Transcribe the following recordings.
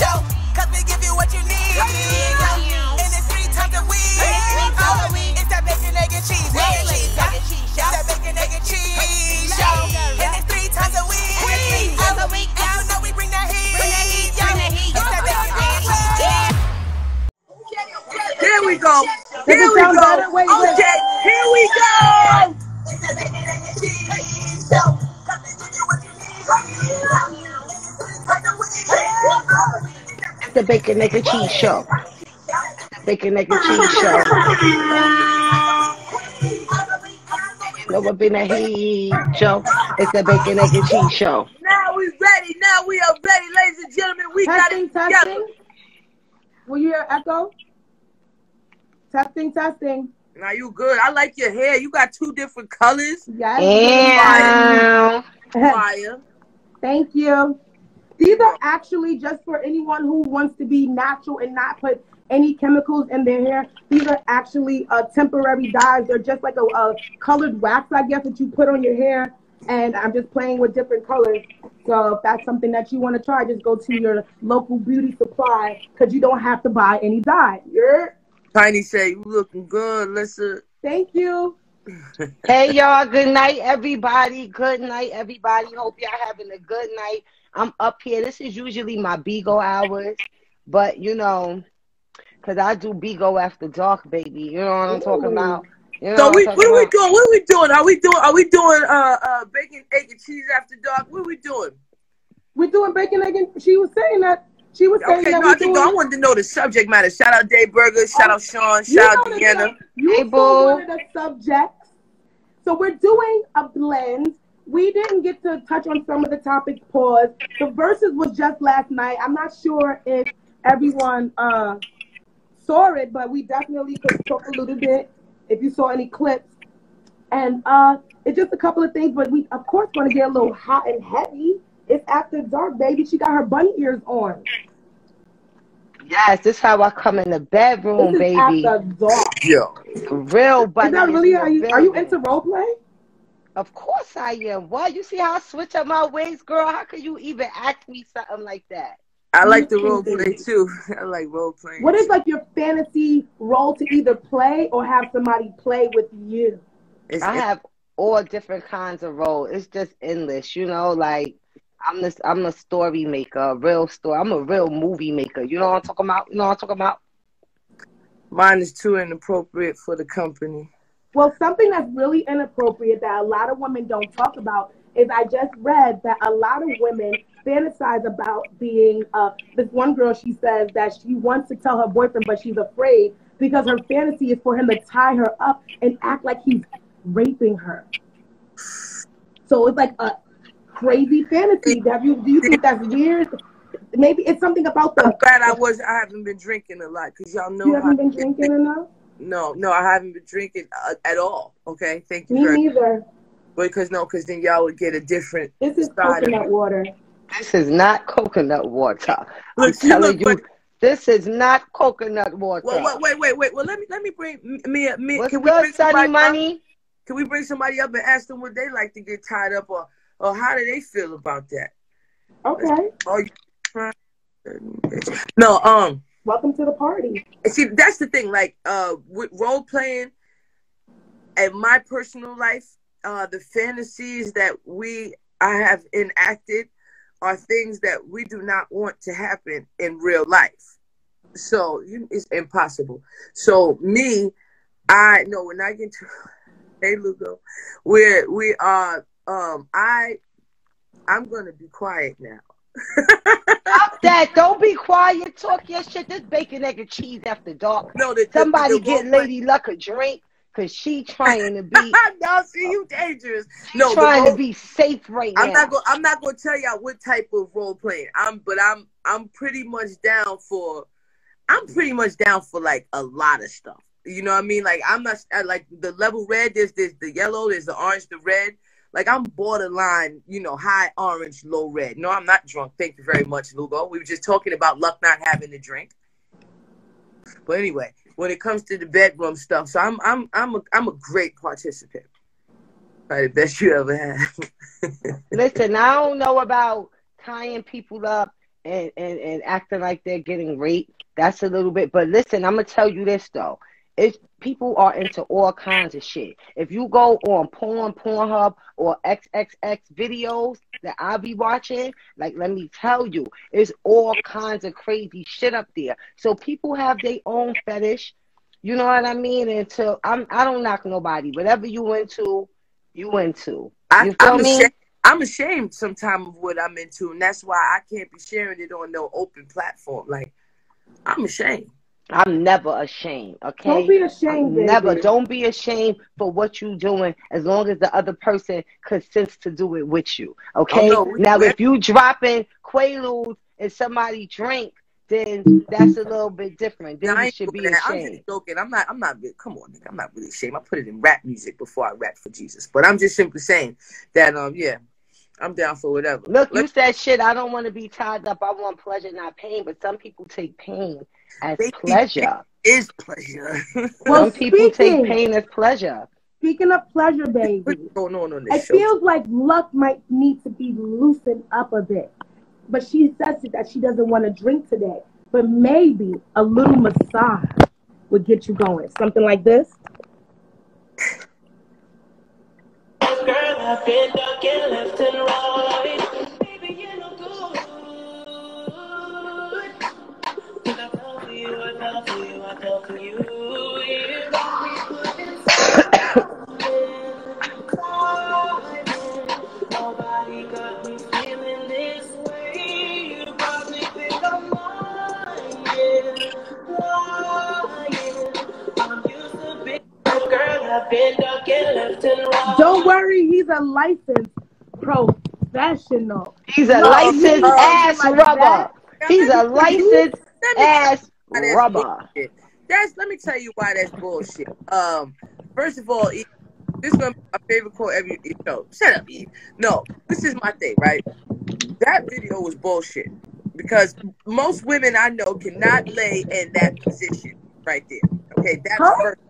show. Cause we give you what you need. And it's three times a week. Oh, it's that bacon, egg, and cheese. Egg and cheese. It's that bacon, egg, and cheese show. And it's three times a week. Three times a And you know we bring that heat. Bring that heat. Yo, It's that bacon, egg, and cheese. Here we go. Here we go. better? Wait, wait. Okay, here we go. It's the Bacon Egg and Cheese Show. Bacon Egg and Cheese Show. No one been a heat show. It's the Bacon Egg and Cheese Show. Now we ready. Now we are ready, ladies and gentlemen. We got Testing, it together. testing. Will you hear echo? Testing, testing. Now you good. I like your hair. You got two different colors. Yes. And Fire. Thank you. These are actually just for anyone who wants to be natural and not put any chemicals in their hair. These are actually uh, temporary dyes. They're just like a, a colored wax, I guess, that you put on your hair. And I'm just playing with different colors. So if that's something that you want to try, just go to your local beauty supply because you don't have to buy any dye. You're, Tiny say you looking good. Listen. thank you. hey y'all, good night everybody. Good night everybody. Hope y'all having a good night. I'm up here. This is usually my Bigo hours, but you know, cause I do Bigo after dark, baby. You know what I'm talking Ooh. about. You know So what we I'm what are we doing? What are we doing? Are we doing? Are we doing uh uh bacon, egg, and cheese after dark? What are we doing? We're doing bacon, egg, and she was saying that. She was saying Okay, that no, I think doing, I wanted to know the subject matter. Shout out Dave Burger. Shout out Sean. Shout out know the- Deanna. You Hey, saw boo. one of the subjects. So we're doing a blend. We didn't get to touch on some of the topics. Pause. The verses was just last night. I'm not sure if everyone uh, saw it, but we definitely could talk a little bit if you saw any clips. And uh, it's just a couple of things, but we of course want to get a little hot and heavy. It's after dark, baby. She got her bunny ears on. Yes, this is how I come in the bedroom, This is baby. after dark. Yo. Real bunny. Is that really how you are you into role play? Of course I am. Why? You see how I switch up my ways, girl? How could you even ask me something like that? I like the role play too. I like role playing. What is like your fantasy role to either play or have somebody play with you? It's, I have all different kinds of roles. It's just endless, you know. Like I'm this, I'm a story maker, a real story. I'm a real movie maker. You know what I'm talking about? You know what I'm talking about? mine is too inappropriate for the company. Well, something that's really inappropriate that a lot of women don't talk about is I just read that a lot of women fantasize about being uh this one girl she says that she wants to tell her boyfriend but she's afraid because her fantasy is for him to tie her up and act like he's raping her. So it's like a crazy fantasy. Have you do you think that's weird? Maybe it's something about I'm the glad I was. I haven't been drinking a lot because y'all know you haven't been drinking enough? No, no, I haven't been drinking uh, at all. Okay, thank you Me very neither. Because no, because then y'all would get a different This is side of coconut water. This is not coconut water. I'm you telling look, you, but this is not coconut water. well, wait, wait, wait, wait. Well, let me let me bring me. me What's can we good, bring Sunny somebody up? Money? Can we bring somebody up and ask them what they like to get tied up, or or how do they feel about that? Okay. Oh, you no, um. Welcome to the party. See, that's the thing. Like, uh, with role playing, and my personal life, uh, the fantasies that we I have enacted are things that we do not want to happen in real life. So you, it's impossible. So me, I know when I get to hey Lugo, we're we are um I I'm gonna be quiet now. Stop that. Don't be quiet. Talk your shit. This bacon, egg, and cheese after dark. No, the, the- Somebody get Lady Luck a drink because she trying to be no, see you dangerous. she No, trying role- to be safe right I'm now. not going. I'm not going to tell y'all what type of role playing. I'm, but I'm, I'm pretty much down for. I'm pretty much down for like a lot of stuff. You know what I mean? Like I'm not like the level red. There's there's the yellow. There's the orange. The red. Like I'm borderline. You know, high orange, low red. No, I'm not drunk. Thank you very much, Lugo. We were just talking about luck not having a drink. But anyway, when it comes to the bedroom stuff, so I'm I'm I'm a I'm a great participant. Probably the best you ever had. Listen, I don't know about tying people up and, and, and acting like they're getting raped. That's a little bit. But listen, I'm gonna tell you this though. It's people are into all kinds of shit. If you go on porn, Pornhub, or XXX videos that I'll be watching, like let me tell you, it's all kinds of crazy shit up there. So people have their own fetish. You know what I mean? Until I'm, I don't knock nobody. Whatever you into, you into. I, You me? ashamed. I'm ashamed sometimes of what I'm into, and that's why I can't be sharing it on no open platform. Like, I'm ashamed. I'm never ashamed. Okay. Don't be ashamed, baby. Never. Don't be ashamed for what you're doing as long as the other person consents to do it with you. Okay. Oh, no, now, if you dropping Quaaludes and somebody drink, then that's a little bit different. Then Now, I you should be doing that. I'm ashamed. just joking. I'm not. I'm not. Come on, nigga. I'm not really ashamed. I put it in rap music before I rap for Jesus. But I'm just simply saying that. Um. Yeah. I'm down for whatever. Look, you said shit. I don't want to be tied up. I want pleasure, not pain. But some people take pain as They pleasure. is pleasure. Well, Some people speaking- take pain as pleasure. Speaking of pleasure, baby, What's going on on it this show? feels like luck might need to be loosened up a bit. But she says that she doesn't want to drink today. But maybe a little massage would get you going. Something like this. Girl, Don't worry, he's a licensed professional. He's a No, licensed no, ass like rubber. He's a licensed ass rubber. bullshit. That's let me tell you why that's bullshit. Um, first of all, E- this is gonna be my favorite quote ever. You know, shut up, Eve. No, this is my thing, right? That video was bullshit because most women I know cannot lay in that position right there. Okay, that's Huh? first.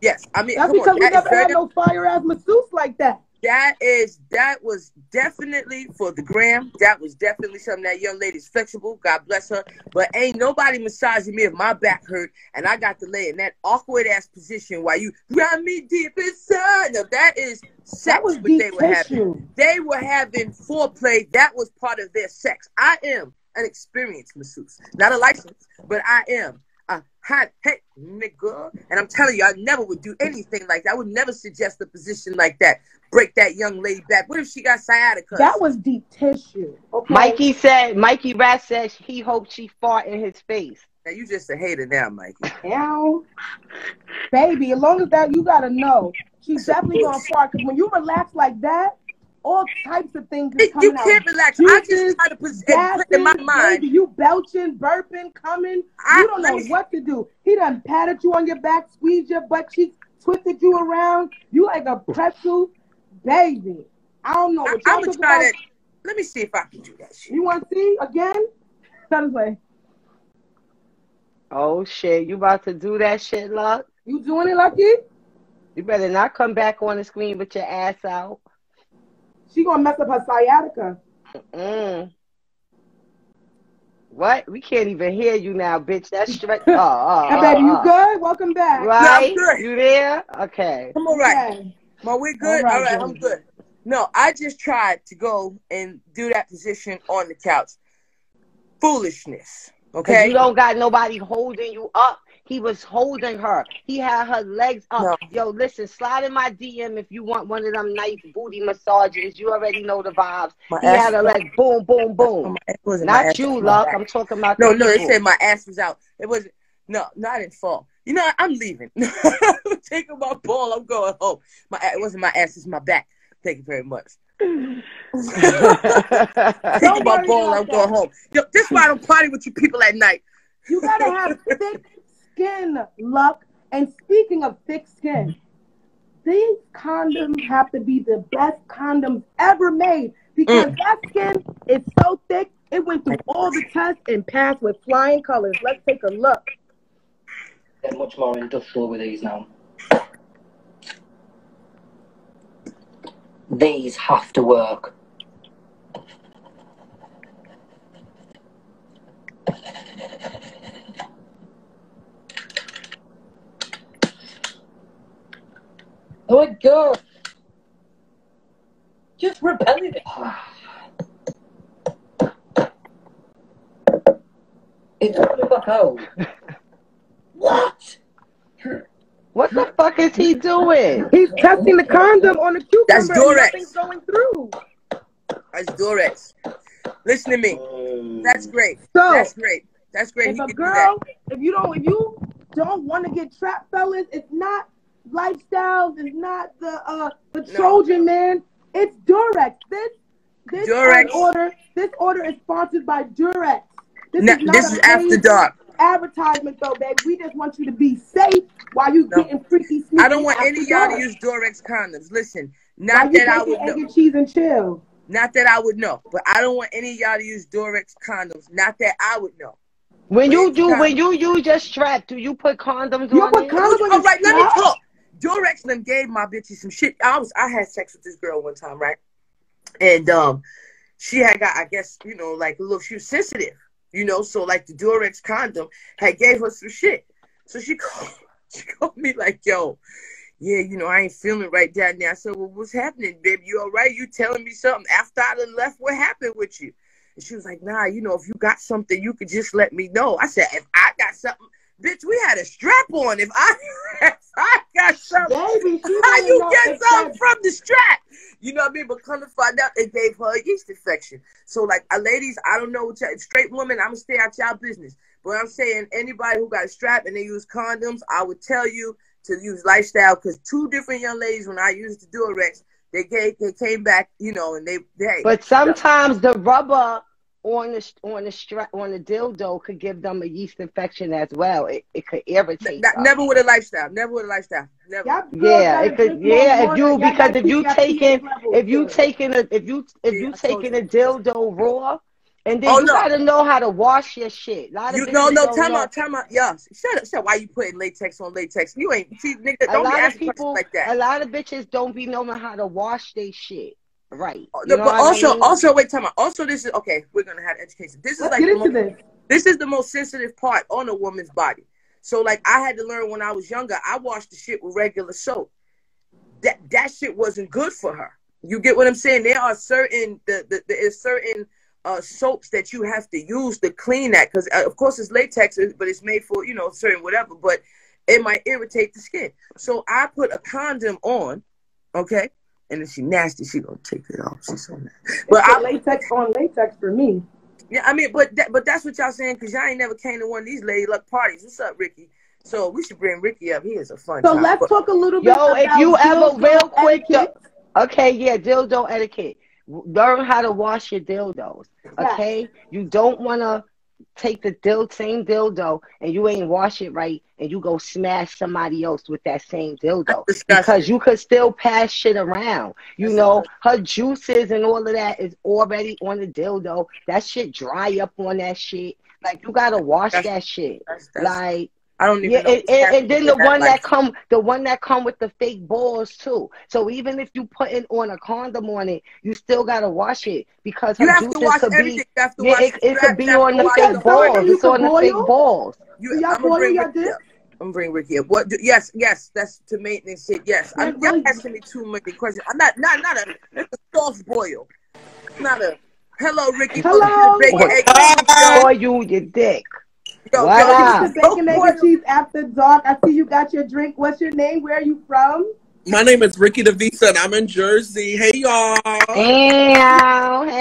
Yes, I mean, That's because on, we that never had no fire ass masseuse like that. that is that was definitely for the gram. That was definitely something that young lady's flexible. God bless her. But ain't nobody massaging me if my back hurt and I got to lay in that awkward ass position while you grind me deep inside. Now that is sex That was what they were having. They were having foreplay. That was part of their sex. I am an experienced masseuse, not a license, but I am. A hot hey nigga, and I'm telling you, I never would do anything like that. I would never suggest a position like that. Break that young lady back. What if she got sciatica? That was deep tissue. Okay. Mikey said, Mikey Rat said he hoped she fart in his face. Now you just a hater now, Mikey. Ow. Baby, as long as that you gotta know, she's definitely gonna fart. Cause when you relax like that, all types of things is You coming out. can't relax. I Juices, just try to put, put in my mind. baby, you belching, burping, coming. I- you don't know me- what to do. He done patted you on your back, squeezed your butt cheeks, twisted you around. You like a pretzel, baby. I don't know I, what y'all I'm gonna talking try about. that. Let me see if I can do that shit. You want to see again? Tell us way. Oh shit, you about to do that shit, Luck? You doing it, Lucky? You better not come back on the screen with your ass out. She gonna mess up her sciatica. Mm. What? We can't even hear you now, bitch. That's straight. Oh, oh, Hey, baby, oh, you oh. good? Welcome back. Right? good. You there? Okay. I'm all right. Okay. Ma, we good? All All right, right, I'm good. No, I just tried to go and do that position on the couch. Foolishness. Okay? you don't got nobody holding you up. He was holding her. He had her legs up. No. Yo, listen, slide in my DM if you want one of them nice booty massages. You already know the vibes. My He had her like boom, boom, boom. Wasn't ass, you, Luck. I'm talking about No, no, they people. said my ass was out. It wasn't. No, not I didn't fall. You know. I'm leaving. I'm taking my ball. I'm going home. My it wasn't my ass. It's my back. Thank you very much. taking my ball. I'm going home. Yo, this is why I don't party with you people at night. You gotta have thick skin, luck. And speaking of thick skin, these condoms have to be the best condoms ever made because Mm. that skin is so thick. It went through all the tests and passed with flying colors. Let's take a look. get much more industrial with these now. These have to work. Oh my god. Just repetitive. It's coming back out. What? What the fuck is he doing? He's testing the condom on the cucumber. That's and Durex. nothing's going through. That's Durex. Listen to me. That's oh. great. So That's great. That's great. if He a can do that. girl, if you don't, if you don't want to get trapped, fellas, it's not lifestyles. It's not the uh the No. Trojan man. It's Durex. This this Durex. order this order is sponsored by Durex. This Now, is not this a is after dark. advertisement though, babe. We just want you to be safe while you No. getting freaky sneaky. I don't want after any of y'all to use Durex condoms. Listen, While not you that I taking would egg know. and cheese and chill. Not that I would know, but I don't want any of y'all to use Durex condoms. Not that I would know. When you do, it's when you use your strap, do you put condoms You on put condoms on All right, let me strap? talk. Durex them gave my bitches some shit. I was I had sex with this girl one time, right? And um, she had got I guess you know like a little she was sensitive, you know, so like the Durex condom had gave her some shit. So she called she called me like, yo, yeah, you know, I ain't feeling right down there. I said, well, what's happening, babe? You all right? You telling me something after I done left? What happened with you? And she was like, nah, you know, if you got something, you could just let me know. I said, if I got something, bitch, we had a strap on. If I, if I got something, Baby, how you get something from the strap? You know what I mean? But come to find out, it gave her a yeast infection. So, like, uh, ladies, I don't know what y'all, straight women, I'm gonna stay out y'all business. But I'm saying, anybody who got a strap and they use condoms, I would tell you to use lifestyle because two different young ladies, when I used the Durex, they gave, they came back, you know, and they, they But sometimes the rubber on the on the strap on the dildo could give them a yeast infection as well. It, it could irritate Not- them. never with a lifestyle, never with a lifestyle, never. Y'all Yeah, it could. drink more Yeah, if you because if you taking if you taking a if you if Yeah, you taking a dildo raw, and then Oh, you no. gotta know how to wash your shit. A lot of You no no don't time know. out time out yeah shut up shut up. why you putting latex on latex you ain't see nigga don't be lot of asking people, questions like a lot of bitches don't be knowing how to wash their shit right. Uh, You but also I mean? also wait time out. Also this is okay we're gonna have education. This is Let's like get the into most, this. this is the most sensitive part on a woman's body. So like I had to learn when I was younger I washed the shit with regular soap. That that shit wasn't good for her. You get what I'm saying? There are certain the, the there is certain uh, soaps that you have to use to clean that because uh, of course it's latex but it's made for you know certain whatever but it might irritate the skin. So i put a condom on okay and if she nasty she gonna take it off she's so nasty but i latex on latex for me. yeah i mean but that, but that's what y'all saying because y'all ain't never came to one of these lady luck parties what's up ricky so we should bring ricky up he is a fun So time let's But- talk a little bit Yo, about if you ever real quick, etiquette. Okay, yeah, dildo etiquette. Learn how to wash your dildos. Yes. Okay, you don't want to take the dil- same dildo and you ain't wash it right, and you go smash somebody else with that same dildo because you could still pass shit around. You That's know, her juices and all of that is already on the dildo. That shit dry up on that shit. Like you gotta wash That's- that shit. Like i don't even yeah, know and, and, and then the what's one happening that come, the one that come with the fake balls too. So even if you putting on a condom on it, you still gotta wash it because you have to wash could everything be. you have to Yeah, wash it, it could be on the fake balls. you It's on the fake balls. You, Do y'all I'm gonna boil bring your Ricky dick? I'm gonna Ricky up. What? Do, yes, yes, that's to maintenance shit. Yes, I'm Like, y'all really- asking me too many questions. I'm not, not, not a, it's a soft boil. It's not a. Hello, Ricky. Hello. Welcome to the Bacon Egg and Cheese Show. Or you your dick. Yo, What yo, up? Welcome to this is Bacon, so Egg, and. Cheese After Dark. I see you got your drink. What's your name? Where are you from? My name is Ricky DeVisa and I'm in Jersey. Hey y'all. Ew, So, hey,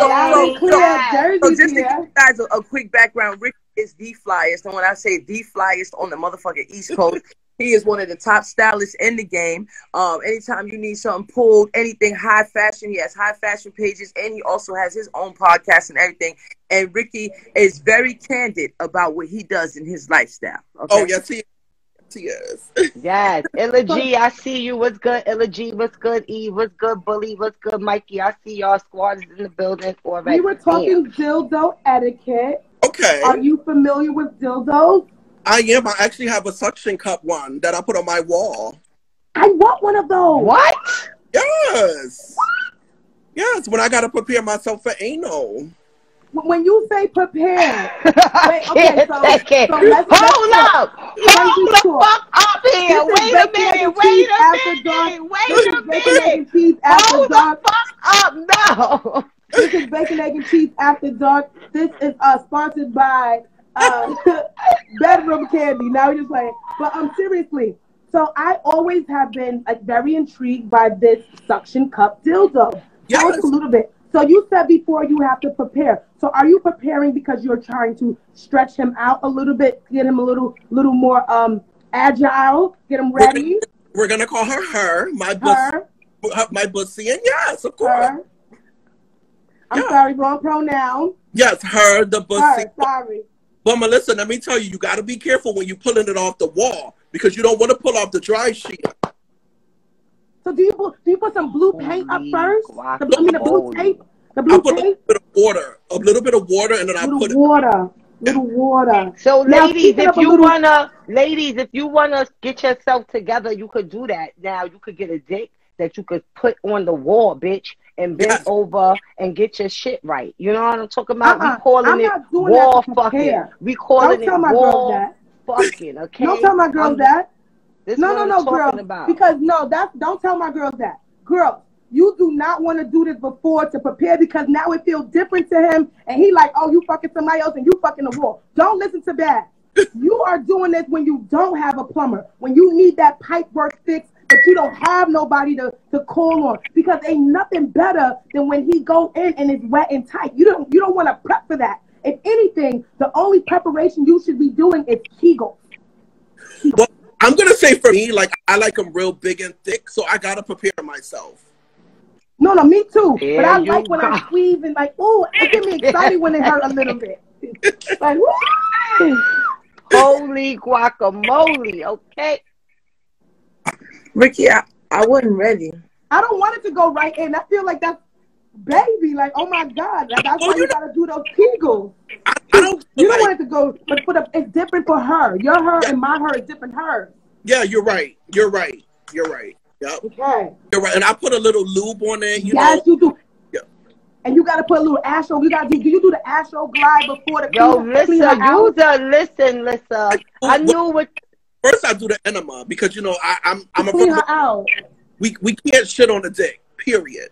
Loud so, and so, clear. yeah. so just to give you guys a, a quick background, Ricky is the flyest, and when I say the flyest on the motherfucking East Coast, he is one of the top stylists in the game. Um, anytime you need something pulled, anything high fashion, he has high fashion pages, and he also has his own podcast and everything. And Ricky is very candid about what he does in his lifestyle. Okay? Oh yes, he, yes, is. Yes, Illa G, I see you. What's good, Illa G? What's good, E? What's good, Bully? What's good, Mikey? I see y'all squad is in the building already. We were talking dildo etiquette. Okay. Are you familiar with dildos? I am. I actually have a suction cup one that I put on my wall. I want one of those. What? Yes. Yes, when I gotta prepare myself for anal. When you say prepare, Wait, okay, can't so- take it. so let's- let's Hold talk. up. Hold the talk. fuck up here. This is Wait a minute. Wait a minute. Wait a is bacon, egg, minute. and cheese after Hold the dark. fuck up. No. This is bacon, egg, and cheese after dark. This is uh sponsored by uh Bedroom Candy. Now we're just playing, but um seriously. So I always have been like very intrigued by this suction cup dildo. Tell us a little bit. So you said before you have to prepare. So are you preparing because you're trying to stretch him out a little bit, get him a little little more um agile, get him We're ready? we're gonna call her her, my bus, Her, my bussy, and yes, of course. her. I'm Yeah. sorry, wrong pronoun. Yes, her, the bussy. Her, sorry. But Melissa, let me tell you, you got to be careful when you're pulling it off the wall because you don't want to pull off the dry sheet. So do you put do you put some blue paint up first? The, I mean the blue guacamole. tape, the I blue put a little bit of water, a little bit of water, and then I little put it. water, little water. So, Now, ladies, if you little- wanna, ladies, if you wanna get yourself together, you could do that. Now, you could get a dick that you could put on the wall, bitch, and bend Yes. over and get your shit right. You know what I'm talking about? Uh-uh. We calling I'm it wall fucking. We calling Don't tell it my girls wall that. fucking. Okay. Don't tell my girls I'm- that. No, no, no, girl. about. Because no, that's don't tell my girls that. Girls, you do not want to do this before to prepare because now it feels different to him, and he like, oh, you fucking somebody else and you fucking the wall. Don't listen to that. you are doing this when you don't have a plumber, when you need that pipe work fixed, but you don't have nobody to, to call on because ain't nothing better than when he go in and it's wet and tight. You don't you don't want to prep for that. If anything, the only preparation you should be doing is Kegel. Well, I'm gonna say for me, like I like them real big and thick, so I gotta prepare myself. No, no, me too. There but I like when go. I'm squeezing, like, ooh, it get me excited when it hurt a little bit. Like, woo! Holy guacamole. Okay. Ricky, I, I wasn't ready. I don't want it to go right in. I feel like that's baby. Like, oh my God. Like, that's Oh, why you you gotta do those kegels. I, I don't. You don't want it to go, but for the, it's different for her. Your her and my her is different her. yeah, you're right. You're right. You're right. Yep, Okay. you're right. And I put a little lube on it. You yes, know. you do. Yeah. And you gotta put a little astro. You gotta do. Do you do the Astroglide before the Yo, clean, clean Lissa, her out? you the listen, Lissa. I knew what First, I do the enema because you know I, I'm I'm a Clean her out. we we can't shit on the dick. Period.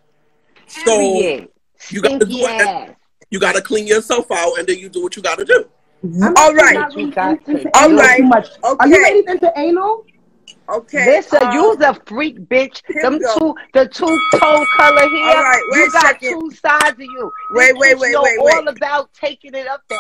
So period. you gotta do it. you gotta clean yourself out, and then you do what you gotta do. I'm All actually right. not really You got into to- anal All right. too much. Are you Okay. ladies into anal? Okay. Lissa, um, you's a freak, bitch. Them go. two, the two tone color here. All right, wait you a got second. two sides of you. Wait, This wait, wait, know wait, all about taking it up there.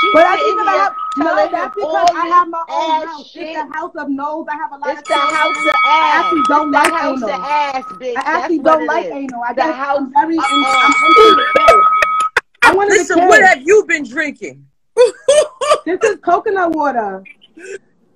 She's But that's sitting because I here have no, telling that's him because all I have my own ass house. shit. It's the house of no's. I have a lot It's of the house of I ass. actually don't the like house anal. of ass, bitch. I actually That's don't it like is. anal. I The guess house I'm very in, I'm into the kid. I wanted Listen, a what kid. have you been drinking? This is coconut water.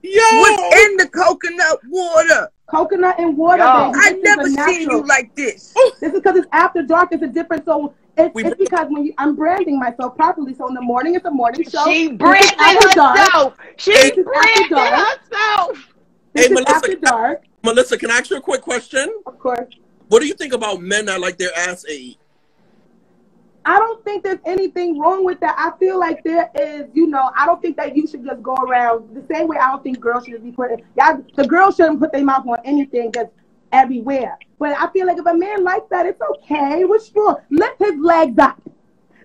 Yo, What's in the coconut water? Coconut and water, Yo. I never a seen you like this. This is because it's after dark. It's a different. So it's, it's because when you, I'm branding myself properly. So in the morning, it's a morning show. She This branded after dark. herself. She This branded herself. This Hey, is Melissa, after dark, Melissa, can I ask you a quick question? of course. What do you think about men that like their ass ate? I don't think there's anything wrong with that. I feel like there is, you know, I don't think that you should just go around the same way. I don't think girls should be putting, y'all, the girls shouldn't put their mouth on anything just everywhere. But I feel like if a man likes that, it's okay. What's wrong? Lift his legs up.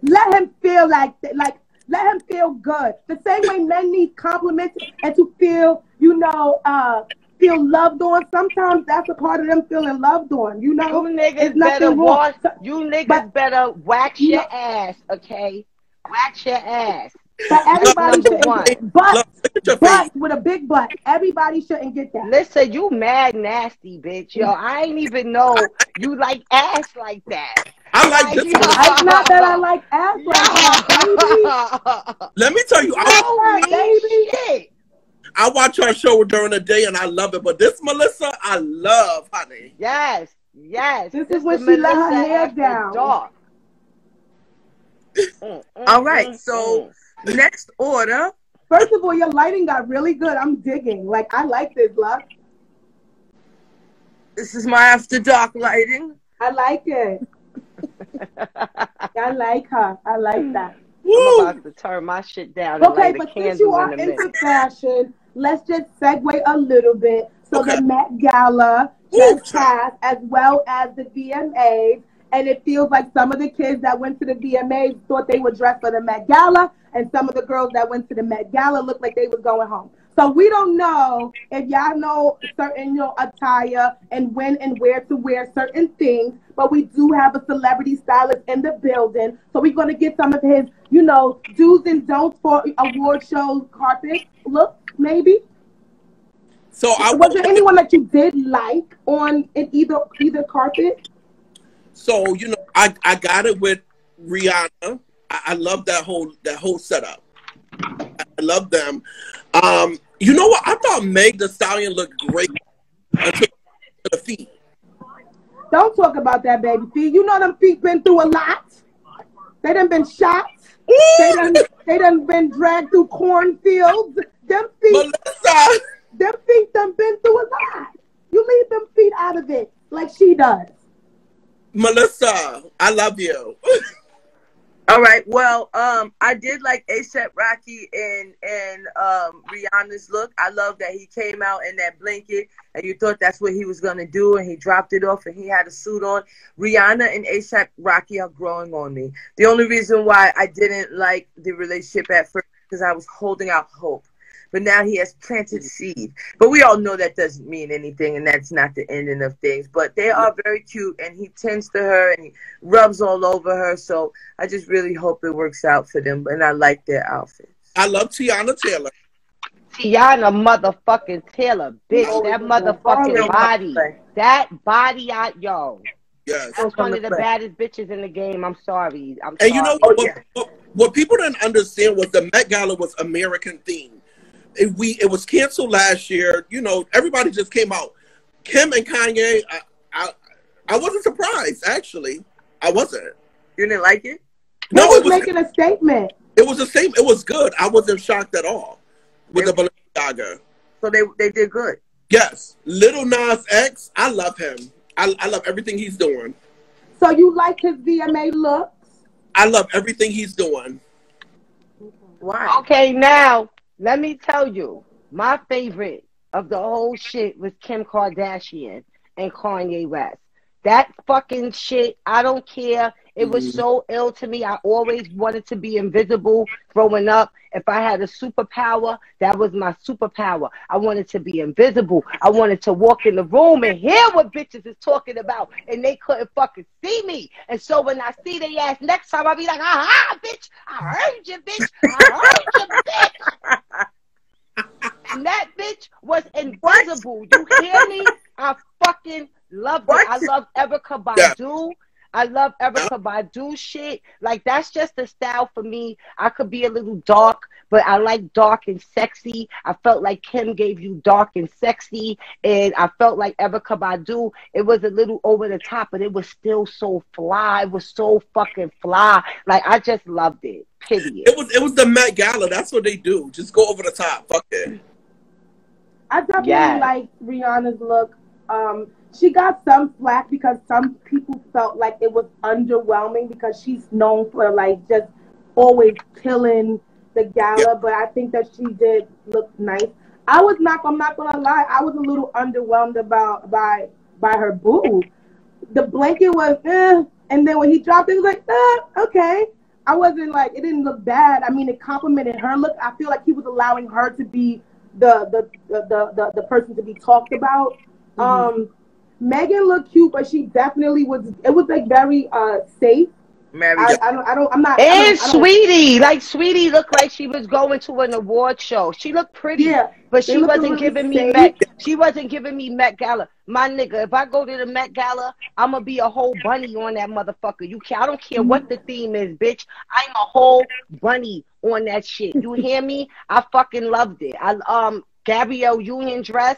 Let him feel like, like, let him feel good. The same way men need compliments and to feel, you know, uh, feel loved on. Sometimes that's a part of them feeling loved on. You know, You niggas It's nothing better wrong. wash. You niggas But- better wax You your know- ass, okay? Wax your ass. but everybody number shouldn't. one. But Look, look at your But with a big butt, everybody shouldn't get that. Listen, you mad nasty, bitch. Yo, I ain't even know you like ass like that. I like this. Like, one. It's not that I like ass like that, baby. Let me tell you, I, Yeah, Holy baby. shit. I watch our show during the day and I love it. But this Melissa, I love, honey. Yes, yes. This is This when she let her Melissa hair down. dark. Mm, mm, All right, mm, so next order. First of all, your lighting got really good. I'm digging. Like I like this, love. This is my after dark lighting. I like it. I like her. I like that. I'm about to turn my shit down and Okay, light a but since candle you are in a into minute. fashion, let's just segue a little bit. So Okay. the Met Gala just passed, as well as the VMAs, and it feels like some of the kids that went to the VMAs thought they were dressed for the Met Gala, and some of the girls that went to the Met Gala looked like they were going home. So we don't know if y'all know certain you know attire and when and where to wear certain things, but we do have a celebrity stylist in the building. So we're gonna get some of his, you know, do's and don'ts for award show carpet look, maybe. So I Was there anyone that you did like on in either either carpet? So you know, I I got it with Rihanna. I, I love that whole that whole setup. I love them. Um, you know what? I thought Meg the Stallion looked great until the feet. Don't talk about that baby feet. You know them feet been through a lot. They done been shot. They done they done been dragged through cornfields. Them feet Melissa, them feet done been through a lot. You leave them feet out of it like she does. Melissa, I love you. All right. Well, um, I did like ASAP Rocky and and um Rihanna's look. I love that he came out in that blanket and you thought that's what he was gonna do and he dropped it off and he had a suit on. Rihanna and ASAP Rocky are growing on me. The only reason why I didn't like the relationship at first because I was holding out hope. But now he has planted mm. seed. But we all know that doesn't mean anything, and that's not the ending of things. But they are very cute, and he tends to her and he rubs all over her. So I just really hope it works out for them. And I like their outfits. I love Teyana Taylor. Teyana motherfucking Taylor, bitch. Oh, that motherfucking Oh, body. That body, I, yo. Yes. That's one of the play. baddest bitches in the game. I'm sorry. I'm And you know what, Oh, what, what, what people didn't understand was the Met Gala was American themed. It, we it was canceled last year. You know, everybody just came out. Kim and Kanye. I I, I wasn't surprised actually. I wasn't. You didn't like it? No, No, was it was making a statement. it was the same. It was good. I wasn't shocked at all with the Balenciaga. So they they did good. Yes, Lil Nas X. I love him. I, I love everything he's doing. So you like his VMA looks? I love everything he's doing. Why? Okay, now let me tell you, my favorite of the whole shit was Kim Kardashian and Kanye West. That fucking shit, I don't care. It was mm-hmm. so ill to me. I always wanted to be invisible growing up. If I had a superpower, that was my superpower. I wanted to be invisible. I wanted to walk in the room and hear what bitches is talking about, and they couldn't fucking see me. And so when I see their ass next time, I'll be like, aha, bitch, I heard you, bitch. I heard you, bitch. And that bitch was invisible. You hear me? I fucking loved it. I love Erykah Yeah. Badu. I love Erykah Badu shit. Like that's just the style for me. I could be a little dark, but I like dark and sexy. I felt like Kim gave you dark and sexy, and I felt like Erykah Badu. It was a little over the top, but it was still so fly. It was so fucking fly. Like I just loved it. Period. It was it was the Met Gala. That's what they do. Just go over the top. Fuck it. I definitely Yes. like Rihanna's look. Um, she got some flack because some people felt like it was underwhelming because she's known for like just always killing the gala. Yeah. But I think that she did look nice. I was not. I'm not gonna lie. I was a little underwhelmed about by by her boob. The blanket was, eh, and then when he dropped it, it was like, eh, okay. I wasn't like it didn't look bad. I mean, it complimented her look. I feel like he was allowing her to be the the the the, the, the person to be talked about. Mm-hmm. Um, Megan looked cute, but she definitely was. It was like very uh safe. Mary. I, I don't. I don't. I'm not. I And don't, I don't- Saweetie, like Saweetie looked like she was going to an award show. She looked pretty, Yeah, but she wasn't little giving me safe. Met. She wasn't giving me Met Gala. My nigga, if I go to the Met Gala, I'm gonna be a whole bunny on that motherfucker. You can I don't care what the theme is, bitch. I'm a whole bunny on that shit. You hear me? I fucking loved it. I um Gabrielle Union dress.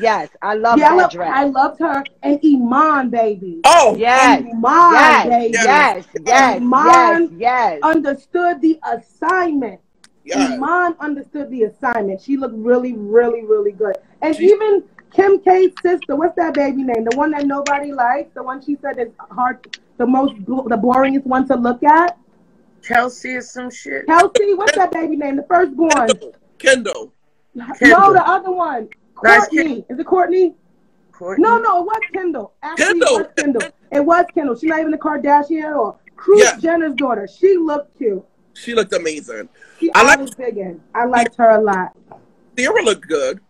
Yes, I love yeah, I, that dress. I loved her and Iman, baby. Oh yes, Iman, yes, baby. yes, yes, yes, Iman yes. Understood the assignment. yeah. Iman understood the assignment. She looked really, really, really good. And She- even Kim K's sister, what's that baby name? The one that nobody likes, the one she said is hard, the most, the boringest one to look at. Kelsey is some shit. Kelsey, what's that baby name? The firstborn. Kendall. No, the other one. No, it's Kourtney. Is it Kourtney? Kourtney. No, no, it was Kendall. Actually, Kendall. it was Kendall. It was Kendall. She's not even a Kardashian or Kris Yeah. Jenner's daughter. She looked cute. She looked amazing. She I like- always biggin. I liked her a lot. Ciara looked good.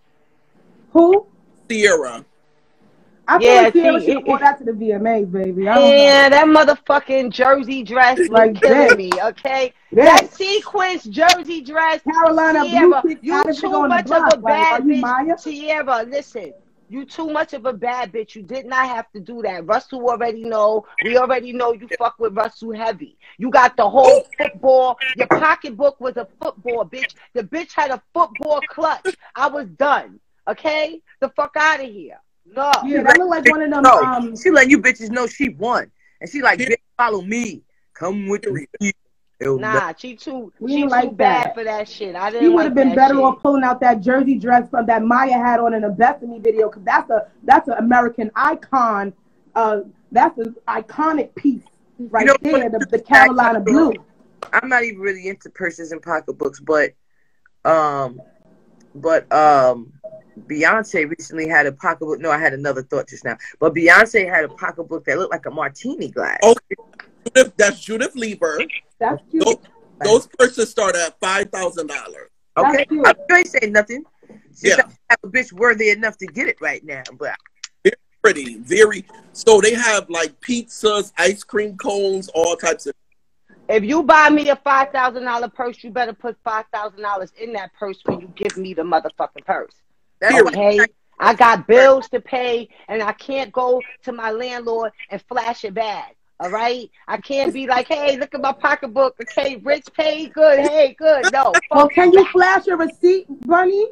Who? Ciara. I Yeah, Ciara see, should have that to the VMAs, baby. Yeah, that motherfucking jersey dress was Like killing that. me, okay? know. That Yes. sequence jersey dress, Carolina Ciara, Blue you out of it too much of a bad you bitch. Mya? Ciara, listen, you too much of a bad bitch. You did not have to do that. Russell already know. We already know you fuck with Russell heavy. You got the whole football. Your pocketbook was a football, bitch. The bitch had a football clutch. I was done. Okay? The fuck out of here. No. Yeah, that looked like one of them. No, Um, she letting you bitches know she won, and she like, bitch, follow me, come with me. It'll Nah, she too We she ain't too like bad that. for that shit. I she didn't would like have been better shit. off pulling out that jersey dress from that Mya had on in the Best of Me video, because that's a that's an American icon. Uh, that's an iconic piece right know there. The, the Carolina blue. I'm not even really into purses and pocketbooks, but um, but um, Beyonce recently had a pocketbook. No, I had another thought just now, but Beyonce had a pocketbook that looked like a martini glass. Okay. Judith, that's Judith Leiber. That's cute. Those, those purses start at five thousand dollars. okay, that's cute. I ain't saying nothing. She Yeah. doesn't have a bitch worthy enough to get it right now, but Very Pretty, very. So they have like pizzas, ice cream cones, all types of. If you buy me a five thousand dollar purse, you better put five thousand dollars in that purse when you give me the motherfucking purse. that's Okay? I got bills to pay and I can't go to my landlord and flash a bag. All right? I can't be like, hey, look at my pocketbook. Okay, rich paid good. Hey, good. No. Well, oh, can you flash a receipt, Bunny?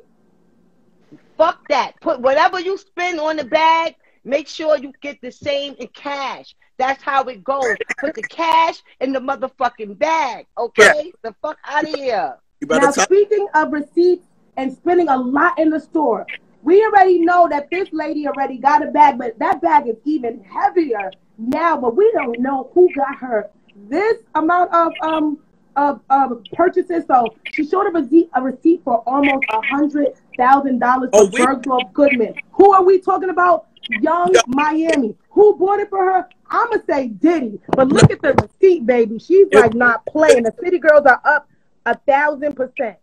fuck that. Put whatever you spend on the bag, make sure you get the same in cash. That's how it goes. Put the cash in the motherfucking bag. Okay? The fuck out of here. Now, tell. speaking of receipts and spending a lot in the store, we already know that this lady already got a bag, but that bag is even heavier now. But we don't know who got her this amount of um of, of purchases. So she showed a receipt, a receipt for almost a hundred thousand dollars for Oh, we- Bergdorf Goodman. Who are we talking about? Yung Miami. Who bought it for her? I'ma say Diddy. But look at the receipt, baby. She's Yeah. like not playing. The city girls are up a thousand percent.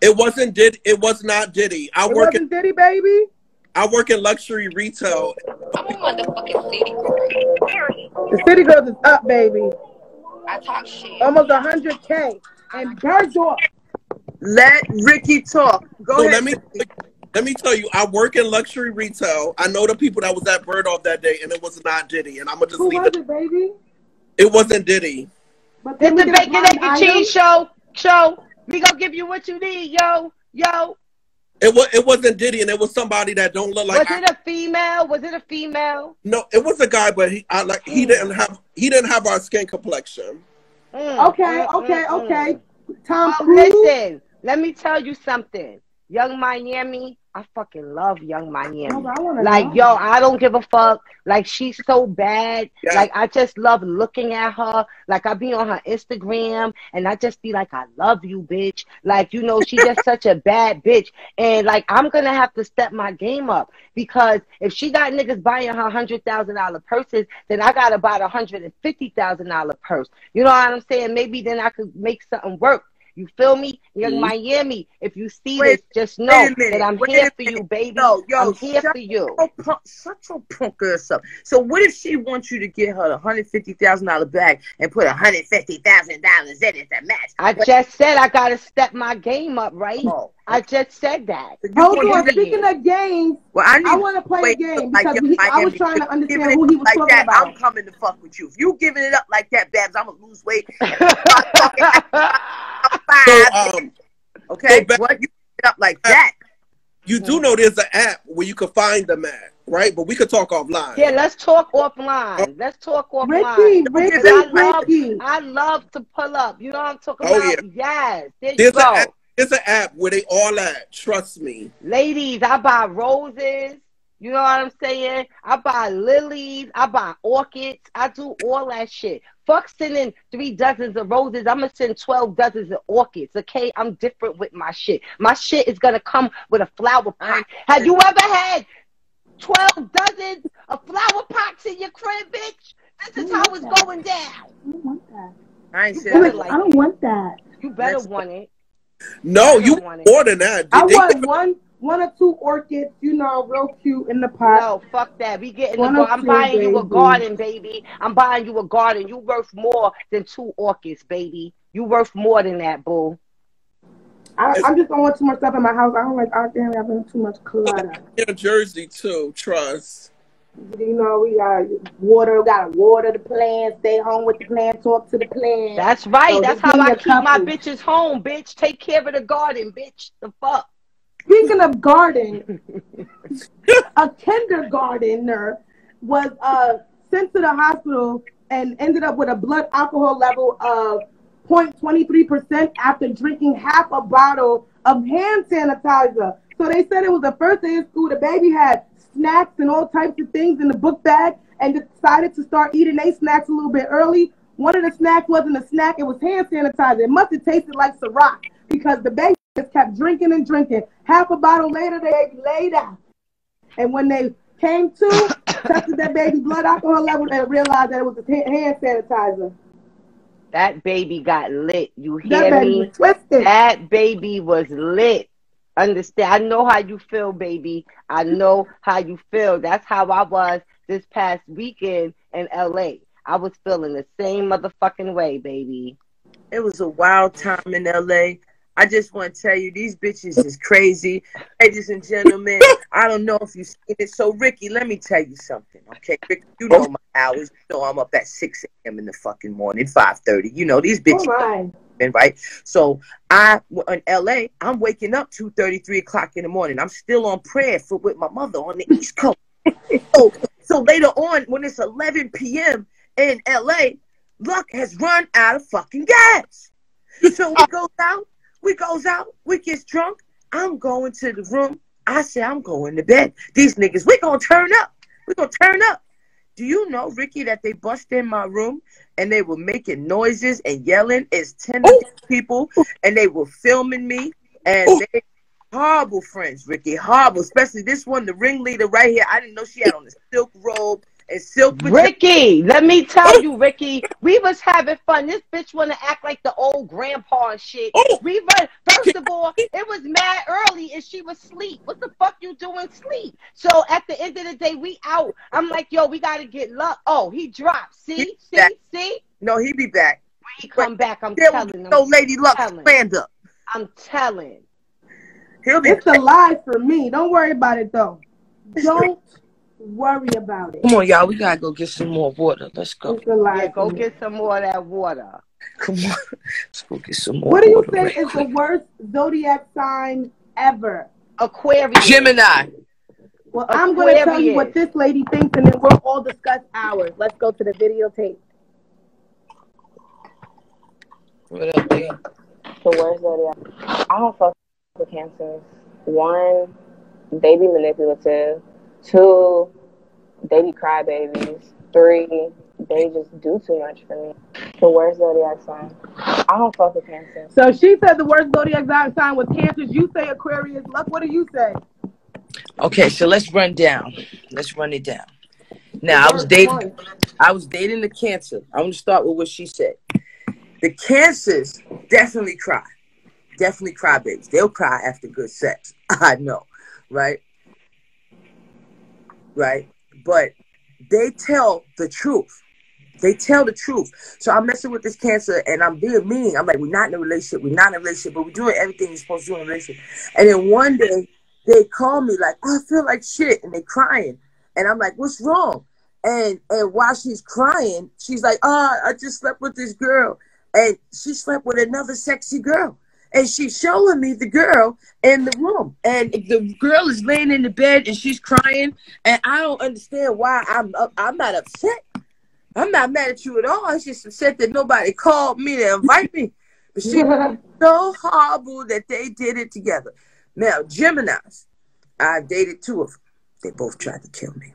It wasn't did. It was not Diddy. I It work in. wasn't Diddy, baby. I work in luxury retail. I'm a motherfucking city girl. The city girls is up, baby. I talk shit. Almost a hundred k. And Bergdorf. let Ricky talk. Go So ahead. let me let me tell you, I work in luxury retail. I know the people that was at Bergdorf that day, and it was not Diddy. And I'm gonna just Who leave was it. it, baby? It wasn't Diddy. But This can the we get a bacon, egg, and cheese show. Show. We gonna give you what you need, yo. Yo. It was it wasn't Diddy, and it was somebody that don't look like. was I, it a female? Was it a female? no, it was a guy, but he I, like he didn't have he didn't have our skin complexion. Mm, Okay, mm, okay, mm, mm. okay. Tom Well, listen, let me tell you something. Yung Miami, I fucking love Yung Miami. Oh, Like, know. yo, I don't give a fuck. Like, she's so bad. Yeah. Like, I just love looking at her. Like, I be on her Instagram and I just be like, I love you, bitch. Like, you know, she's just such a bad bitch. And, like, I'm gonna have to step my game up because if she got niggas buying her $100,000 purses, then I gotta buy the $150,000 purse. You know what I'm saying? Maybe then I could make something work. You feel me? Yung Mhm. Miami, if you see Wait- this, just know minute, that I'm here for you, baby. Yo, yo, I'm here for you. your punk, shut your punk ass up. So what if she wants you to get her a hundred fifty thousand dollar bag and put a hundred fifty thousand dollars in it to match? I just said I gotta step my game up, right? Oh, I just said that. so you Hold on. Speaking of games, Well, I need. I want to play a wait, game like, because yo, he, I was trying to understand who he was like talking that, about. I'm coming to fuck with you. If you giving it up like that, Babs, I'm gonna lose weight. I'm So five. um, okay, so back- what you give it up like that? you do know there's an app where you can find them at, right? But we could talk offline. yeah, let's talk offline. Let's talk offline. Ricky, I love- Ricky. I love to pull up. You know what I'm talking Oh, about? Yes. There you There's go. An app. There's an app where they all at. Trust me. Ladies, I buy roses. You know what I'm saying? I buy lilies. I buy orchids. I do all that shit. Fuck sending three dozens of roses. I'm gonna send twelve dozens of orchids. Okay, I'm different with my shit. My shit is gonna come with a flower pot. Have you ever had twelve dozens of flower pots in your crib, bitch? This is how it's going down. I don't want that. I ain't You said like I don't it. want that. You better Let's- want it. No, you want more than that. I They- they- want one, one or two orchids, you know, real cute in the pot. No, fuck that. We getting the One gar- or I'm two, buying you a garden, baby. I'm buying you a garden. You worth more than two orchids, baby. You worth more than that, boo. I, I just don't want too much stuff in my house. I don't like out there having too much clutter. New Jersey too. Trust. You know, we got water, gotta water the plants, stay home with the plants, talk to the plants. That's right. So That's how I me I a keep my bitches home, bitch. Take care of the garden, bitch. The fuck. Speaking of garden, a kindergartner was uh, sent to the hospital and ended up with a blood alcohol level of 0.23% after drinking half a bottle of hand sanitizer. So they said it was the first day of school. The baby had snacks and all types of things in the book bag and decided to start eating their snacks a little bit early. One of the snacks wasn't a snack, it was hand sanitizer. It must have tasted like Ciroc because the baby just kept drinking and drinking. Half a bottle later, they laid out. And when they came to, tested that baby blood alcohol level and realized that it was a hand sanitizer. That baby got lit. You That hear baby me? twisted. That baby was lit. Understand? I know how you feel, baby. I know how you feel. That's how I was this past weekend in LA. I was feeling the same motherfucking way, baby. It was a wild time in LA. I just want to tell you, these bitches is crazy. Ladies and gentlemen, I don't know if you've seen it. So, Ricky, let me tell you something, okay? Ricky, you know oh. my hours. You know I'm up at 6 a.m. in the fucking morning, 5.30. You know, these Oh bitches. Been right? So, I, in LA, I'm waking up 2.30, 3 o'clock in the morning. I'm still on prayer for with my mother on the East Coast. so, so later on, when it's 11 p.m. in LA, Luck has run out of fucking gas. So we goes out, we goes out, we gets drunk. I'm going to the room. I say I'm going to bed. These niggas, we gonna turn up. We gonna turn up. Do you know, Ricky, that they bust in my room and they were making noises and yelling as ten of people and they were filming me and they horrible friends, Ricky. Horrible. Especially this one, the ringleader right here. I didn't know she had on a silk robe and silk pajamas. Ricky, let me tell you, Ricky, we was having fun. This bitch want to act like the old grandpa and shit. Oh. We run. First of all, it was mad early and she was asleep. What the fuck you doing sleep? So at the end of the day, we out. I'm like, yo, we gotta get luck. Oh, he dropped. See, see, back. see. No, he be back. When he come back, I'm There was telling. no I'm, Lady Luck stand up. I'm telling. He'll be It's a lie for me. Don't worry about it though. Don't worry about it. Come on, y'all. We gotta go get some more water. Let's go. It's. Yeah, go get some more of that water. Come on. Let's go get some more What do you water. think right is the worst zodiac sign ever? Aquarius. Gemini. Well, I'm going to tell you what this lady thinks, and then we'll all discuss ours. Let's go to the videotape. What up, D? The worst zodiac. I don't fuck with cancers. One, they be manipulative. Two, they be crybabies. Three, they just do too much for me. The worst zodiac sign. I don't fuck with cancer. So she said the worst zodiac sign was Cancers. You say Aquarius. Luck, what do you say? Okay, so let's run down. Let's run it down. Now I was dating. I was dating the cancer. I'm gonna start with what she said. The cancers definitely cry. Definitely cry babies. They'll cry after good sex. I know, right? Right? But they tell the truth. They tell the truth. So I'm messing with this cancer and I'm being mean. I'm like, we're not in a relationship. We're not in a relationship, but we're doing everything you're supposed to do in a relationship. And then one day they call me like, oh, I feel like shit. And they're crying. And I'm like, what's wrong? And and while she's crying, she's like, oh, I just slept with this girl, and she slept with another sexy girl." And she's showing me the girl in the room, and the girl is laying in the bed, and she's crying, and I don't understand why I'm. I'm not upset. I'm not mad at you at all. I'm just upset that nobody called me to invite me. But she was so horrible that they did it together. Now, Gemini's, I dated two of them. They both tried to kill me.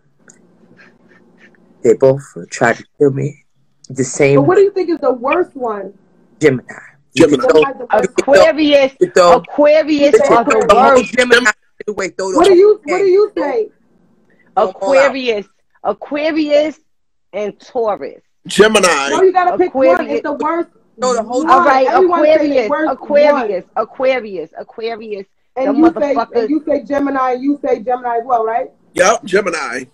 They both tried to kill me. the same But what do you think is the worst one? Gemini. You can throw, Gemini's the worst. Aquarius, Aquarius you are the the worst. Gemini away. Throw What do you What do you say? Throw 'em all out. Aquarius, Aquarius, and Taurus. Gemini. No, you gotta pick one. It's the worst. No, the whole- one. All right, Everyone say Aquarius, Aquarius, Aquarius, Aquarius. And you say and you say Gemini. You say Gemini as well, right? Yep, Gemini.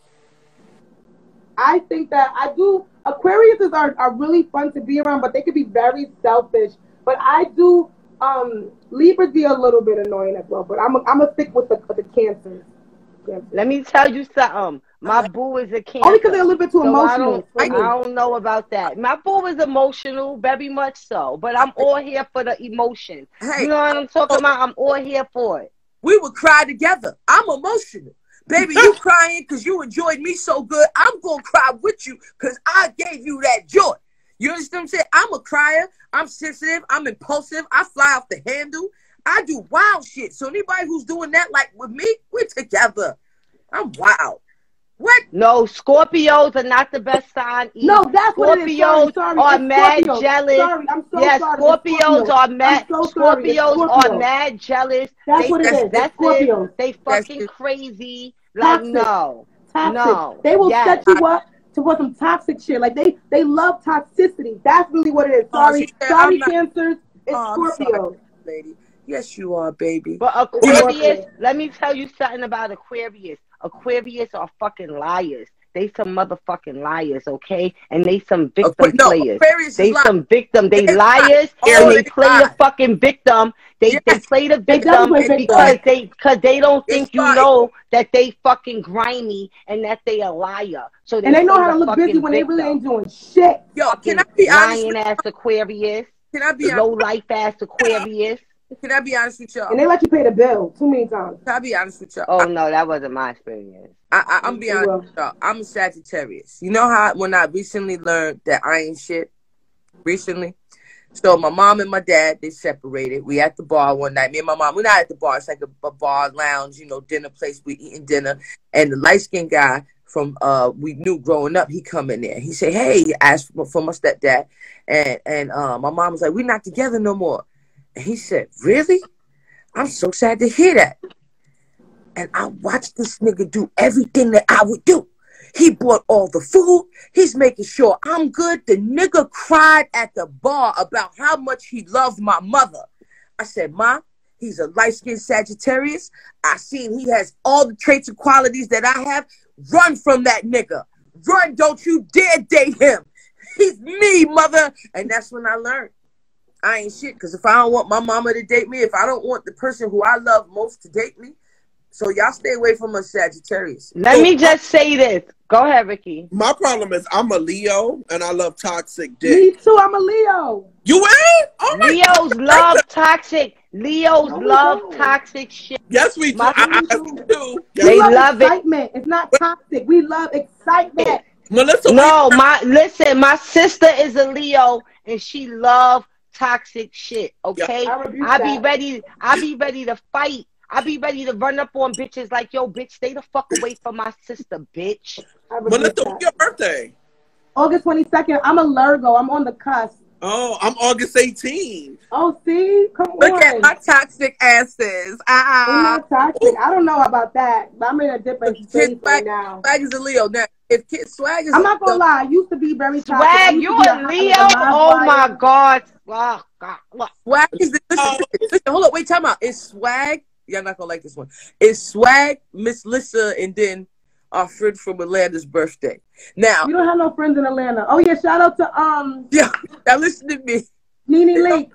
I think that I do. Aquariuses are, are really fun to be around, but they could be very selfish. But I do. Um, Libras be a little bit annoying as well. But I'm a, I'm gonna stick with the the cancers. Cancers. Let me tell you something. My boo is a cancer. Only because they're a little bit too So I emotional. don't, for I don't know about that. My boo is emotional, very much so. But I'm all here for the emotion. Hey, You know what I'm talking about? I'm all here for it. we would cry together. I'm emotional. Baby, you crying because you enjoyed me so good. I'm going to cry with you because I gave you that joy. You understand what I'm saying? I'm a crier. I'm sensitive. I'm impulsive. I fly off the handle. I do wild shit. So anybody who's doing that, like with me, we're together. I'm wild. What? No, Scorpios are not the best sign. either. No, that's what it is. Sorry, Scorpios sorry. are It's mad Scorpios. jealous. Sorry, I'm so yes, sorry. Scorpios Scorpios. are mad. I'm so Scorpios Scorpios. are mad jealous. That's they, what it that's- is. It's it. Scorpios. They That's fucking it. crazy. Like Toxic. no, Toxic. no. They will Yes. set you up to want some toxic shit. Like they they love toxicity. That's really what it is. Oh, Sorry, she said, sorry, not- cancers. It's Oh, Scorpio. sorry, lady. Yes, you are, baby. But Aquarius, let me tell you something about Aquarius. Aquarius are fucking liars. They some motherfucking liars, okay? And they some victim Aqu- no, players. Aquarius They is lying. some victim. They They liars and they they play lie. the fucking victim. They they play the They victim definitely because they because they don't It's think you fine. know that they fucking grimy and that they a liar. So they And they know how to look busy fucking when they really ain't doing shit. Yo, can I be honest? lying With, ass Aquarius, can I be low honest? life ass Aquarius. Can I be honest with y'all? And they let you pay the bill too many times. Can I be honest with y'all? Oh no, that wasn't my experience. I, I, I'm being honest with y'all. I'm a Sagittarius. You know how when I recently learned that I ain't shit? Recently? So my mom and my dad, they separated. We at the bar one night. Me and my mom, we're not at the bar. It's like a, a bar, lounge, you know, dinner place. We eating dinner. And the light-skinned guy from uh we knew growing up, he come in there. He said, Hey, he asked for, for my stepdad. And and uh, my mom was like, We're not together no more. And he said, Really? I'm so sad to hear that and I watched this nigga do everything that I would do. He bought all the food. He's making sure I'm good. The nigga cried at the bar about how much he loved my mother. I said, Ma, he's a light skinned Sagittarius. I seen he has all the traits and qualities that I have. Run from that nigga. Run, don't you dare date him. He's me, mother. And that's when I learned. I ain't shit. Because if I don't want my mama to date me, if I don't want the person who I love most to date me, so y'all stay away from us Sagittarius. Let me just say this. Go ahead, Ricky. My problem is I'm a Leo and I love toxic Me too. I'm a Leo. You ain't? Oh my Leos love toxic. Leos oh, No, love don't. toxic shit. Yes, we do. My- I, I, we do. We They Yes. love, love it. excitement. It's not toxic. We love excitement. Melissa, No, my listen, my sister is a Leo and she love toxic shit. Okay, I rebuke I be ready. I be ready to fight. I be ready to run up on bitches like, yo, bitch, stay the fuck away from my sister, bitch. I we, rebuke Melissa, that. what's your birthday? August 22nd. I'm a Virgo. I'm on the cusp. Oh, I'm August 18. Oh, see? Come Look on. at my toxic asses. Ah, I'm not toxic. I don't know about that. but I'm in a different Kid space right now. Swag is a Leo. Now, if Kid Swag is I'm not gonna Leo, lie. I used to be very Swag, you to be a Leo? live Oh wire. my god. Oh, god. Look. Swag is the, listen, listen, listen, hold up, wait, time out. It's Swag. Y'all not gonna like this one. It's Swag, Miss Lissa, and then our friend from Atlanta's birthday. Now, We don't have no friends in Atlanta. Oh yeah, shout out to um yeah, now listen to me. Nene Lake.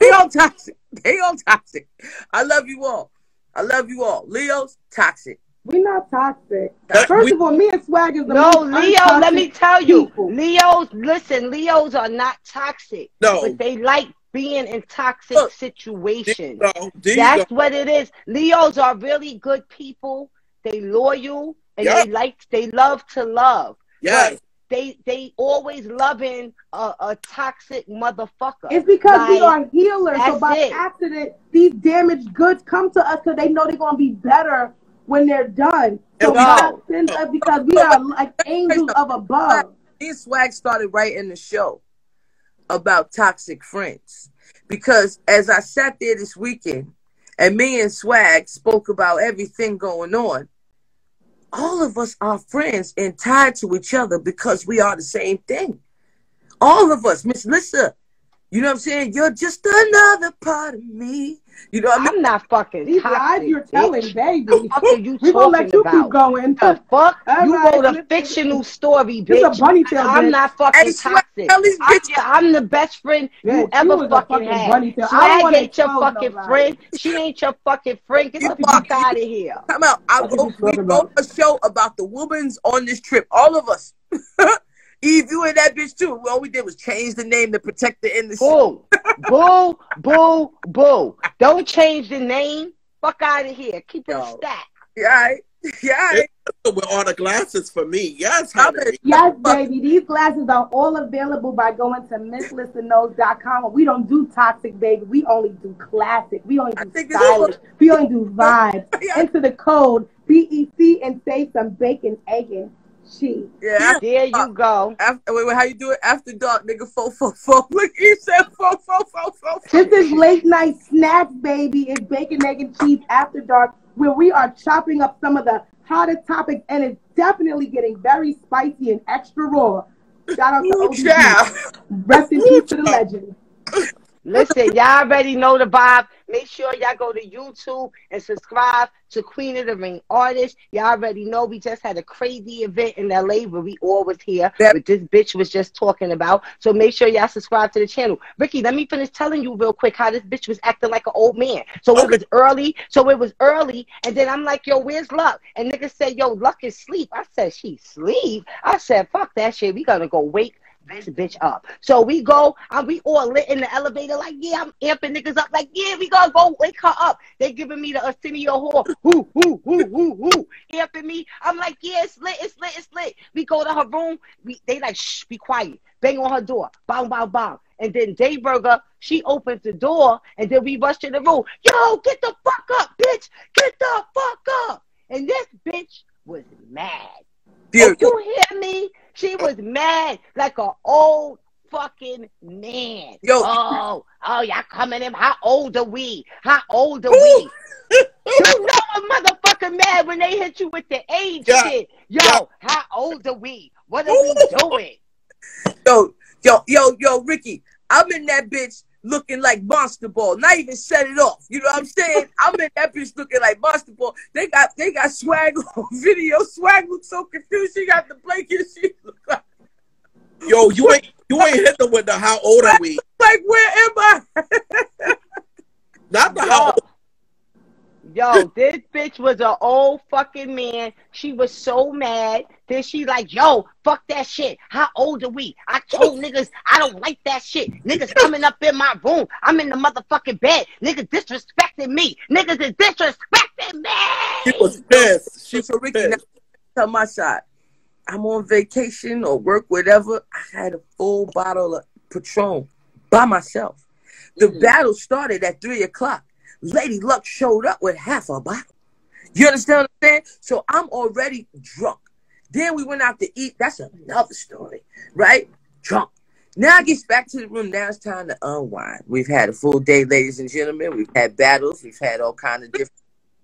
They all toxic. They all toxic. I love you all. I love you all. Leo's toxic. We're not toxic. That- First we- of all, me and Swag is the No, most Leo, let me tell you. people. Leos, listen, Leos are not toxic, No. but they like being in toxic Look, situations. No. There you That's go. what it is. Leos are really good people. They loyal and Yep. they like they love to love. Yes. But they they always loving a, a toxic motherfucker. It's because we are healers. So by it. accident, these damaged goods come to us because they know they're gonna be better when they're done. So And we- God sends us because we are like angels of above. Me and Swag started writing the show about toxic friends because as I sat there this weekend and me and Swag spoke about everything going on, all of us are friends and tied to each other because we are the same thing. All of us, Miss Lissa, you know what I'm saying? You're just another part of me. You know what I mean? I'm not fucking These toxic, lies you're telling, bitch. baby. The fuck are you we gonna let you about? keep going. The fuck? All you right, wrote a fictional story, bitch. It's a bitch. bunny tail, I'm bitch. not fucking Hey, toxic. tell these I'm, I'm the best friend Yeah, you ever was fucking fucking had. bunny tail. I don't Swag wanna ain't your fucking nobody. friend. She ain't your fucking friend. Get You the fuck out of here. Come out. I What are go, we wrote a show about the women's on this trip. All of us. Eve, you and that bitch too. All we did was change the name to protect the industry. Boo, boo, boo, boo. Don't change the name. Fuck out of here. Keep it a Yo. stack. Yeah, all right. Yeah, all right. With all the glasses for me. Yes, honey. Yes, baby. These glasses are all available by going to MissLissaKnows.com. We don't do toxic, baby. We only do classic. We only do think stylish. We only do vibes. Yeah. Enter the code BEC and save some bacon, egg, and cheese. Yeah. There you go. After, wait, wait, how you do it? After dark, nigga. Fo fo fo. Look, Eve said fo fo fo fo. This is late night snacks, baby. It's bacon, egg, and cheese after dark, where we are chopping up some of the hottest topics, and it's definitely getting very spicy and extra raw. Shout out to Ooh. Rest in peace to the legend. Listen, y'all already know the vibe. Make sure y'all go to YouTube and subscribe to Queen of the Ring Artist. Y'all already know we just had a crazy event in LA where we all was here, what this bitch was just talking about. So make sure y'all subscribe to the channel. Ricky, let me finish telling you real quick how this bitch was acting like an old man. So it was early. So it was early, and then I'm like, yo, where's Luck? And nigga said, yo, Luck is sleep. I said, she sleep. I said, fuck that shit. We gonna go wake this bitch up. So we go, and we all lit in the elevator, like, yeah, I'm amping niggas up, like, yeah, we gonna go wake her up. They giving me the Arsenio whore, whoo, whoo, whoo, whoo, whoo, amping me. I'm like, yeah, it's lit, it's lit, it's lit. We go to her room, we, they like, shh, be quiet. Bang on her door, bang, bang, bang. And then Dayburger, she opens the door, and then we rush to the room. Yo, get the fuck up, bitch! Get the fuck up! And this bitch was mad. Dude, Oh, you hear me? She was mad like an old fucking man. Yo. Oh, oh, y'all coming in? How old are we? How old are we? you know a motherfucker mad when they hit you with the age Yeah. shit. Yo, Yeah. how old are we? What are we doing? yo, yo, yo, yo, Ricky. I'm in that bitch looking like Monster Ball. Not even set it off. You know what I'm saying? I'm in that bitch looking like Monster Ball. They got they got swag on video. Swag looks so confused. She got the blanket. She look like, Yo, you ain't you ain't hit them with the how old are we? like where am I? Not the how old. Yo, this bitch was an old fucking man. She was so mad. Then she like, yo, fuck that shit. How old are we? I told niggas I don't like that shit. Niggas coming up in my room. I'm in the motherfucking bed. Niggas disrespecting me. Niggas is disrespecting me. She was pissed. She so was Ricky, pissed. tell my side. I'm on vacation or work, whatever. I had a full bottle of Patron by myself. The Mm. battle started at three o'clock. Lady Luck showed up with half a bottle. You understand what I'm saying? So I'm already drunk. Then we went out to eat. That's another story, right? Drunk. Now it gets back to the room. Now it's time to unwind. We've had a full day, ladies and gentlemen. We've had battles. We've had all kind of different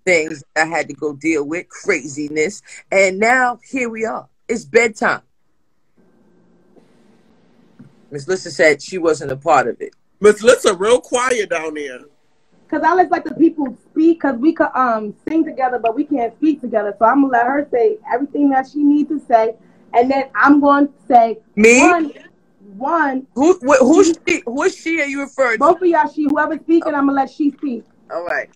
things I had to go deal with, craziness. And now here we are. It's bedtime. Miss Lissa said she wasn't a part of it. Miss Lissa, real quiet down there. Cause I like let the people speak, cause we could um sing together, but we can't speak together. So I'm gonna let her say everything that she needs to say, and then I'm going to say Me? one, one. Who wh- who's she? Who is she? Are you referring to? Both of y'all, she whoever's speaking, I'm gonna let she speak. All right,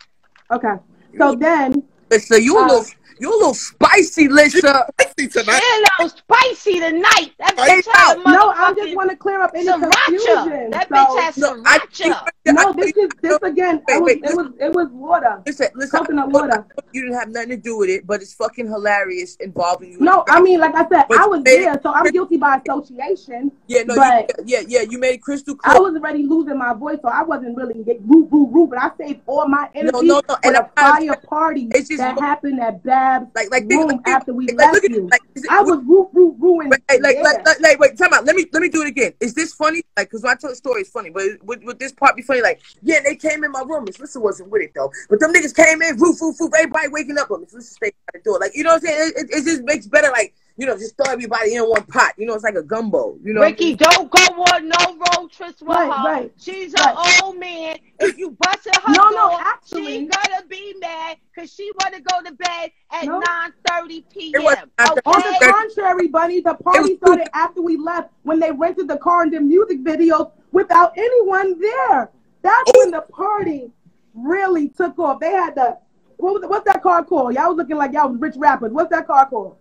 Okay. So then, Lissa, you a Uh, little, you a little spicy, Lissa. Spicy tonight. She a little spicy tonight. That bitch had a no, I just want to clear up any sriracha. confusion. That So- bitch has No, I sriracha. no, this is this again. Wait, it was it was it was water, Listen, listen. coconut water. You didn't have nothing to do with it, but it's fucking hilarious involving you. No, I mean, like I said, But I was made it- there, so I'm guilty by association. yeah, no, but- you, yeah, yeah. You made it crystal I was already losing my voice, so I wasn't really get woo woo woo. But I saved all my energy no, no, for and the fire party It's just that happened at Bab's Like, like, room think- after we like, left at you. like, it- I was woo woo wooing. Hey, like, yeah. like, like, like, wait, time out. Let me, let me do it again. Is this funny? Like, cause when I tell the story, it's funny, but would, would this part be funny? Like, yeah, they came in my room. Miss Lissa wasn't with it though, but them niggas came in, roof, roof, roof, everybody waking up. But Miss Lissa stayed by the door. Like, you know what I'm saying? It, it, it just makes better. Like, you know, just throw everybody in one pot. You know, it's like a gumbo. You know, Ricky, don't go on no road trips with Right, her. right, She's right. an old man. If you busted her No, no, door, actually- she gonna be mad because she want to go to bed at No. 9:30 It was p.m. after- On the contrary, Bunny, the party started after we left when they rented the car and did music videos without anyone there. That's oh. when the party really took off. They had the what was what's that car called? Y'all was looking like y'all was rich rappers. What's that car called?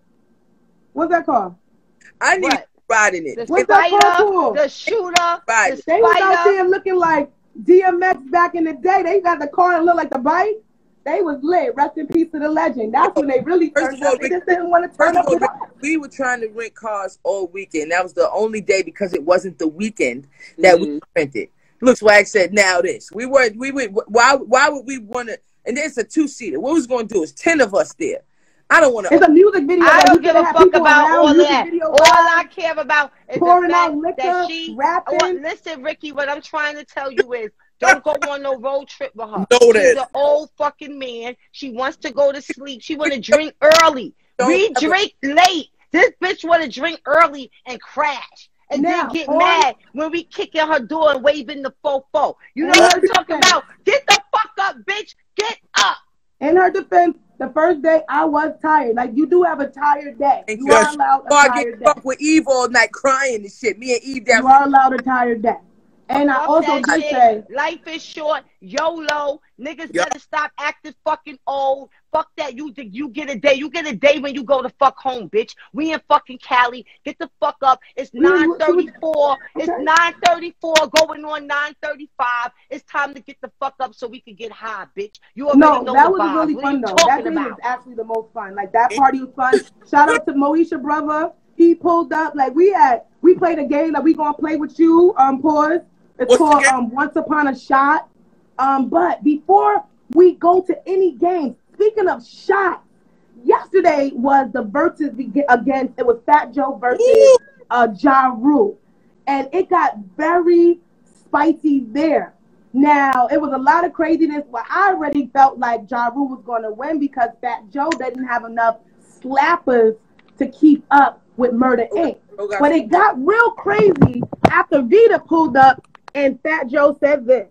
What's that car? I need What? to ride in it. The What's that car called? the shooter, Right. the They was out there looking like DMX back in the day. They got the car and looked like the bike. They was lit. Rest in peace to the legend. That's when they really First turned of all, up. They just didn't want to turn of up all, we were trying to rent cars all weekend. That was the only day because it wasn't the weekend that we mm-hmm. rented. Look, Swag said, "Now this." We were, we would. Why? Why would we want to? And it's a two seater. What was going to do is ten of us there. I don't want to. It's a music video. I don't we give a fuck about all that. All. I care about is pouring the out fact liquor, that she. rapping. Oh, listen, Ricky, what I'm trying to tell you is don't go on no road trip with her. Know She's that. an old fucking man. She wants to go to sleep. She want to drink early. Don't we ever- drink late. This bitch want to drink early and crash. And Now, then get on- mad when we kick in her door and waving the fofo. You know what I'm talking about? Get the fuck up, bitch. Get up. In her defense, the first day I was tired. Like you do have a tired day. And You yes, are allowed a I tired get day. fucked with Eve all night crying and shit. Me and Eve down. You are allowed a tired day. And I also did say, life is short. YOLO. Niggas Yeah. better stop acting fucking old. Fuck that. You you get a day. You get a day when you go to fuck home, bitch. We in fucking Cali. Get the fuck up. It's nine thirty four. It's nine thirty four. Going on nine thirty five. It's time to get the fuck up so we can get high, bitch. You already no, know that was vibes. really what fun though. That day was actually the most fun. Like that party was fun. Shout out to Moesha brother. He pulled up. Like we had, we played a game that we gonna play with you. Um, pause. It's What's called um Once Upon a Shot. Um, but before we go to any game, speaking of shot, yesterday was the Verzuz against. It was Fat Joe versus uh Ja Rule, and it got very spicy there. Now it was a lot of craziness. Where I already felt like Ja Rule was going to win because Fat Joe didn't have enough slappers to keep up with Murder Inc. Oh, But it got real crazy after Vita pulled up and Fat Joe said this.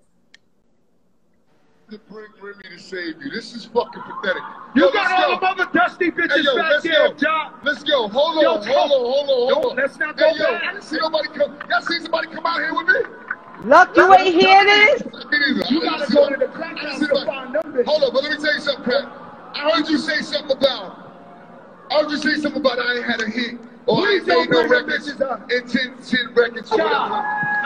to bring Remy to save you. This is fucking pathetic. You Yo, got all go. the mother dusty bitches Hey, yo, back let's there, go. John. Let's go. Hold on, Yo, hold on, hold on, hold Don't- on. let's not go hey, go yo, back. see nobody come. Y'all see somebody come out here with me? Look, you ain't hear this? You gotta go to the that. crack I didn't house see to find them. Hold on, but let me tell you something, Pat. I heard you say something about. I heard you say something about I ain't had a hit or I ain't made no bring records bitches up. in 10, 10 records or whatever.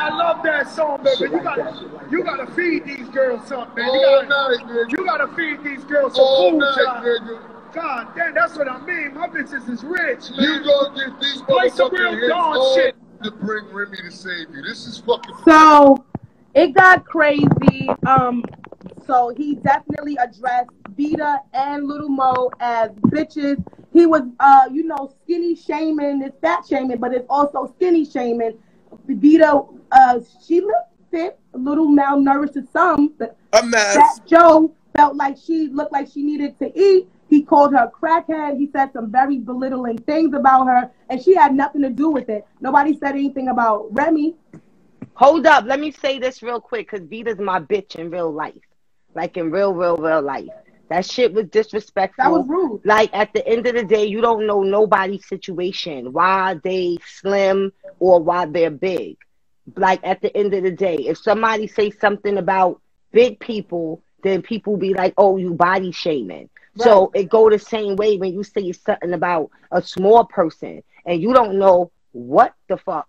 I love that song, baby. You gotta, you gotta feed these girls something, man. You All gotta, night, nigga. you gotta feed these girls some All food, night, John. God damn, that's what I mean. My bitches is rich, man. You gonna get these Play some real hits dawn shit. to bring Remy to save you. This is fucking. So it got crazy. Um, so he definitely addressed Vita and Little Mo as bitches. He was, uh, you know, skinny shaming. It's fat shaming, but it's also skinny shaming. Vita, uh, she looked fit, a little malnourished to some. But A mess. Fat Joe felt like she looked like she needed to eat. He called her a crackhead. He said some very belittling things about her, and she had nothing to do with it. Nobody said anything about Remy. Hold up, let me say this real quick because Vita's my bitch in real life. Like in real, real, real life. That shit was disrespectful. That was rude. Like at the end of the day, you don't know nobody's situation, why they slim or why they're big. Like at the end of the day, if somebody say something about big people, then people be like, "Oh, you body shaming." So it go the same way when you say something about a small person and you don't know what the fuck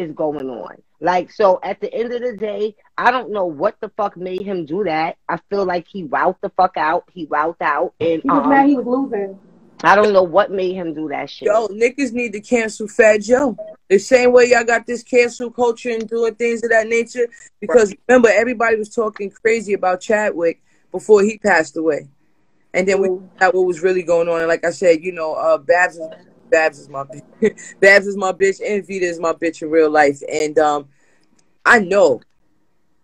is going on. Like so, at the end of the day, I don't know what the fuck made him do that. I feel like he wowed the fuck out. He wowed out, and He was um, mad he was losing. I don't know what made him do that shit. Yo, niggas need to cancel Fat Joe. The same way y'all got this cancel culture and doing things of that nature. Because remember, everybody was talking crazy about Chadwick before he passed away. and then we found out what was really going on. And like I said, you know, uh, Babs is Babs is my Babs is my bitch, and Vita is my bitch in real life. And um, I know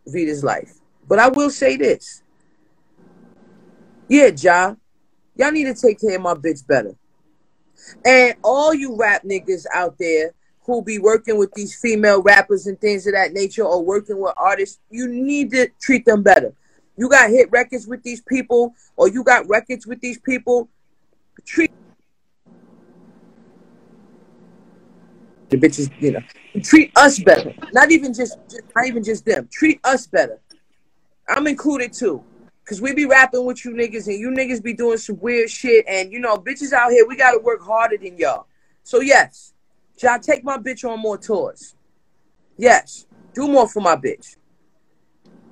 Vita's life, but I will say this: yeah, Ja, y'all need to take care of my bitch better. And all you rap niggas out there who be working with these female rappers and things of that nature or working with artists, you need to treat them better. You got hit records with these people or you got records with these people, treat the bitches, you know, treat us better. Not even just, just not even just them. Treat us better. I'm included too. Cause we be rapping with you niggas and you niggas be doing some weird shit and you know, bitches out here, we gotta work harder than y'all. So yes, y'all take my bitch on more tours. Yes, do more for my bitch.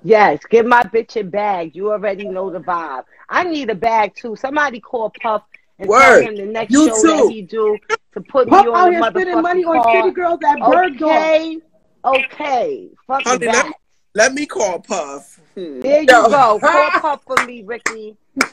Yes, give my bitch a bag. You already know the vibe. I need a bag too. Somebody call Puff and Word. tell him the next You show too. that he do to put Puff me out on here spending motherfucking money on card. city girls at Bergdorf. Okay, okay. Fuck Honey, let that. me, let me call Puff. Hmm. There you Yo. go. Call Puff for me, Ricky.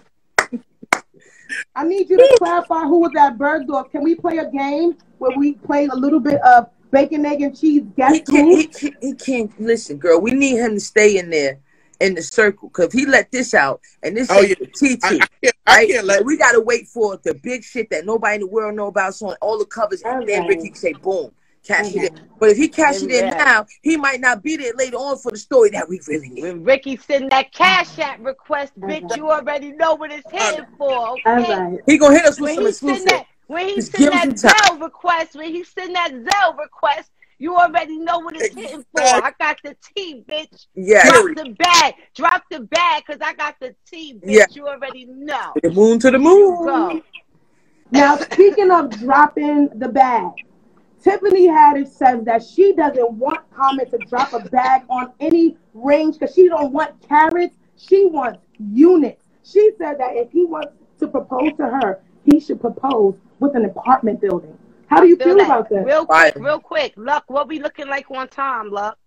I need you to clarify who was at Bergdorf. Can we play a game where we play a little bit of bacon, egg, and cheese? Guess He can't, who? he, can't, he can't listen, girl. We need him to stay in there in the circle. Cause if he let this out and this Oh, ain't yeah. TT, I, I can't, I right? can't let we gotta wait for the big shit that nobody in the world know about. So on all the covers, and then Ricky can say, "Boom, cash Okay. it in." Mm-hmm. But if he cash it in Yeah. now, he might not be there later on for the story that we really need. When Ricky send that cash app request, bitch, you already know what it's hitting for. Okay. right. He gonna hit us with When some he exclusive. that, when he Just send that him some time. Zelle request, when he send that Zelle request, you already know what it's hitting for. I got the T, bitch. Yeah, Drop the bag. Drop the bag, cause I got the T, bitch. Yeah. You already know. the moon to the moon. go. Now, speaking of dropping the bag, Tiffany Haddish says that she doesn't want Common to drop a bag on any range because she don't want carats. She wants units. She said that if he wants to propose to her, he should propose with an apartment building. How do you Feel feel that. about that? Real quick, real quick. Luck, what we looking like on time, Luck?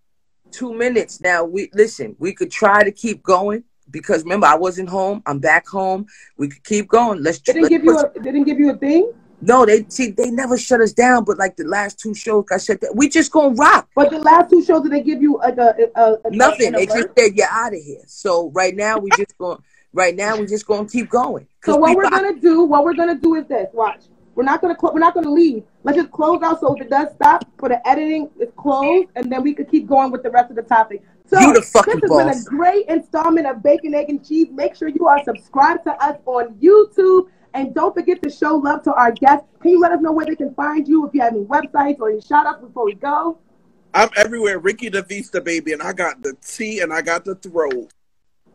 Two minutes now. We listen. We could try to keep going because remember I wasn't home. I'm back home. We could keep going. Let's. They didn't let's give you a they didn't give you a thing, No, they see they never shut us down, but like the last two shows, I said that we just gonna rock. but the last two shows did they give you like a, a, a Nothing. They just said you're out of here. So right now we just going. Right now we just gonna keep going. So what we we're gonna do, what we're gonna do is this. Watch. We're not gonna cl- we're not gonna leave. Let's just close out so if it does stop for the editing, it's closed, and then we could keep going with the rest of the topic. So You the fucking this has been a great installment of Bacon, Egg, and Cheese. Make sure you are subscribed to us on YouTube. And don't forget to show love to our guests. Can you let us know where they can find you if you have any websites or any shout outs before we go? I'm everywhere. Ricky DeVista, baby, and I got the T and I got the throat.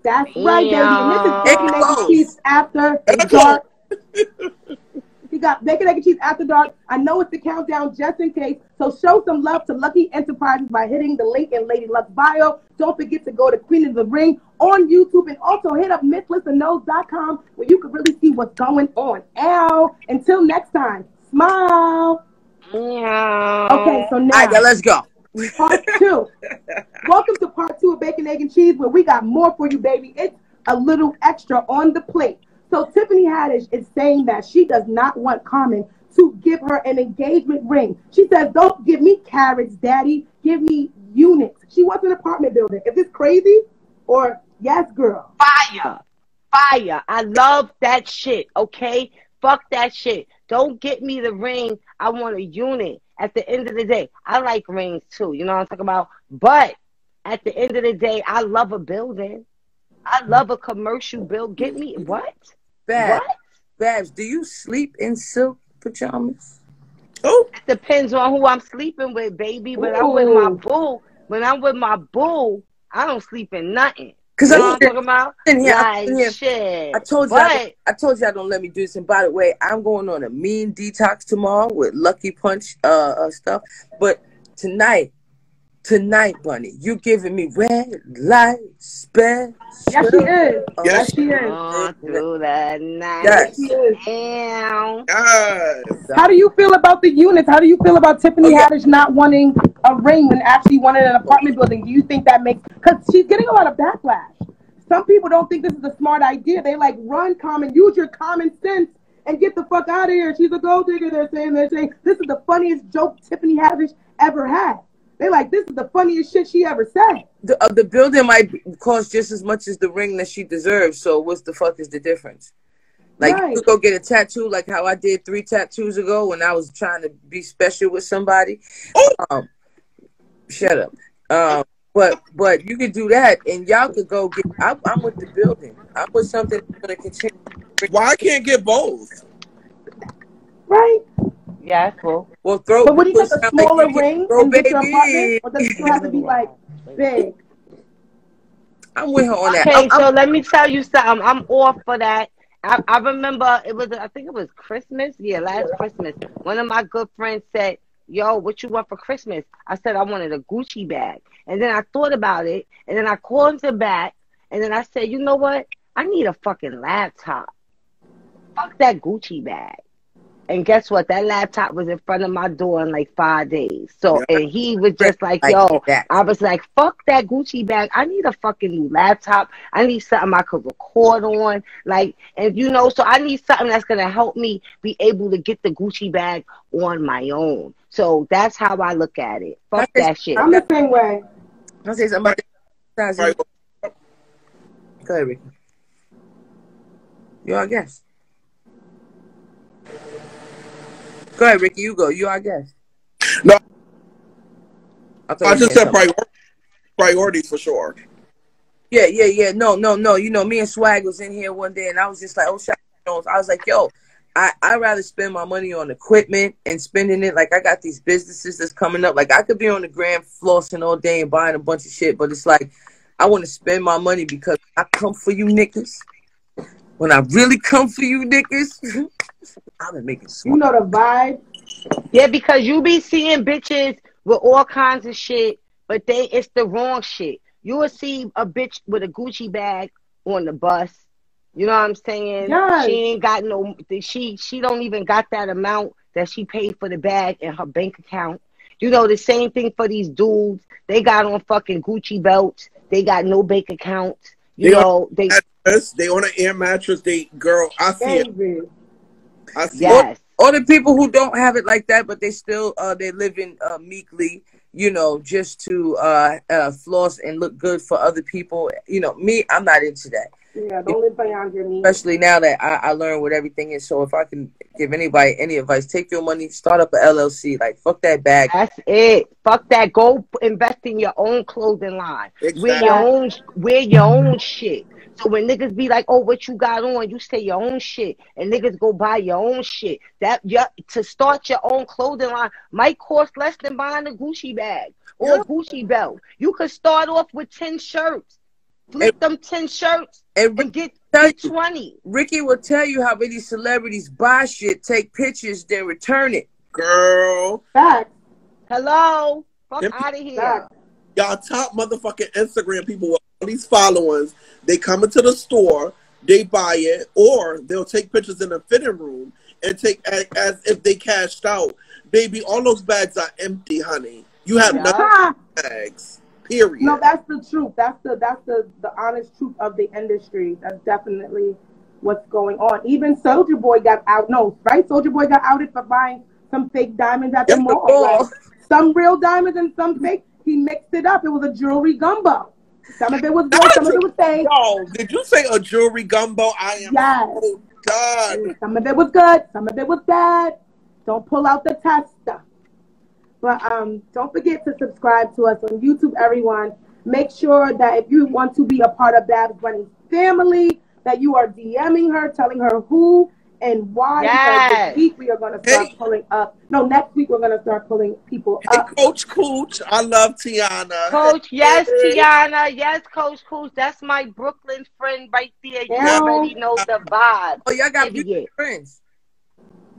That's right, baby. And this is Bacon, Egg, and Cheese after dark. He got bacon, egg, and cheese after dark. I know it's the countdown just in case. So show some love to Lucky Enterprises by hitting the link in Lady Luck's bio. Don't forget to go to Queen of the Ring on YouTube and also hit up MissLissaKnows.com where you can really see what's going on. Ow. Until next time, smile. Yeah. Okay, so now right, now let's go. part two. Welcome to part two of Bacon, Egg, and Cheese, where we got more for you, baby. It's a little extra on the plate. So Tiffany Haddish is saying that she does not want Common to give her an engagement ring. She says, "Don't give me carats, Daddy. Give me units." She wants an apartment building. Is this crazy? Or yes, girl? Fire. Fire. I love that shit, okay? Fuck that shit. Don't get me the ring. I want a unit. At the end of the day, I like rings too. You know what I'm talking about? But at the end of the day, I love a building. I love a commercial build. Get me what? Babs, What? Babs, do you sleep in silk pajamas? Oh, depends on who I'm sleeping with, baby. When I'm with my Ooh. boo, when I'm with my boo, I don't sleep in nothing. Cause You know I'm what I'm talking about? sitting here, I'm Like here. shit. I told you, I, I told you I don't let me do this. And by the way, I'm going on a mean detox tomorrow with Lucky Punch uh, uh stuff. But tonight, tonight, Bunny, you giving me red light special. Yes, she is. Oh, Yes, she is. on through the night. Yes. She is. Yes. How do you feel about the units? How do you feel about Tiffany Okay. Haddish not wanting a ring when actually wanted an apartment building? Do you think that makes because she's getting a lot of backlash some people don't think this is a smart idea. They like run common, use your common sense and get the fuck out of here. She's a gold digger. They're saying they're saying this is the funniest joke Tiffany Haddish ever had. They like this is the funniest shit she ever said. The, uh, the building might cost just as much as the ring that she deserves. So what's the fuck is the difference? Like Right. you could go get a tattoo, like how I did three tattoos ago when I was trying to be special with somebody. Um, shut up. Um, but but you could do that, and y'all could go get. I'm, I'm with the building. I'm with something that's gonna continue. Why I can't get both? Right? Yeah, that's cool. Well, throw. But would you take a sound like smaller you ring throw and get your apartment, or does it still have to be like big? I'm with her on that. Okay, I'm- I'm- so let me tell you something. I'm all for that. I, I remember it was I think it was Christmas. Yeah, last Christmas. One of my good friends said, Yo, what you want for Christmas? I said I wanted a Gucci bag. And then I thought about it and then I called him back and then I said, you know what? I need a fucking laptop. Fuck that Gucci bag. And guess what? That laptop was in front of my door in like five days. So, Yeah. and he was just like, Like yo, that. I was like, fuck that Gucci bag. I need a fucking new laptop. I need something I could record on. Like, and you know, so I need something that's going to help me be able to get the Gucci bag on my own. So that's how I look at it. Fuck that shit. I'm the same way. Can I say something about that? Right. Go ahead, Ricky. You're our guest. Go ahead, Ricky. You go. You're our guest. No, I, I just said priority, priority for sure. Yeah, yeah, yeah. No, no, no. You know, me and Swag was in here one day, and I was just like, oh, shit. I was like, yo, I I rather spend my money on equipment and spending it. Like I got these businesses that's coming up. Like I could be on the gram flossing all day and buying a bunch of shit, but it's like I want to spend my money because I come for you niggas. When I really come for you niggas, I've been making You smart. know the vibe. Yeah, because you be seeing bitches with all kinds of shit, but they it's the wrong shit. You will see a bitch with a Gucci bag on the bus. You know what I'm saying? Yes. She ain't got no she she don't even got that amount that she paid for the bag in her bank account. You know the same thing for these dudes. They got on fucking Gucci belts. They got no bank accounts. You They on know, they mattress, they on an air mattress. They girl, I see it. Baby. I see it. Yes. or the people who don't have it like that, but they still uh they living uh meekly, you know, just to uh, uh floss and look good for other people. You know, me, I'm not into that. Yeah, don't live beyond your means. Especially now that I, I learned what everything is. So if I can give anybody any advice, take your money, start up a LLC. Like fuck that bag. That's it. Fuck that. Go invest in your own clothing line. Wear your own wear your own shit. So when niggas be like, "Oh, what you got on?" You say your own shit, and niggas go buy your own shit. That your, to start your own clothing line might cost less than buying a Gucci bag or a Gucci belt. You could start off with ten shirts, flip them ten shirts, And and get get you, twenty. Ricky will tell you how many celebrities buy shit, take pictures, then return it. Girl, Facts. Hello, fuck out of here. Facts. y'all top motherfucking Instagram people with all these followers. They come into the store, they buy it, or they'll take pictures in the fitting room and take as, as if they cashed out. Baby, all those bags are empty, honey. You have Yeah. nothing bags. Period. no, that's the truth. That's the that's the the honest truth of the industry. That's definitely what's going on. Even Soldier Boy got out. No, right? Soldier Boy got outed for buying some fake diamonds at the Yes, mall. Like, mall. some real diamonds and some fake. He mixed it up. It was a jewelry gumbo. Some of it was good. Some of it was fake. Yo, did you say a jewelry gumbo? I am Yes. so done. Some of it was good. Some of it was bad. Don't pull out the tester. But um, don't forget to subscribe to us on YouTube, everyone. Make sure that if you want to be a part of Babs Bunny's family, that you are DMing her, telling her who and why. Yes. this week we are going to start Hey. pulling up. No, next week we're going to start pulling people Hey, up. Coach Cooch, I love Tiana. Coach, yes, Hey. Tiana, yes, Coach Coach. That's my Brooklyn friend right there. You Yeah. already know the vibe. Oh, y'all got Baby, beautiful friends.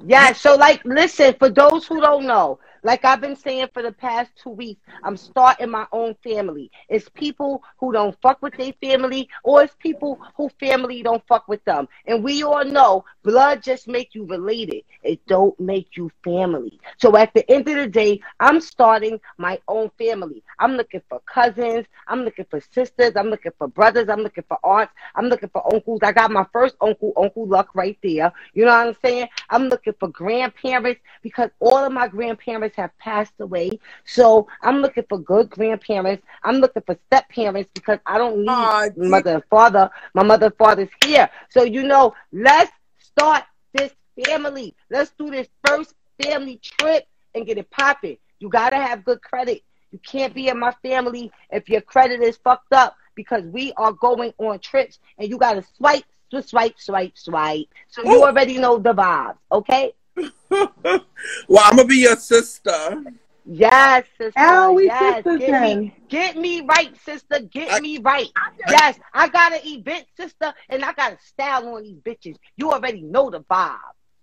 Yeah, so like listen, for those who don't know, like I've been saying for the past two weeks, I'm starting my own family. It's people who don't fuck with their family, or it's people who family don't fuck with them. And we all know blood just make you related. It don't make you family. So at the end of the day, I'm starting my own family. I'm looking for cousins. I'm looking for sisters. I'm looking for brothers. I'm looking for aunts. I'm looking for uncles. I got my first uncle, Uncle Luck, right there. You know what I'm saying? I'm looking for grandparents because all of my grandparents have passed away. So I'm looking for good grandparents. I'm looking for step parents because I don't need Aw, mother and father. My mother and father's here. So you know, let's start this family. Let's do this first family trip and get it popping. You gotta have good credit. You can't be in my family if your credit is fucked up because we are going on trips and you gotta swipe, swipe, swipe, swipe, swipe. So you already know the vibes, okay? well, I'm gonna be your sister. Yes, sister. Oh, we yes. sisters Get then. me, get me right, sister. Get I- me right. Yes, I got an event, sister, and I got a style on these bitches. You already know the vibe.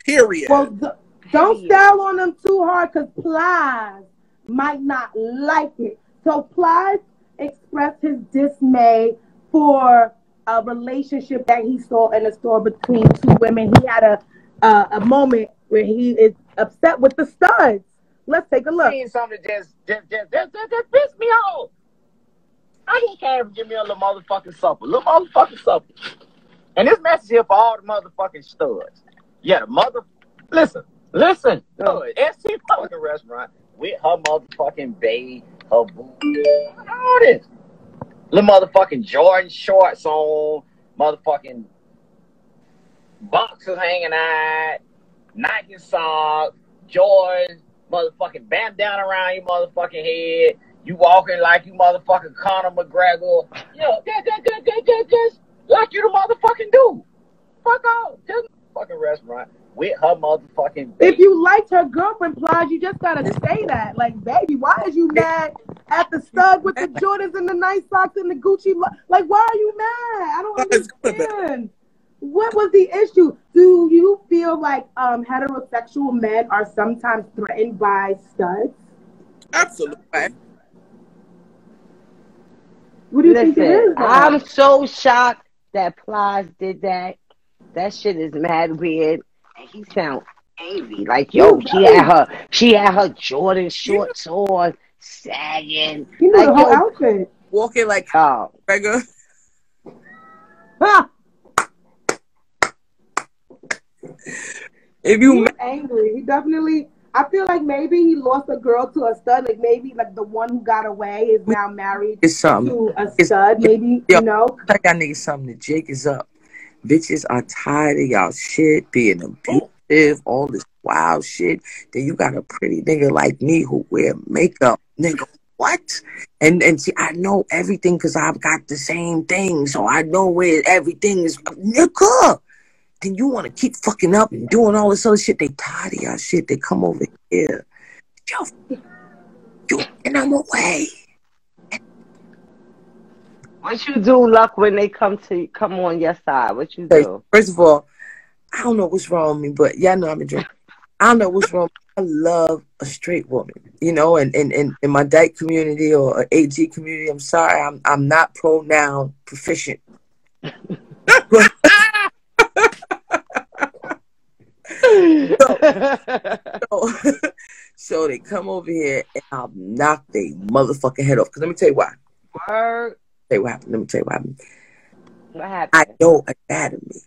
Period. Well, d- don't Period. style on them too hard because Plies might not like it. So Plies expressed his dismay for a relationship that he saw in the store between two women. He had a a, a moment where he is upset with the studs. Let's take a look. seen something that just just just just, just, just pissed me off. I just came to give me a little motherfucking supper, little motherfucking supper. And this message here for all the motherfucking studs. Yeah, the mother. Listen, listen. Stud, SC fucking restaurant with her motherfucking babe, her boo, all this. Little motherfucking Jordan shorts on, motherfucking boxers hanging out, Nike socks, Jordan, motherfucking bam down around your motherfucking head. You walking like you motherfucking Conor McGregor. Yo, that, that, that, that, that, just like you the motherfucking dude. Fuck off. Just fucking restaurant with her motherfucking If you liked her girlfriend, Plies, you just gotta say that. Like, baby, why is you mad at the stud with the Jordans and the nice socks and the Gucci? Like, why are you mad? I don't It's good, man. understand. What was the issue? Do you feel like um, heterosexual men are sometimes threatened by studs? Absolutely. What do you think it Listen, though? I'm so shocked that Plies did that. That shit is mad weird. And he sound angry. Like, yo, she had her she had her Jordan shorts on, sagging. You know Like, the whole yo, outfit. Walking like oh, regular. If you He's angry. He definitely. I feel like maybe he lost a girl to a stud. Like maybe like the one who got away is now married it's something. to a It's- stud. Maybe Yo. you know. I got niggas something. The jig is up. Bitches are tired of y'all shit being abusive, all this wild shit. Then you got a pretty nigga like me who wear makeup. Nigga, what? And and see, I know everything because I've got the same thing. So I know where everything is. Nigga. Then you want to keep fucking up and doing all this other shit. They tired of y'all shit. They come over here. Yo, you and I'm away. what you do, Luck, when they come to come on your side? What you do? First of all, I don't know what's wrong with me, but y'all know I'm a drinker. I don't know what's wrong. I love a straight woman, you know, and in, in, in my dyke community or a AG community, I'm sorry, I'm I'm not pronoun proficient. But- so, so they come over here and I'll knock their motherfucking head off. Cause let me tell you why. Word. You what happened. Let me tell you what happened. What I know anatomy.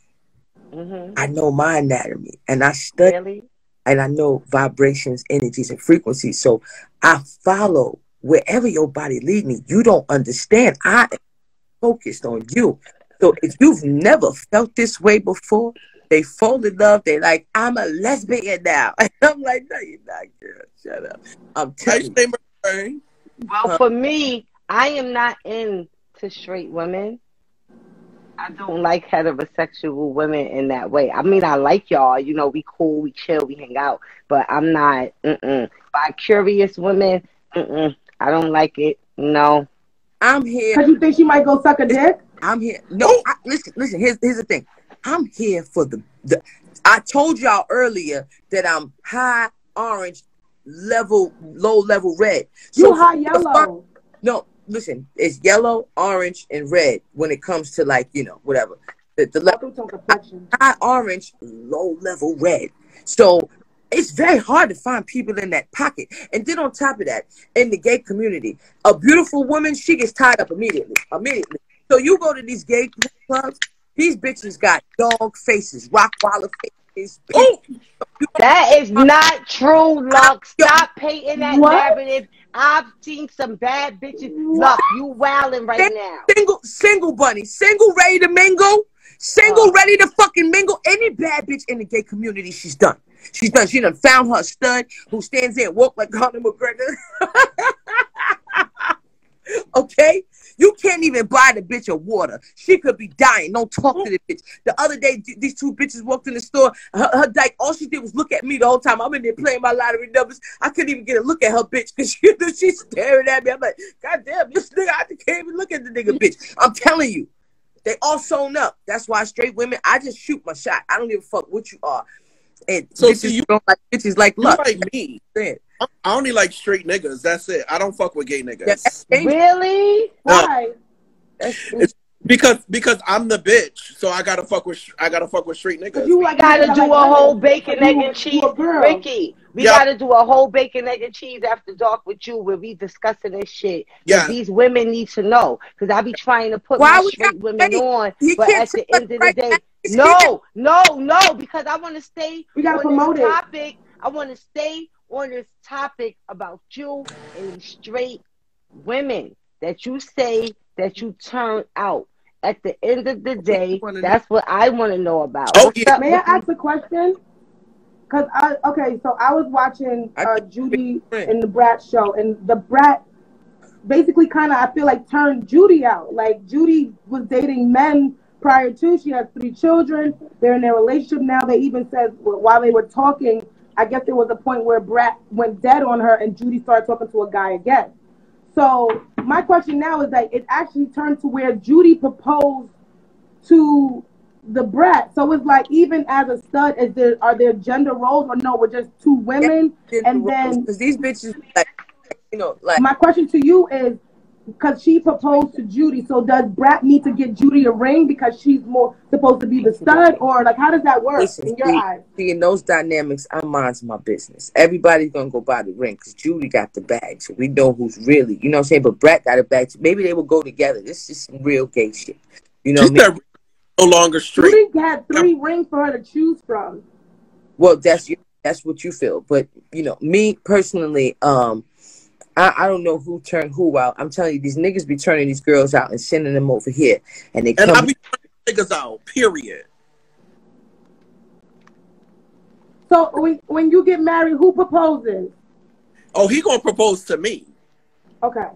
Mm-hmm. I know my anatomy, and I study. Really? and I know vibrations, energies, and frequencies. So I follow wherever your body lead me. You don't understand. I am focused on you. So if you've never felt this way before, they fall in love. They like, I'm a lesbian now. And I'm like, no, you're not, girl. Shut up. I'm How telling you you. say Murray? Well, for me, I am not into straight women. I don't like heterosexual women in that way. I mean, I like y'all. You know, we cool, we chill, we hang out. But I'm not. Mm-mm. By curious women, mm-mm. I don't like it. No. I'm here. Cause you think she might go suck a dick? I'm here. No, oh. I, listen, listen. Here's here's the thing. I'm here for the the. I told y'all earlier that I'm high orange, level, low level red. You high yellow. no, listen, it's yellow, orange, and red when it comes to like you know whatever. The, the level high orange, low level red. So it's very hard to find people in that pocket. And then on top of that, in the gay community, a beautiful woman she gets tied up immediately. Immediately. So you go to these gay clubs, these bitches got dog faces, rock waller faces. That is not true, Luck. Stop painting that What? narrative. I've seen some bad bitches. Luck, you wilding right now. Single, single bunny, single ready to mingle, single ready to fucking mingle. Any bad bitch in the gay community, she's done. She's done. She done found her stud who stands there and walk like Conor McGregor. okay? You can't even buy the bitch a water. She could be dying. Don't talk to the bitch. The other day, th- these two bitches walked in the store. Her, her dyke, all she did was look at me the whole time. I'm in there playing my lottery numbers. I couldn't even get a look at her bitch because she, she's staring at me. I'm like, God damn, this nigga, I can't even look at the nigga bitch. I'm telling you, they all sewn up. That's why straight women, I just shoot my shot. I don't give a fuck what you are. And So, bitches see, you- don't like bitches like You luck. like me. I I only like straight niggas. That's it. I don't fuck with gay niggas. Really? Why? It's because because I'm the bitch, so I gotta fuck with I gotta fuck with straight niggas. We gotta do a whole bacon, egg, and cheese. Ricky, we Yeah. gotta do a whole bacon, egg, and cheese after dark with you where we discussing this shit. Yeah. These women need to know. Because I be trying to put Why my we straight women on. you But at the end of the day, now. No, no, no, because I want to stay We gotta on promote this it. topic. I want to stay on this topic about you and straight women that you say that you turn out. At the end of the day, that's what I want to know about. Oh, What's May I ask a question? Cause I okay, so I was watching uh, Judy in the Brat show, and the Brat basically kind of I feel like turned Judy out. Like Judy was dating men prior to. She has three children. They're in their relationship now. They even said while they were talking, I guess there was a point where Brat went dead on her, and Judy started talking to a guy again. So my question now is that it actually turned to where Judy proposed to the brat. So it's like even as a stud, is there are there gender roles or no? We're just two women, and then because these bitches, like, you know, like my question to you is because she proposed to Judy. So does Brat need to get Judy a ring because she's more supposed to be the stud, or like how does that work Listen, in your see, eyes? see, in those dynamics, I mind's my business. Everybody's gonna go buy the ring because Judy got the bag, so we know who's really, you know what I'm saying. But Brat got a bag. Maybe they will go together. This is some real gay shit. You know She what I mean? no longer straight. Judy had three rings for her to choose from. Well, that's you. that's what you feel, but you know, me personally, um, I, I don't know who turned who out. I'm telling you, these niggas be turning these girls out and sending them over here, and they And come. I be turning niggas out. Period. So when when you get married, who proposes? Oh, he gonna propose to me. Okay.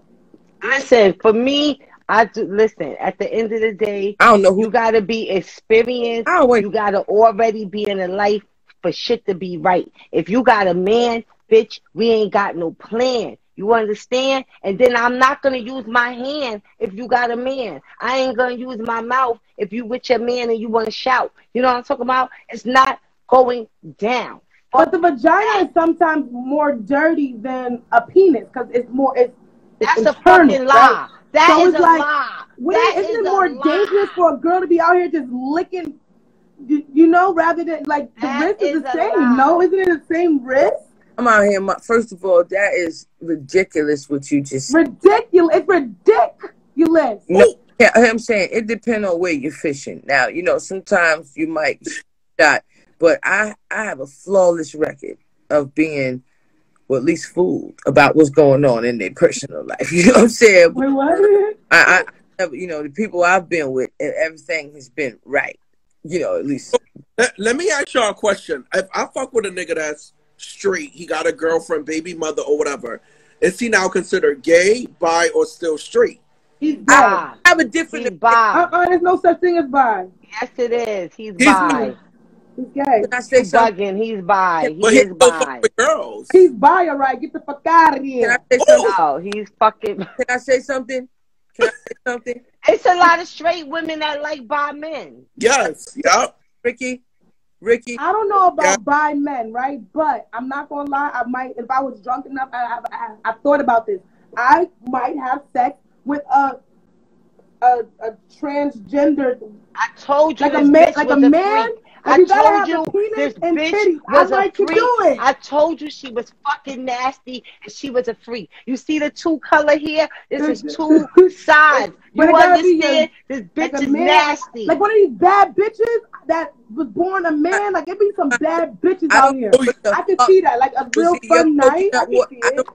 I Listen, for me, I do listen. At the end of the day, I don't know who you gotta be experienced. I don't You gotta already be in a life for shit to be right. If you got a man, bitch, we ain't got no plan. You understand? And then I'm not gonna use my hand if you got a man. I ain't gonna use my mouth if you with your man and you wanna shout. You know what I'm talking about? It's not going down. But the vagina is sometimes more dirty than a penis because it's more. It's, it's That's a internal, fucking lie. right? That so is a like, lie. Wait, That isn't is it more dangerous for a girl to be out here just licking? You, you know, rather than like the That risk is is the same. lie. No, isn't it the same risk? I'm out here. My, first of all, that is ridiculous. What you just Ridiculous! It's ridiculous. No, yeah, I'm saying it depends on where you're fishing. Now, you know, sometimes you might shot, but I I have a flawless record of being, well, at least fooled about what's going on in their personal life. You know what I'm saying? Wait, what? I, I, you know, the people I've been with, everything has been right. You know, at least. Let, let me ask y'all a question. If I fuck with a nigga that's straight, he got a girlfriend, baby mother, or whatever, is he now considered gay, bi, or still straight? He's bi. I have a different. He's bi. Uh-uh, there's no such thing as bi. Yes, it is. He's, He's- bi. He's gay. Can I say He's something? bugging. He's bi. He But he is bi. with girls. He's bi, all right. Get the fuck out of here. Can I say something? Oh! No, he's fucking. Can I say something? Can I say something? It's a lot of straight women that like bi men. Yes. Yep. Ricky, Ricky. I don't know about bi men, right? But I'm not gonna lie. I might, if I was drunk enough, I, I, I, I thought about this. I might have sex with a a, a transgender. I told you like a man, bitch like was a a man. freak. If I you told have you a penis this and bitch titties, was I a like to freak. do it. I told you she was fucking nasty and she was a freak. You see the two color here? This is two sides. You it gotta be understand? your- This bitch a is man, nasty. Like one of these bad bitches that was born a man. Like it be some bad bitches out here. I could see that. Like a real see, fun night. I coconut could see it.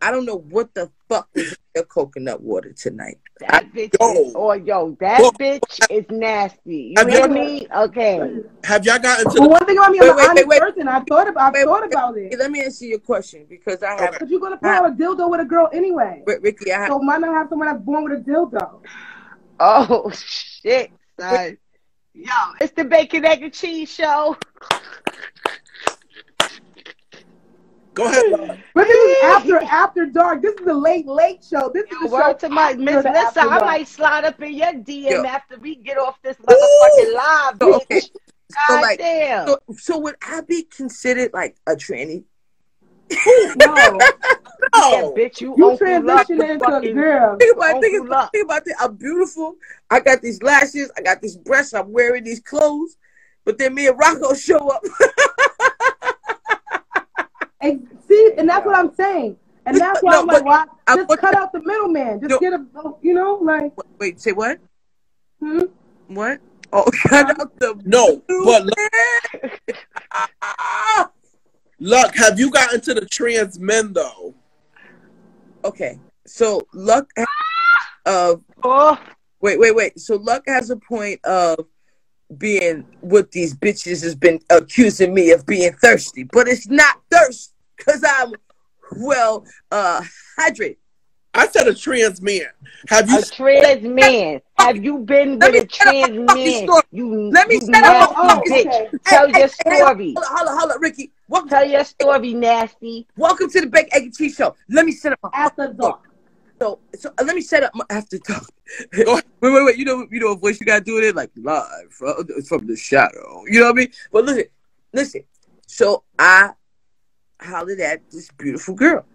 Don't, I don't know what the fuck is in your coconut water tonight. That bitch is, oh yo, that bitch is nasty. You Have hear me? Okay. Have y'all gotten to But the one thing about me, Wait, I'm wait, an honest wait, wait. person. I thought about, I Wait, thought wait, about it. Let me answer your question because I have. But you're gonna put a dildo with a girl anyway. Wait, Ricky, I have. So why not have someone that's born with a dildo? Oh shit, son. Yo, it's the bacon, egg, and cheese show. Go ahead. But this is after after dark. This is the late late show. This is the show Word to my after Miss the Lissa, I might slide up in your DM Yo. after we get off this motherfucking live, So, bitch. okay. So God like, damn. so, so would I be considered like a tranny? No, Yeah, bitch, you, you Uncle Luck, transitioned the into a girl. Think about, think about, think about it. I'm beautiful. I got these lashes. I got these breasts. I'm wearing these clothes. But then me and Rocco show up. And see, and that's what I'm saying. And that's why No, I'm like, but why I just want- cut out the middleman. Just No. get a, you know, like, Wait, say what? hmm? What? Oh, cut out the. No, but look! Luck, have you gotten to the trans men though? Okay, so luck of Oh, wait, wait, wait. So luck has a point of being what these bitches has been accusing me of being thirsty, but it's not thirst because I'm well uh hydrated. I said a trans man. Have you a trans man. Have you been Let with me a set up trans my fucking man? story. You, Let me you set up my nasty fucking- bitch. okay. Tell Hey, your hey, hey, story. Hold on, hold on, hold on, Ricky. Welcome, Tell your story, nasty. welcome to the Bake Egg and Cheese Show. Let me set up my after dark. So, so uh, let me set up my after talk. Wait, wait, wait. You know, you know, what voice you gotta do it like live from, from the shadow. You know what I mean? But listen, listen. So I hollered at this beautiful girl,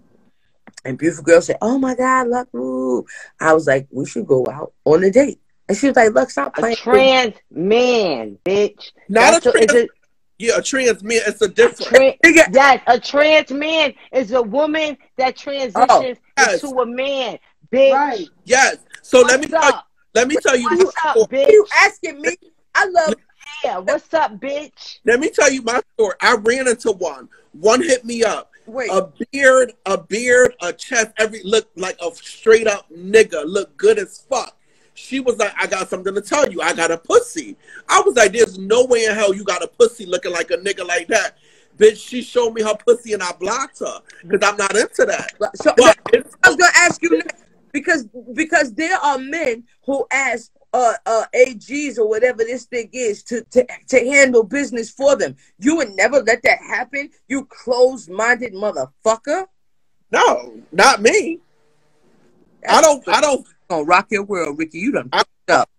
and beautiful girl said, "Oh my God, look, ooh." I was like, "We should go out on a date." And she was like, "Look, stop A playing." trans man, bitch. not That's a a, trans? It Yeah, a trans man. It's a different. Tran- yes, a trans man is a woman that oh, transitions Oh, yes. into a man, bitch. Right. Yes. So let me What's tell you. Let me tell you. My What's up, story. bitch? you asking me? I love. Yeah, what's up, bitch? Let me tell you my story. I ran into one. One hit me up. Wait, A beard, a beard, a chest, every look like a straight up nigga, look good as fuck. She was like, I got something to tell you. I got a pussy. I was like, there's no way in hell you got a pussy looking like a nigga like that. Bitch, she showed me her pussy and I blocked her because I'm not into that. so But I was gonna ask you because because there are men who ask uh uh AGs or whatever this thing is to to to handle business for them. You would never let that happen. You closed minded motherfucker. no, not me. I don't. I don't. Gonna rock your world, Ricky. You done I- fucked up.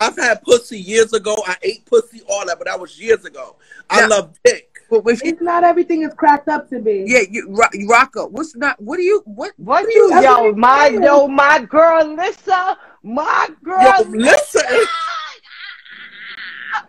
I've had pussy years ago. I ate pussy, all that, but that was years ago. I Yeah. love dick. But when she, It's not everything is cracked up to be. yeah, you Ro- Rocco. What's not? What do you? What? What do you, yo, my, yo, my girl, Lissa, my girl, Yo, listen.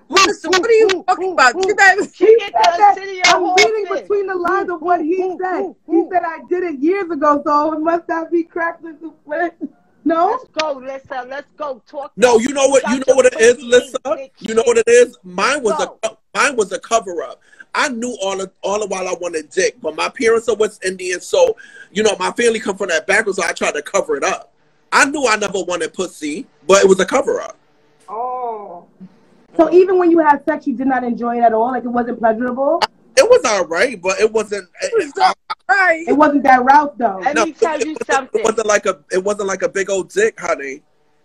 Listen, what are you talking about? You better- She He get said that. city I'm reading Horses. between the lines of what he Ooh, said. ooh, He ooh. said I did it years ago, so it must not be cracked into split. No? Let's go, Lissa. Let's go. Talk. No, you know what? You know what it is, pussy Lissa. You know what it is. Mine was Go. a mine was a cover up. I knew all the all the while I wanted dick, but my parents are West Indian, so you know my family come from that background, so I tried to cover it up. I knew I never wanted pussy, but it was a cover up. Oh. So even when you had sex, you did not enjoy it at all? Like it wasn't pleasurable? It was all right, but it wasn't. It, I- Right. It wasn't that route, though. Let no, me tell it you wasn't- something. It wasn't like a. It wasn't like a big old dick, honey.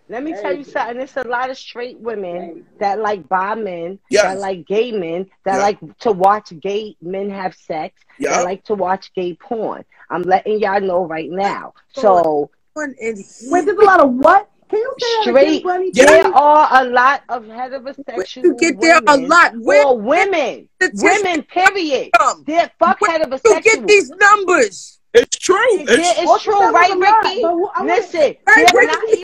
Let me tell you something. There's a lot of straight women Hey. that like bi men, Yes. that like gay men, that Yeah. like to watch gay men have sex, Yeah. that like to watch gay porn. I'm letting y'all know right now. So One in Wait, there's a lot of what? Can you say that again, straight. Bunny? There are a lot of heterosexual You get there a lot. Where or women, women. Period. come? They're fuck Where you get these numbers? It's true. Yeah, It's it's true, right, of them are? Ricky? But who- I wanna- Listen, Right, they're Ricky, not you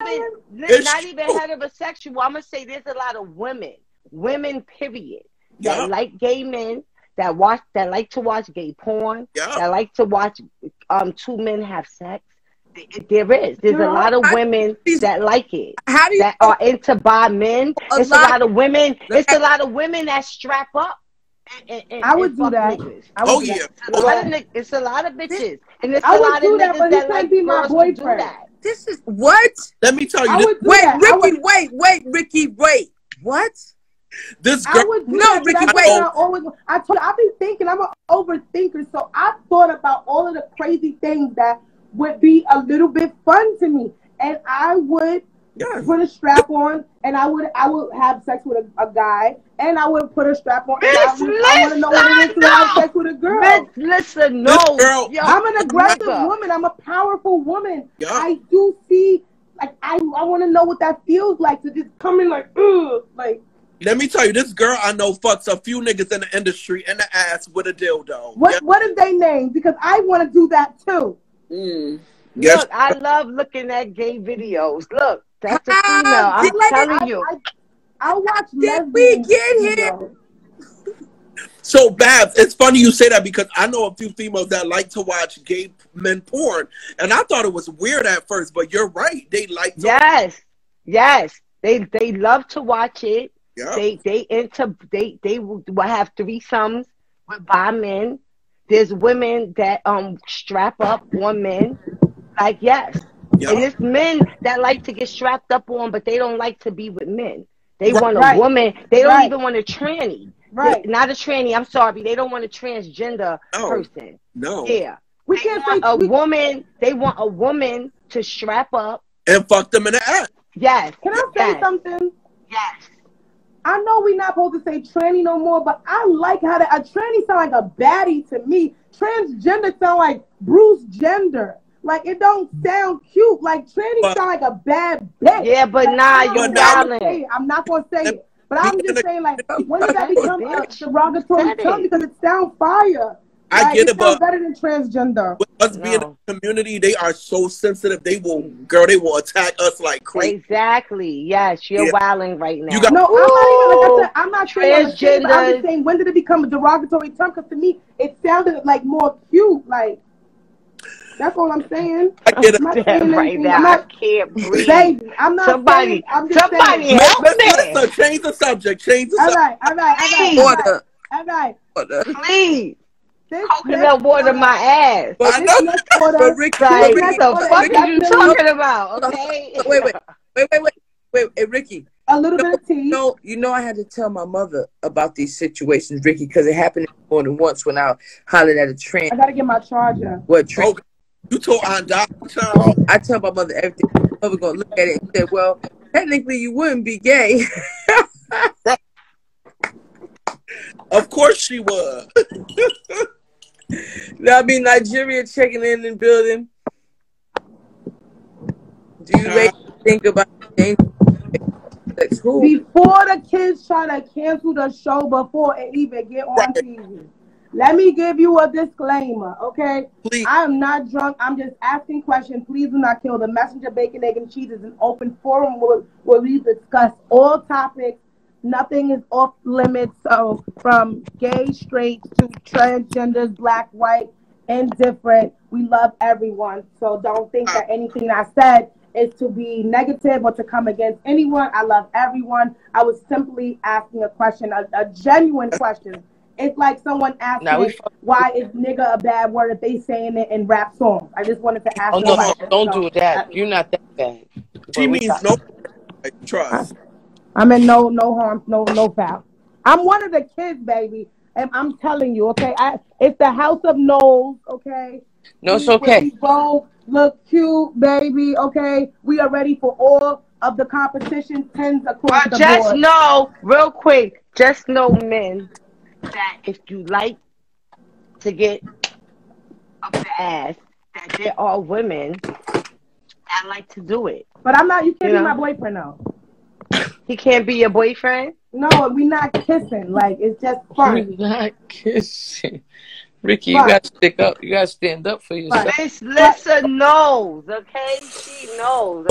even It's not even true. heterosexual. I'm gonna say there's a lot of women, women, period, Yeah. that like gay men, that watch, that like to watch gay porn, Yeah. that like to watch um two men have sex. There is. There's a lot of I- women these- that like it. How do you That are into bi men. A It's a lot- lot of women. It's a lot of women that strap up. And, and, and, I would do that. niggas. I would Oh do yeah. that. It's a lot of ni- it's a lot of bitches, and it's I a lot of that, niggas but he that can't like be my girls to do boyfriend. This is what? Let me tell you this. Wait, that. Ricky, would, wait, wait, Ricky, wait. What? This I girl. would No, that, Ricky, that's wait. I always. I told. I've been thinking. I'm an overthinker, so I thought about all of the crazy things that would be a little bit fun to me, and I would Yeah. put a strap on, and I would I would have sex with a, a guy, and I would put a strap on, and I, Miss would, I want to know what it is to have sex with a girl. Miss, listen, no, This girl- yo, I'm an aggressive Lisa. woman. I'm a powerful woman. Yeah. I do see, like, I I want to know what that feels like to just come in like, ugh, like, Let me tell you, this girl I know fucks a few niggas in the industry in the ass with a dildo. what Yeah. what is they name? Because I want to do that too. Mm. Yes. Look, I love looking at gay videos. Look, that's a Ah, female. I'm like- telling I, you. I, I watch Did we get here? So, Babs, it's funny you say that because I know a few females that like to watch gay men porn, and I thought it was weird at first, but you're right. They like to. Yes, yes. They they love to watch it. Yeah. They they into they they will will have threesomes with bi men. There's women that um strap up on men. Like yes. Yeah. And it's men that like to get strapped up on, but they don't like to be with men. They Right. want a woman. They don't Right. even want a tranny. Right. They- not a tranny. I'm sorry. They don't want a transgender No. person. No. Yeah. We They can't want say a we, woman. They want a woman to strap up. And fuck them in the ass. Yes. Can I say yes. something? Yes. I know we're not supposed to say tranny no more, but I like how that a tranny sound like a baddie to me. Transgender sound like Bruce Jenner. Like it don't sound cute. Like tranny But- sound like a bad bitch. Yeah, but Like, nah, you not But gonna wildin'. say it. I'm not gonna say it. But I'm just saying, like, when did that become a derogatory term? Because it sounds fire. I Like, get it it, but better than transgender. with us being No. in the community, they are so sensitive. They will, girl, they will attack us like crazy. Exactly. Yes, you're Yeah. wilding right now. You got- No, I'm not even like I said. I'm not saying I'm ashamed, but I'm Transgenders. just saying when did it become a derogatory term? Because to me, it sounded like more cute. Like that's all I'm saying. I get it. I'm not saying right now. I'm I can't breathe. baby. I'm not Somebody, saying. I'm just somebody saying. help Let's, me. let's change the subject. Change the All subject. right, all right, all right, Please. all right, Order. all right. Order. Please. This Coconut next water my ass. But, I know. next but Ricky, Like, but this Ricky, what the order fuck is are you talking about? Okay. wait, wait, wait, wait, wait, wait, hey, Ricky. a little bit of tea. You know, you know, I had to tell my mother about these situations, Ricky, because it happened more than once when I hollered at a train. I gotta get my charger. What train? Oh, you told Aunt Doc, child. I tell my mother everything. My mother gonna look at it and say, "Well, technically, you wouldn't be gay." Of course she would. I be Nigeria checking in and building. Do you make me think about things? That's who? Before the kids try to cancel the show before it even get on Right. TV. Let me give you a disclaimer, okay? Please. I am not drunk. I'm just asking questions. Please do not kill the messenger. Bacon, egg, and cheese is an open forum where, where we discuss all topics. Nothing is off limits. So from gay, straight to transgenders, black, white, indifferent, we love everyone. So don't think that anything I said is to be negative or to come against anyone. I love everyone. I was simply asking a question, a, a genuine question. It's like someone asking Now we why is nigga a bad word if they saying it in rap songs. I just wanted to ask Oh no, no, don't So, do that. You're not that bad. She means talk- no trust. I'm in no no harm, no no foul. I'm one of the kids, baby, and I'm telling you, okay. I it's the house of no's, okay. No, it's okay. We both look cute, baby. Okay, we are ready for all of the competition tens across But the just board. know, real quick, just know, men, that if you like to get up the ass, that there are women I like to do it. But I'm not. You can't You be know? my boyfriend though. He can't be your boyfriend. No, we're not kissing. Like it's just fun. We're not kissing. Ricky, you gotta stick up. You gotta stand up for yourself. Miss Lissa knows, okay? She knows.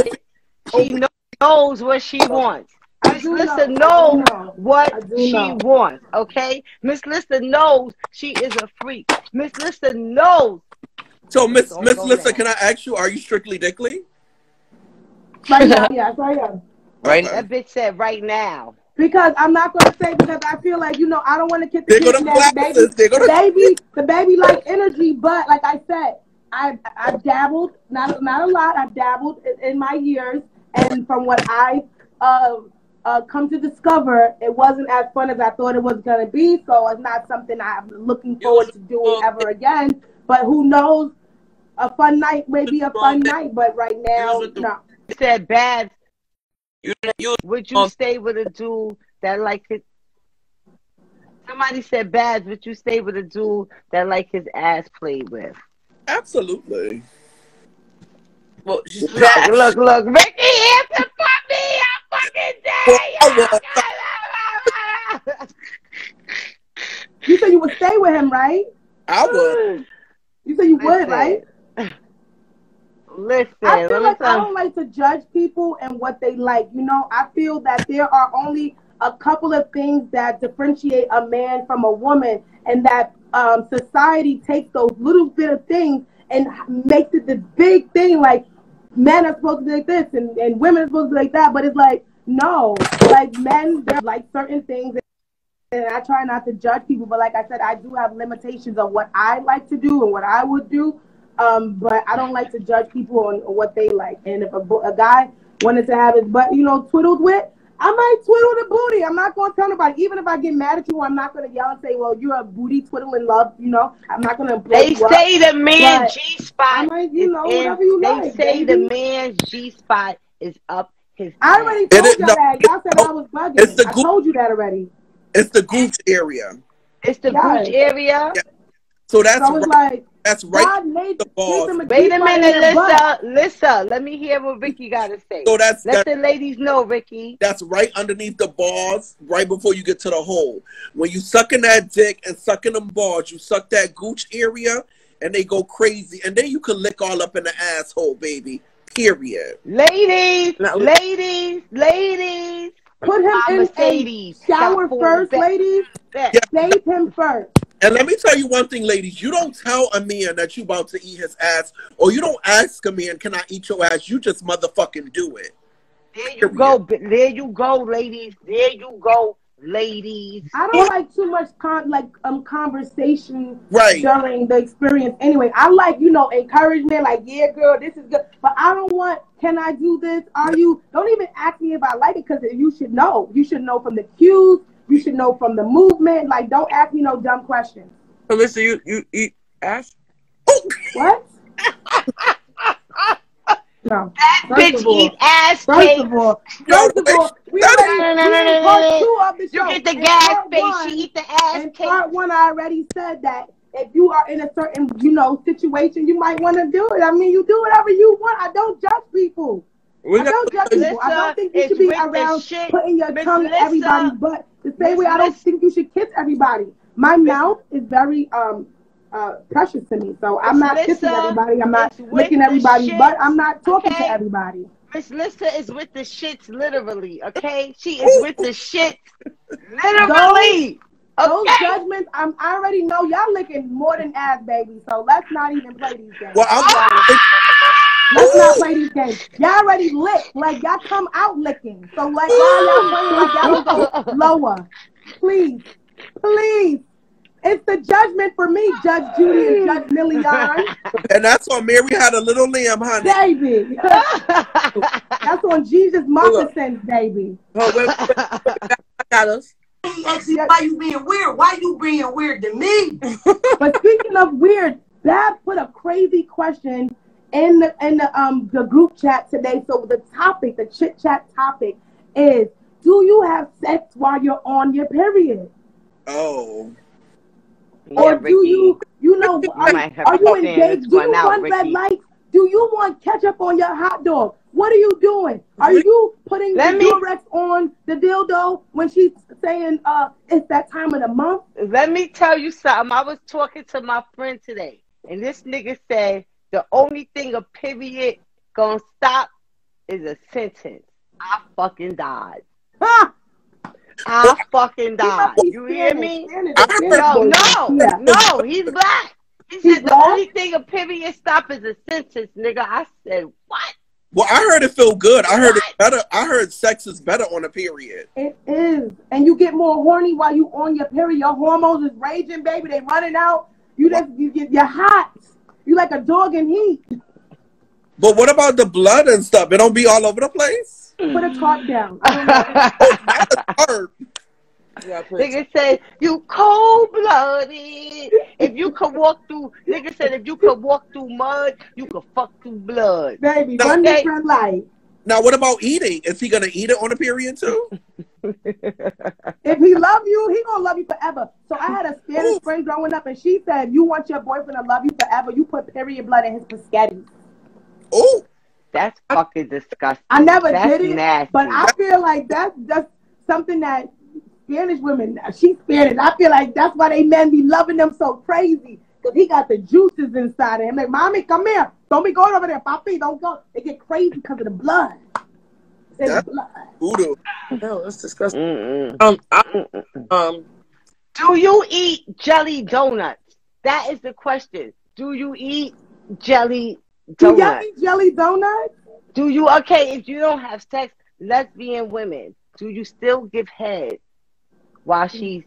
She knows what she wants. Miss do Lissa know. Knows know. what she know. wants, okay? Miss Lissa knows she is a freak. Miss Lissa knows. So, Miss Don't Miss go Lissa, there. can I ask you, are you strictly dickly? Right now, yes, I am. Right That bitch said right now. Because I'm not gonna say because I feel like you know I don't want to kiss There the go kid baby. glasses. There go The the- baby, the baby like energy, but like I said, I I've dabbled not not a lot. I've dabbled in, in my years, and from what I uh, uh come to discover, it wasn't as fun as I thought it was gonna be. So it's not something I'm looking forward to doing ever again. But who knows? A fun night may be a fun night, but right now, no. Said bad. You, you, Would you um, stay with a dude that like it? Somebody said bad. Would you stay with a dude that like his ass played with? Absolutely. well, just Look, look, look. Ricky, answer for me. I'm fucking dead. You said you would stay with him, right? I would. You said you would, Listen. right? Listen, I feel like I don't like to judge people and what they like. You know, I feel that there are only a couple of things that differentiate a man from a woman, and that um, society takes those little bit of things and makes it this big thing. Like men are supposed to be like this, and, and women are supposed to be like that. But it's like no, like men they're like certain things. And I try not to judge people, but like I said, I do have limitations of what I like to do and what I would do. Um, but I don't like to judge people on what they like. And if a, bo- a guy wanted to have his butt, you know, twiddled with, I might twiddle the booty. I'm not going to tell nobody. Even if I get mad at you, I'm not going to yell and say, well, you're a booty twiddling love. You know, I'm not going to blow They you up. say the man But G spot. I might, you know, whatever you they like, say baby. the man's G spot is up his. I already It told is- y'all no, that. Y'all said I was bugging. It's the I told you that already. It's the gooch area. It's the Yes. gooch area. So that's So it's right. like That's right. God made, the balls. gave them a Wait a G-spot in minute, their butt. Lissa. Lissa, let me hear what Ricky got to say. So that's Let that, the ladies know, Ricky. that's right underneath the balls, right before you get to the hole. When you sucking that dick and sucking them balls, you suck that gooch area, and they go crazy, and then you can lick all up in the asshole, baby. Period. Ladies, Now- ladies, ladies. Put him My in Mercedes. a shower first, ladies. back. Save him first. And let me tell you one thing, ladies. You don't tell a man that you about to eat his ass, or you don't ask a man, "Can I eat your ass?" You just motherfucking do it. There you go. There you go, ladies. There you go, ladies. I don't like too much con- like um conversation Right. during the experience. Anyway, I like you know encouragement, like yeah, girl, this is good. But I don't want. Can I do this? Are you? Don't even ask me if I like it because you should know. You should know from the cues. You should know from the movement. Like, don't ask me no dumb questions. So listen, you you eat ass? What? No. First Bitch all, eat ass First cakes. of all, first of all, we No, already no, no, no, part no, no. two of the You show. get the In gas part face, one- she eat the ass In cake. part one, I already said that if you are in a certain, you know, situation, you might want to do it. I mean, you do whatever you want. I don't judge people. We I don't judge people. I don't think you should be around shit. putting your Miss tongue in Lissa- everybody's butt. The same Miss way I don't Liss- think you should kiss everybody. My mouth is very um uh precious to me, so I'm Miss not kissing Lissa everybody. I'm not licking everybody, everybody's shit, butt. I'm not talking okay? to everybody. Miss Lissa is with the shits literally, okay? She is with the shits literally. Those judgments, I'm, I already know y'all licking more than ass, baby. So let's not even play these games. Well, I'm. Let's not play these games. Y'all already lick. Like y'all come out licking. So like why y'all playing like y'all go lower? Please, please. It's the judgment for me, Judge Judy and Judge Milian. And that's on Mary had a little lamb, honey. Baby. That's on Jesus moccasins, baby. Oh, wait, wait, wait, I got us. Why you being weird? Why you being weird to me? But speaking of weird, Bab put a crazy question in the in the um the group chat today. So the topic, the chit chat topic, is: Do you have sex while you're on your period, Oh. or do you you know are, are you engaged? Do you out, run red lights? Do you want ketchup on your hot dog? What are you doing? Are you putting Let the me- Durex on the dildo when she's saying uh it's that time of the month? Let me tell you something. I was talking to my friend today, and this nigga said the only thing a period gonna stop is a sentence. I fucking died. Huh. I fucking died. You hear me? No, no, no. He's black. He said the only thing a period stop is a sentence, nigga. I said what? Well, I heard it feel good. I heard it better. I heard sex is better on a period. It is. And you get more horny while you on your period. Your hormones is raging, baby. They running out. You just you get you're hot. You like a dog in heat. But what about the blood and stuff? It don't be all over the place. Put a tarp down. Oh, nigga said you cold blooded. If you could walk through, nigga said if you could walk through mud, you could fuck through blood. Baby, run this red light. Now, what about eating? Is he gonna eat it on a period too? If he love you, he gonna love you forever. So I had a Spanish friend growing up, and she said, "You want your boyfriend to love you forever? You put period blood in his biscotti." Oh, that's fucking disgusting. I never That's did it, nasty. but I feel like that's that's something that Spanish women. She's Spanish. I feel like that's why they men be loving them so crazy because he got the juices inside of him. Like, mommy, come here. Don't be going over there, papi. Don't go. They get crazy because of the blood. That's blood. voodoo. No, that's disgusting. Um, I, um, Do you eat jelly donuts? That is the question. Do you eat jelly donuts? Do y'all donuts? eat jelly donuts? Do you okay? If you don't have sex, lesbian women, do you still give head while she's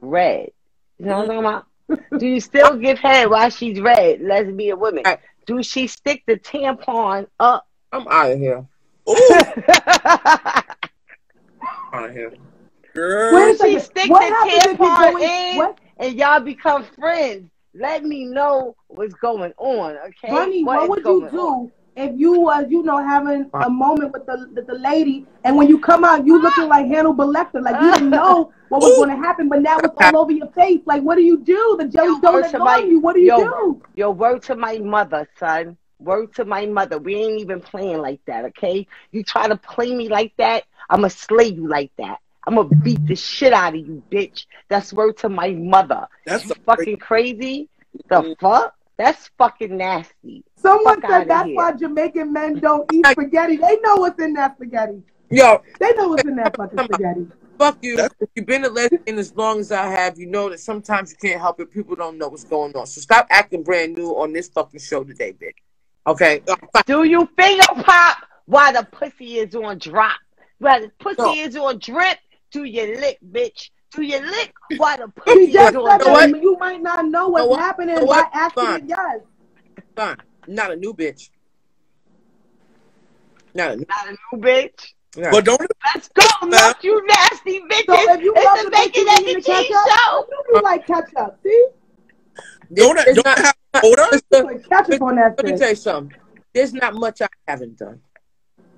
red? You know what I'm talking about? Do you still give head while she's red? Lesbian women. Do she stick the tampon up? I'm out of here. Out of here. Girl. Wait When she stick What the happens if you tampon in- in what? and y'all become friends, let me know what's going on, okay? Honey, what, is would you do on? If you was, you know, having a moment with the with the lady, and when you come out, you looking like Hannibal Lecter, like you didn't know what was going to happen, but now it's all over your face. Like, what do you do? The jelly Word donut to on you. What do you yo, do? Yo, word to my mother, son. Word to my mother. We ain't even playing like that, okay? You try to play me like that, I'ma slay you like that. I'ma beat the shit out of you, bitch. That's word to my mother. That's you fucking crazy? The fuck? That's fucking nasty. Someone Fuck said that's here. why Jamaican men don't eat spaghetti. They know what's in that spaghetti. Yo, They know what's in that fucking spaghetti. fuck you. You've been a lesbian as long as I have, you know that sometimes you can't help it. People don't know what's going on. So stop acting brand new on this fucking show today, bitch. Okay? Do you finger pop while the pussy is on drop? While the pussy No. is on drip, do you lick, bitch? Do you lick while the pussy is on drip? you might not know what's know what? happening Know by what? accident. Fine. Yes. Fine. Not a new bitch. Not a new Not a new bitch. yeah. But don't Let's go, look, you nasty bitches. So if you it's the a bacon, bacon and and the cheese ketchup, show. you do like ketchup. See? don't There's don't not- have odor? Listen, Put ketchup on that Let me tell you something. There's not much I haven't done.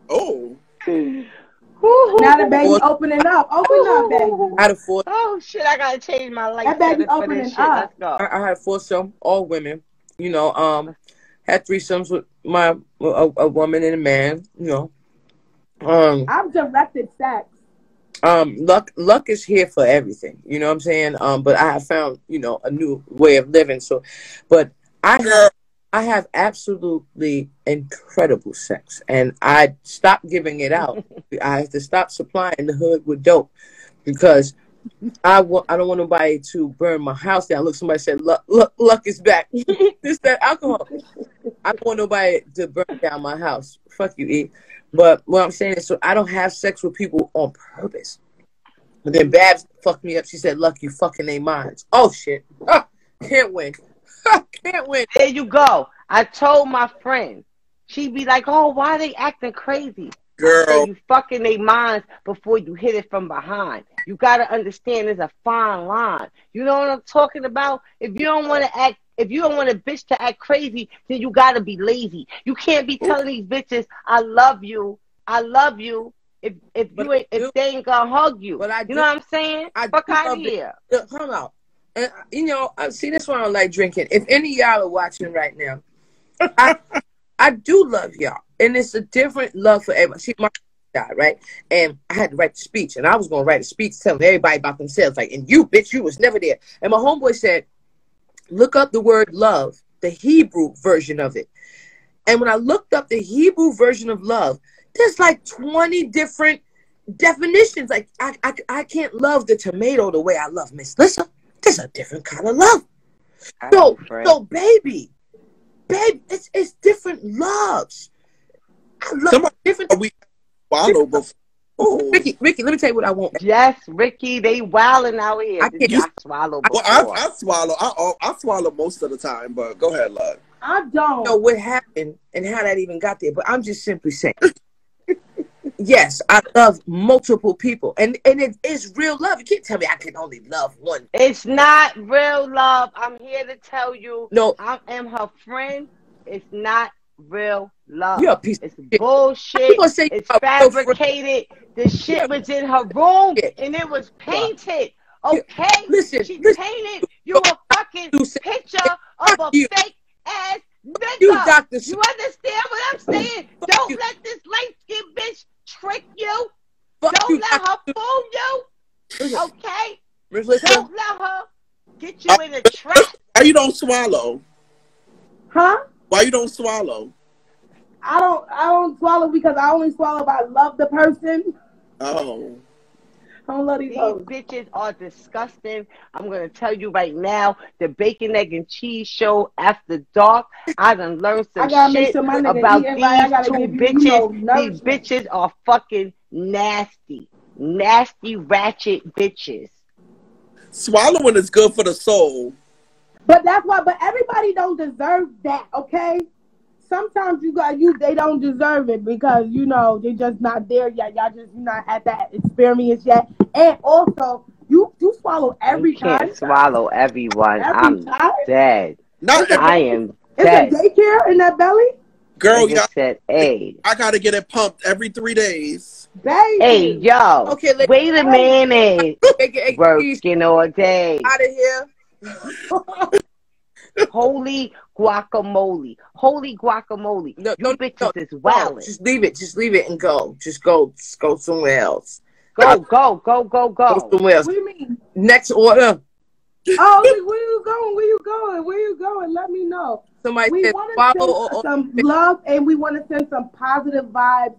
Oh, Now the baby opening up. Open up, baby. I had a four. Oh shit! I gotta change my life That baby opening up. Let's go. I, I had four some, all women. You know, um, had threesomes with my a, a woman and a man. You know, um, I've directed sex. um, luck luck is here for everything. You know what I'm saying? Um, but I have found you know a new way of living. So, but I have I have absolutely incredible sex, and I stopped giving it out. I have to stop supplying the hood with dope because I don't want nobody to burn my house down. Look, somebody said luck luck, luck is back. this that alcohol. I don't want nobody to burn down my house. Fuck you, E. But what I'm saying is, so I don't have sex with people on purpose. And then Babs fucked me up. She said, "Luck, you fucking ain't mine." Oh shit! Ah, can't win. can't win. There you go. I told my friend. She be like, "Oh, why they acting crazy?" Girl. you fucking their minds before you hit it from behind. You gotta understand there's a fine line. You know what I'm talking about? If you don't want to act, if you don't want a bitch to act crazy, then you gotta be lazy. You can't be telling these bitches, "I love you, I love you." If if you ain't, if they ain't gonna hug you, But I you do- know what I'm saying? I Fuck out of here. Look, Come out. And uh, you know, I see this one I don't like drinking. If any of y'all are watching right now, I, I do love y'all, and it's a different love for everybody. See, my died right, and I had to write the speech, and I was gonna write a speech telling everybody about themselves, like, and you, bitch, you was never there. And my homeboy said, look up the word love, the Hebrew version of it. And when I looked up the Hebrew version of love, there's like 20 different definitions. Like I, I, I can't love the tomato the way I love Miss Lissa. There's a different kind of love. So, so baby, babe, it's it's different loves. I love different. we swallow before? Oh. Ricky, Ricky, let me tell you what I want. Yes, Ricky, they wilding out here. I Did can't- not swallow Well. I, I swallow. I oh, I swallow most of the time, but go ahead, love. I don't know what happened and how that even got there, but I'm just simply saying. Yes, I love multiple people, and and it is real love. You can't tell me I can only love one. It's not real love. I'm here to tell you. No. I am her friend. It's not real love. You're a piece It's shit. bullshit. Gonna say it's you're a real friend. fabricated. The shit was in her room and it was painted. Okay? Listen, she listen. painted you a fucking picture of a you. fake ass nigga. You, Dr. You understand what I'm saying? Don't let this light skinned bitch trick you. Don't you, let her fool you. Okay? Don't let her get you in a trap. Why you don't swallow? Huh? Why you don't swallow? I don't I don't swallow because I only swallow if I love the person. Oh. I don't love these These hoes. bitches are disgusting. I'm gonna tell you right now, the bacon, egg, and cheese show after dark. I done learned some I gotta make shit sure about these right. I gotta two bitches. you know, these bitches are fucking nasty, nasty, ratchet bitches. Swallowing is good for the soul. But that's why. But everybody don't deserve that. Okay. Sometimes you got you. They don't deserve it because you know they're just not there yet. Y'all just not at that experience yet. And also, you you swallow every You can't time. swallow everyone. Every I'm time? dead. Not I am Is dead. there daycare in that belly? Girl, Nigga yeah, said, "Hey, I gotta get it pumped every three days. Baby. hey, yo, Okay, let- wait a minute, Egg, egg, cheese working all day." out of here. Holy guacamole. Holy guacamole. No, you no, bitches no, is no, just leave it. Just leave it and go. Just go. Just go somewhere else. Go, go, go, go, Go go. somewhere else. What do you mean? Next order. Oh, where you going? Where you going? Where you going? Let me know. Somebody we want to swallow send or, or some love and we want to send some positive vibes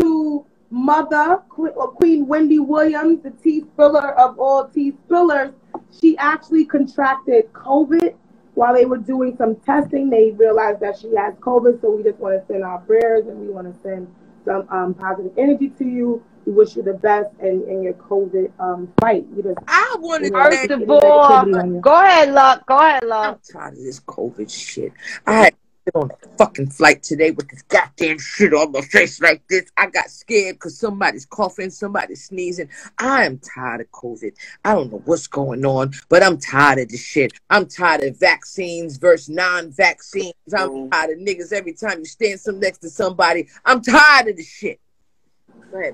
to Mother or Queen Wendy Williams, the tea spiller of all tea spillers. She actually contracted COVID while they were doing some testing. They realized that she has COVID, so we just want to send our prayers and we want to send some um, positive energy to you. We wish you the best in, in your COVID um, fight. You just, I want to First of all, negativity on you. go ahead, Luck. Go ahead, I'm tired of this COVID shit. I had to sit on a fucking flight today with this goddamn shit on my face like this. I got scared because somebody's coughing, somebody's sneezing. I am tired of COVID. I don't know what's going on, but I'm tired of this shit. I'm tired of vaccines versus non-vaccines. I'm tired of niggas every time you stand some next to somebody. I'm tired of this shit.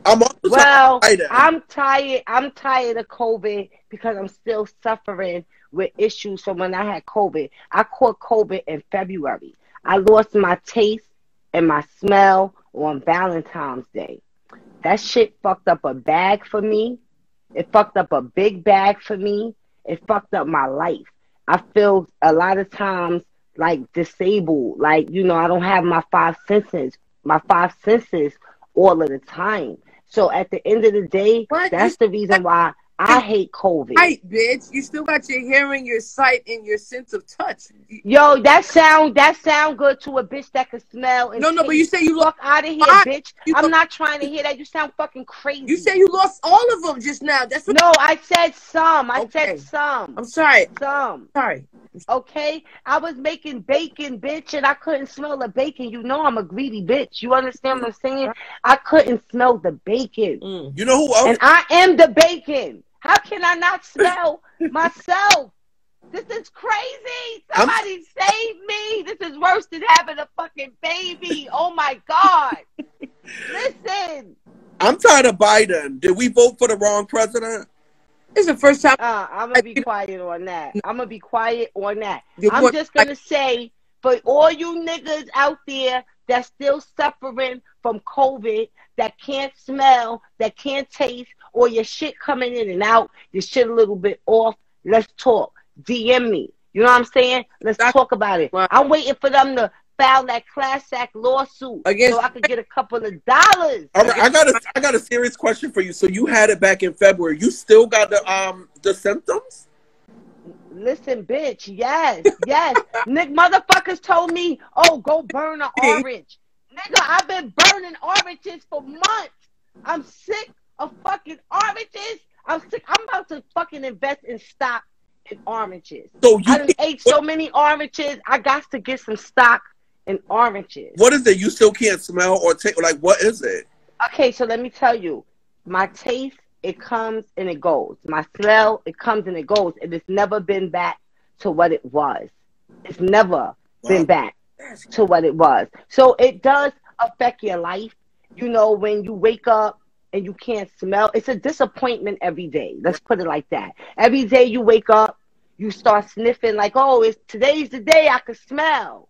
I'm Well, I'm tired. I'm tired of COVID because I'm still suffering with issues from when I had COVID. I caught COVID in February. I lost my taste and my smell on Valentine's Day. That shit fucked up a bag for me. It fucked up a big bag for me. It fucked up my life. I feel a lot of times like disabled. Like, you know, I don't have my five senses, my five senses all of the time. So at the end of the day, What? that's the reason why I hate COVID. Right, bitch. You still got your hearing, your sight, and your sense of touch. Yo, that sound that sound good to a bitch that can smell and No, no, but you say you lost out of here, Fuck. bitch. I'm look- not trying to hear that. You sound fucking crazy. You say you lost all of them just now. That's what. no, I said some. I Okay. said some. I'm sorry. Some. Sorry. Okay, I was making bacon, bitch, and I couldn't smell the bacon. You know I'm a greedy bitch. You understand what I'm saying? I couldn't smell the bacon, Mm. You know who else? and I am the bacon. How can I not smell myself? This is crazy. I'm- Somebody save me. This is worse than having a fucking baby. Oh my god. Listen. I'm tired of Biden. Did we vote for the wrong president? It's the first time. Uh, I'm gonna be quiet on that. I'm gonna be quiet on that. You I'm want- just gonna say for all you niggas out there that's still suffering from COVID, that can't smell, that can't taste, or your shit coming in and out, your shit a little bit off, let's talk. DM me. You know what I'm saying? Let's talk about it. I'm waiting for them to file that class act lawsuit Against- so I could get a couple of dollars. All right, I got a I got a serious question for you. So you had it back in February. You still got the um the symptoms? Listen, bitch, yes, yes. Nick motherfuckers told me, oh, go burn an orange. Nigga, I've been burning oranges for months. I'm sick of fucking oranges. I'm sick. I'm about to fucking invest in stock in oranges. So you I done ate so many oranges. I got to get some stock in oranges. What is it? You still can't smell or take like what is it? Okay, so let me tell you, my taste it comes and it goes. My smell it comes and it goes. And it's never been back to what it was. It's never been back to what it was. So it does affect your life. You know, when you wake up and you can't smell, it's a disappointment every day. Let's put it like that. Every day you wake up, you start sniffing like, oh, it's today's the day I can smell.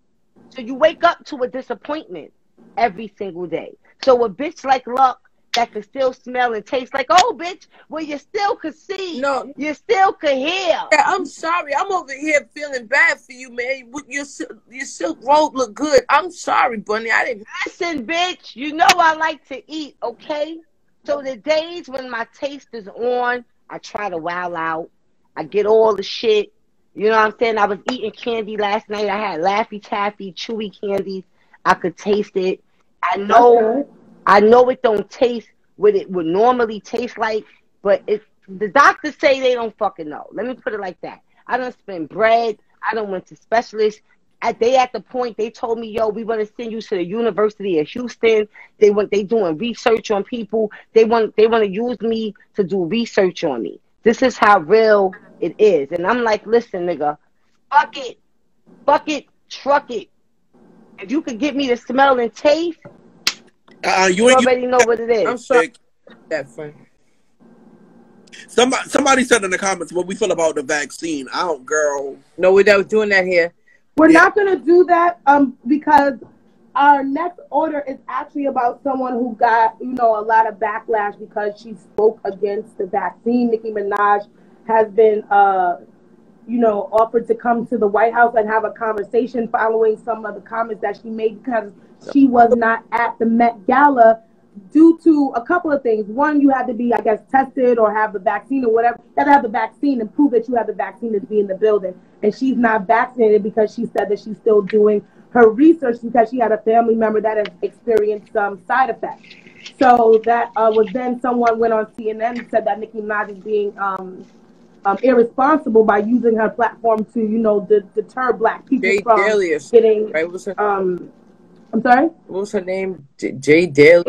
So you wake up to a disappointment every single day. So a bitch like Luck that can still smell and taste like, oh, bitch, well, you still could see. No. You still could hear. Yeah, I'm sorry. I'm over here feeling bad for you, man. Your your silk robe look good. I'm sorry, Bunny. I didn't. Listen, bitch, you know I like to eat, okay? So the days when my taste is on, I try to wow out. I get all the shit. You know what I'm saying? I was eating candy last night. I had Laffy Taffy, chewy candies. I could taste it. I know I know it don't taste what it would normally taste like, but it the doctors say they don't fucking know. Let me put it like that. I don't spend bread. I don't went to specialists. At they at the point they told me, yo, we want to send you to the University of Houston. They want they doing research on people. They want they want to use me to do research on me. This is how real it is. And I'm like, listen, nigga, fuck it. Fuck it, truck it. If you could get me to smell and taste, Uh, you, you ain't already know what it is. I'm sorry. That friend. Somebody somebody said in the comments what we feel about the vaccine. I don't, girl. No, we're not doing that here. We're not gonna do that um because our next order is actually about someone who got you know a lot of backlash because she spoke against the vaccine. Nicki Minaj has been uh you know offered to come to the White House and have a conversation following some of the comments that she made because she was not at the Met Gala due to a couple of things. One, you had to be, I guess, tested or have the vaccine or whatever. You have to have the vaccine and prove that you have the vaccine to be in the building. And she's not vaccinated because she said that she's still doing her research because she had a family member that has experienced some side effects. So that uh, was then someone went on CNN and said that Nicki Minaj is being um, um, irresponsible by using her platform to, you know, de- deter black people Jay from getting. Right? What's her? I'm sorry. What was her name? J- Jay Daly.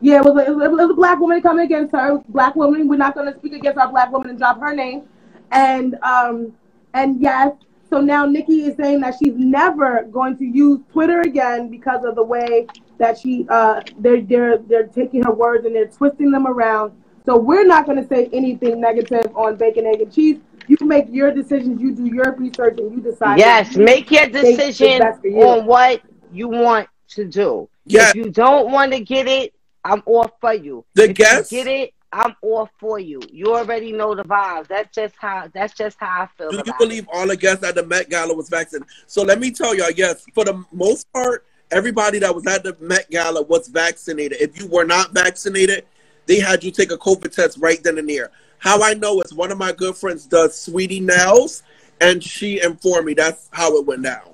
Yeah, it was, a, it, was a, it was a black woman coming against her. Black woman. We're not going to speak against our black woman and drop her name. And um, and yes, so now Nicki is saying that she's never going to use Twitter again because of the way that she uh they're they're they're taking her words and they're twisting them around. So we're not going to say anything negative on bacon, egg, and cheese. You make your decisions. You do your research, and you decide. Yes, make your you decision you. on what you want to do. Yeah. If you don't want to get it, I'm all for you. The if guest- you get it, I'm all for you. You already know the vibes. That's just how that's just how I feel Do you believe all the guests at the Met Gala was vaccinated? So let me tell y'all, yes, for the most part, everybody that was at the Met Gala was vaccinated. If you were not vaccinated, they had you take a COVID test right then and there. How I know is one of my good friends does Saweetie Nails, and she informed me that's how it went down.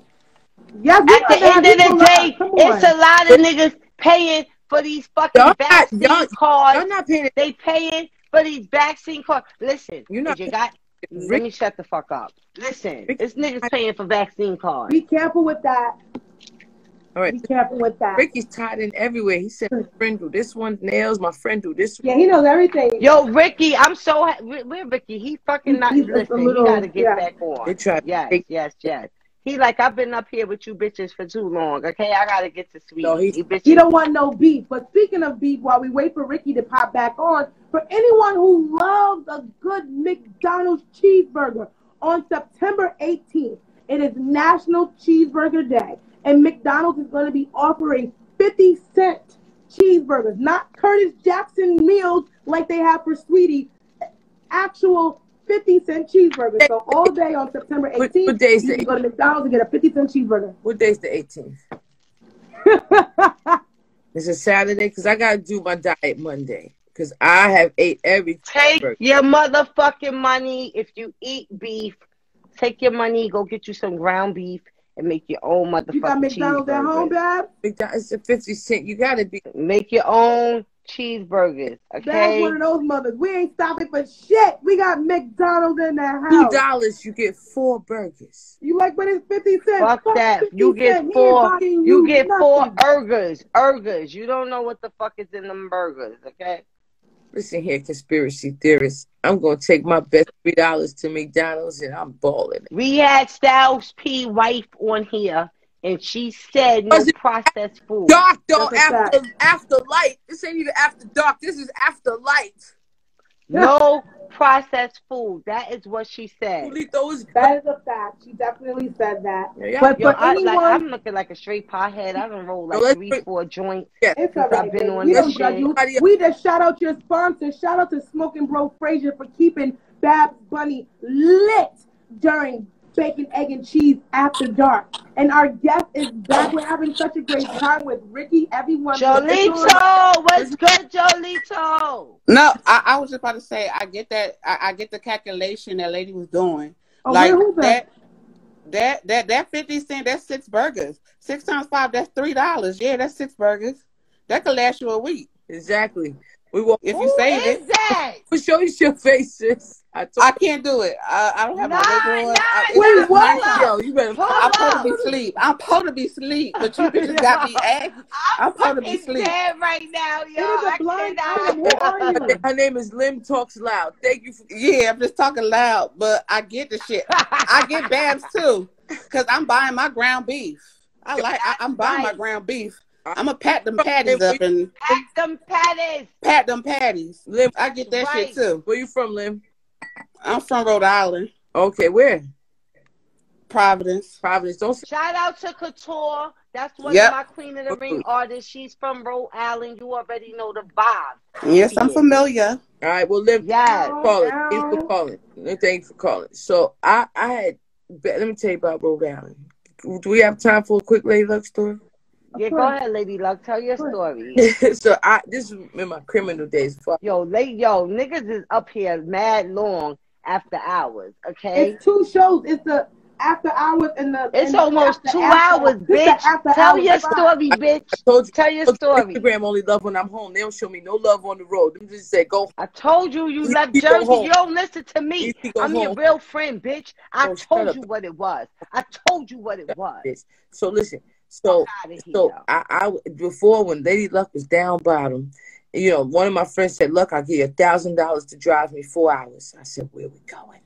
Yes, At the end of the day, it's a lot of niggas paying for these fucking Y'all not- vaccine y'all- cards. y'all not paying- They paying for these vaccine cards. Listen, You're not- if you got. Let me shut the fuck up. Listen, this niggas paying for vaccine cards. Be careful with that. All right. Be careful with that. Ricky's tied in everywhere. He said, "My friend do this one nails. My friend do this." Yeah, he knows everything. Yo, Ricky, I'm so ha- where, where Ricky? He fucking not He's just a listen. little- he gotta get yeah. back on. They tried. Yes, yes, yes. He like I've been up here with you bitches for too long. Okay, I gotta get to sweet. No, he-. He don't want no beef. But speaking of beef, while we wait for Ricky to pop back on, for anyone who loves a good McDonald's cheeseburger, on September 18th, it is National Cheeseburger Day. and McDonald's is going to be offering 50 cent cheeseburgers, not Curtis Jackson meals like they have for Saweetie, actual 50 cent cheeseburger. So all day on September 18th, what day is you the can go to McDonald's and get a 50 cent cheeseburger. What day's the 18th? It's a Saturday because I gotta do my diet Monday because I have ate every Take cheeseburger. your motherfucking money. If you eat beef, take your money, go get you some ground beef and make your own motherfucking You got motherfucking McDonald's at home, cheeseburgers. Bab? McDonald's a 50 cent. You gotta be. Make your own cheeseburgers, Bab's okay? one of those mothers. We ain't stopping for shit. We got McDonald's in the house. Two house. dollars, you get four burgers. You like when it's 50 cents? Fuck that. You get cent. Four. buying You get four burgers. Burgers. You don't know what the fuck is in them burgers, okay? Listen here, conspiracy theorists. I'm gonna take my best three dollars to McDonald's and I'm balling. We had Styles P wife on here, and she said no processed food. Dark though, That's a after after light. This ain't even after dark. This is after light. No processed food. That is what she said. Julito is That is a fact. She definitely said that. Yeah, yeah. But Yo, for I, anyone, like, I'm looking like a straight pothead. I done rolled No, like three, bring- four joints yeah. it's all right, I've been baby. on We this don't shit. you. We just shout out your sponsor. Shout out to Smoking Bro Frazier for keeping Babs Bunny lit during bacon, egg, and cheese after dark. And our guest is back. We're having such a great time with Ricky. Everyone, Jolito, what's good, Jolito? No, I, I was just about to say I get that I, I get the calculation that lady was doing. Oh, like where- who's that? that that that fifty cent, that's six burgers. Six times five, that's three dollars. Yeah, that's six burgers. That could last you a week Exactly. We will if Who you save it. that? show you your faces. I told I can't do it. I, I don't have Nah, my wig on. nah, I, Wait, what? Nice yo, you better. Hold I'm supposed to be asleep. I'm supposed to be asleep, but you just got me act. I'm supposed to be fucking asleep. dead right now, yo. It is a I blind cannot. item. Are you? Her name is Lim Talks Loud. Thank you for Yeah, I'm just talking loud, but I get the shit. I get Babs too, cause I'm buying my ground beef. I like. I, I'm buying my ground beef. I'm gonna pat them patties up and pat them patties. pat them patties. Lim. I get that Right. shit too. Where you from, Lim? I'm from Rhode Island, Okay, where? Providence. Providence. Don't say Shout out to Couture. That's one Yep. of my Queen of the Ring artists. She's from Rhode Island. You already know the vibe. Yes, I'm familiar. All right, well, Lim, Yes. calling. Thanks for calling. Thank you for calling. So I, I had. Let me tell you about Rhode Island. Do we have time for a quick lady luck story? Yeah, go ahead, Lady Luck. Tell your story. so I this is in my criminal days. Fuck. Yo, late, yo, niggas is up here mad long after hours. Okay, It's two shows. It's the after hours and the. it's and almost two after- hours, bitch. Tell hours your story, bitch. I told you. Tell your story. Instagram only love when I'm home. They don't show me no love on the road. Them just say go. I told you you left Jersey. You don't listen to me. You need to go I'm your real friend, bitch. I Oh, told up. you what it was. I told you what it was. So listen. So so. I, I before when Lady Luck was down bottom, you know, one of my friends said, "Look, I'll give you a thousand dollars to drive me four hours." I said, "Where we going?"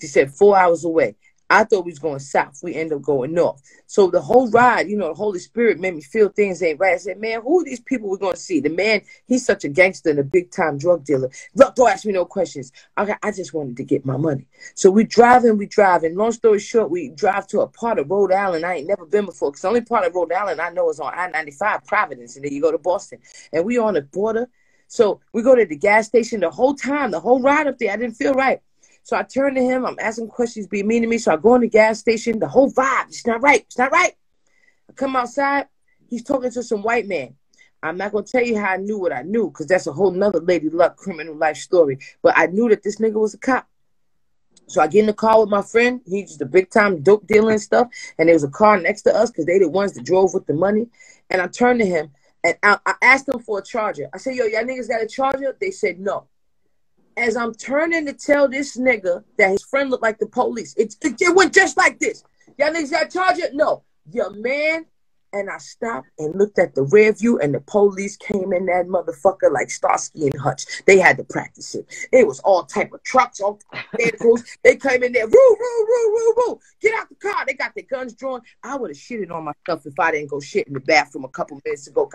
She said, four hours away. I thought we was going south. We end up going north. So the whole ride, you know, the Holy Spirit made me feel things ain't right. I said, man, who are these people we're going to see? The man, he's such a gangster and a big time drug dealer. Look, don't ask me no questions. I, I just wanted to get my money. So we driving, we driving. Long story short, we drive to a part of Rhode Island I ain't never been before. Because the only part of Rhode Island I know is on I-95, Providence. And then you go to Boston. And we on the border. So we go to the gas station the whole time, the whole ride up there. I didn't feel right. So I turn to him. I'm asking questions, being mean to me. So I go in the gas station. The whole vibe, it's not right. It's not right. I come outside. He's talking to some white man. I'm not gonna tell you how I knew what I knew, because that's a whole nother lady luck criminal life story. But I knew that this nigga was a cop. So I get in the car with my friend. He's just a big time dope dealer and stuff. And there was a car next to us because they the ones that drove with the money. And I turned to him and I, I asked them for a charger. I said, "Yo, y'all niggas got a charger?" They said no as I'm turning to tell this nigga that his friend looked like the police, it, it, it went just like this. Y'all niggas got charged? No. Your man. And I stopped and looked at the rear view, and the police came in that motherfucker like Starsky and Hutch. They had to practice it. It was all type of trucks, all vehicles. They came in there, woo, woo, woo, woo, woo. Get out the car. They got their guns drawn. I would have shitted on myself if I didn't go shit in the bathroom a couple minutes ago.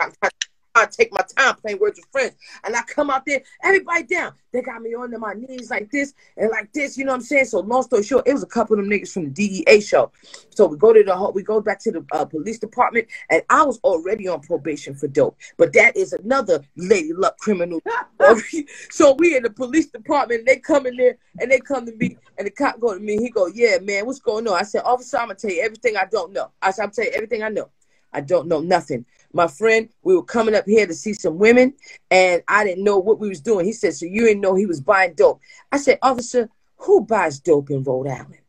I take my time playing words with friends. And I come out there, everybody down. They got me on my knees like this and like this, you know what I'm saying? So long story short, it was a couple of them niggas from the DEA show. So we go to the we go back to the uh, police department, and I was already on probation for dope. But that is another lady luck criminal. so we in the police department, they come in there and they come to me, and the cop go to me. He go, "Yeah, man, what's going on?" I said, "Officer, I'm gonna tell you everything I don't know." I said, "I'm gonna tell you everything I know. I don't know nothing." My friend, we were coming up here to see some women, and I didn't know what we was doing. He said, "So you didn't know he was buying dope?" I said, "Officer, who buys dope in Rhode Island?"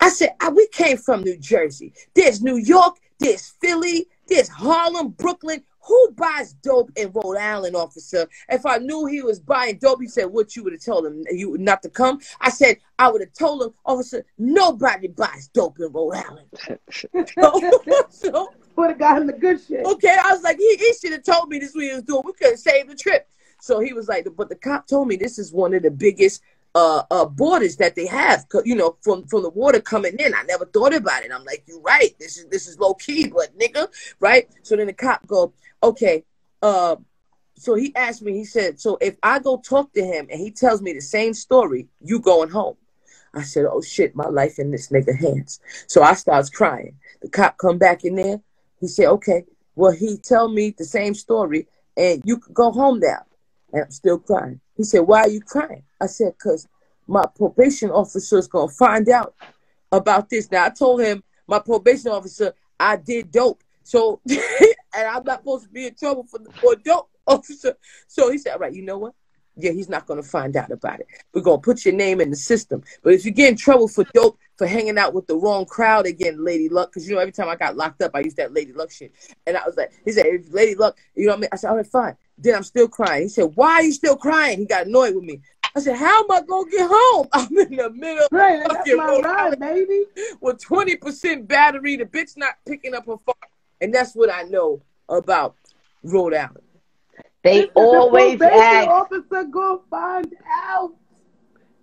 I said, "Ah, we came from New Jersey. There's New York, there's Philly, there's Harlem, Brooklyn. Who buys dope in Rhode Island, officer? If I knew he was buying dope, he said, what you would have told him? You not to come? I said, I would have told him, officer, nobody buys dope in Rhode Island. so, so would have got him the good shit. Okay, I was like, he, he should have told me this what he was doing. We could have saved the trip. So he was like, but the cop told me this is one of the biggest uh, uh borders that they have, you know, from from the water coming in. I never thought about it. I'm like, you're right. This is this is low key, but nigga, right? So then the cop go, okay, uh, so he asked me. He said, so if I go talk to him and he tells me the same story, you going home? I said, oh shit, my life in this nigga hands. So I starts crying. The cop come back in there. He said, okay, well he tell me the same story and you could go home now. And I'm still crying. He said, why are you crying? I said, because my probation officer is going to find out about this. Now, I told him, my probation officer, I did dope. So, and I'm not supposed to be in trouble for, for dope officer. So he said, all right, you know what? Yeah, he's not going to find out about it. We're going to put your name in the system. But if you get in trouble for dope, for hanging out with the wrong crowd again, Lady Luck, because you know, every time I got locked up, I used that Lady Luck shit. And I was like, he said, Lady Luck, you know what I mean? I said, all right, fine. Then I'm still crying. He said, why are you still crying? He got annoyed with me. I said, how am I going to get home? I'm in the middle of Right, that's my ride, baby. with 20% battery. The bitch not picking up her phone. And that's what I know about Rhode Island. They The always probation ask. officer gonna find out.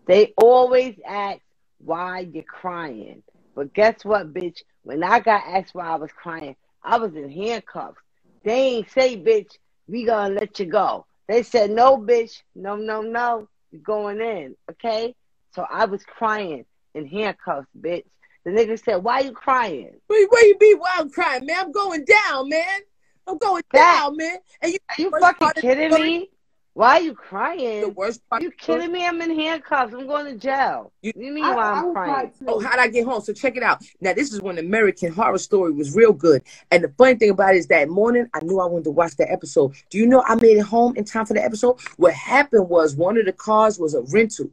They always ask why you're crying. But guess what, bitch? When I got asked why I was crying, I was in handcuffs. They ain't say, bitch, we gonna let you go. They said, no, bitch, no, no, no, you're going in, okay? So I was crying in handcuffs, bitch. The nigga said, why you crying? Where, where you be while I'm crying, man? I'm going down, man. I'm going down, man. And you, Are you fucking part of the kidding me? Why are you crying? The worst part. You kidding me? I'm in handcuffs. I'm going to jail. You, mean I- why I I'm would cry crying? too. Oh, how'd I get home? So check it out. Now this is when American Horror Story was real good. And the funny thing about it is that morning I knew I wanted to watch that episode. Do you know I made it home in time for the episode? What happened was one of the cars was a rental.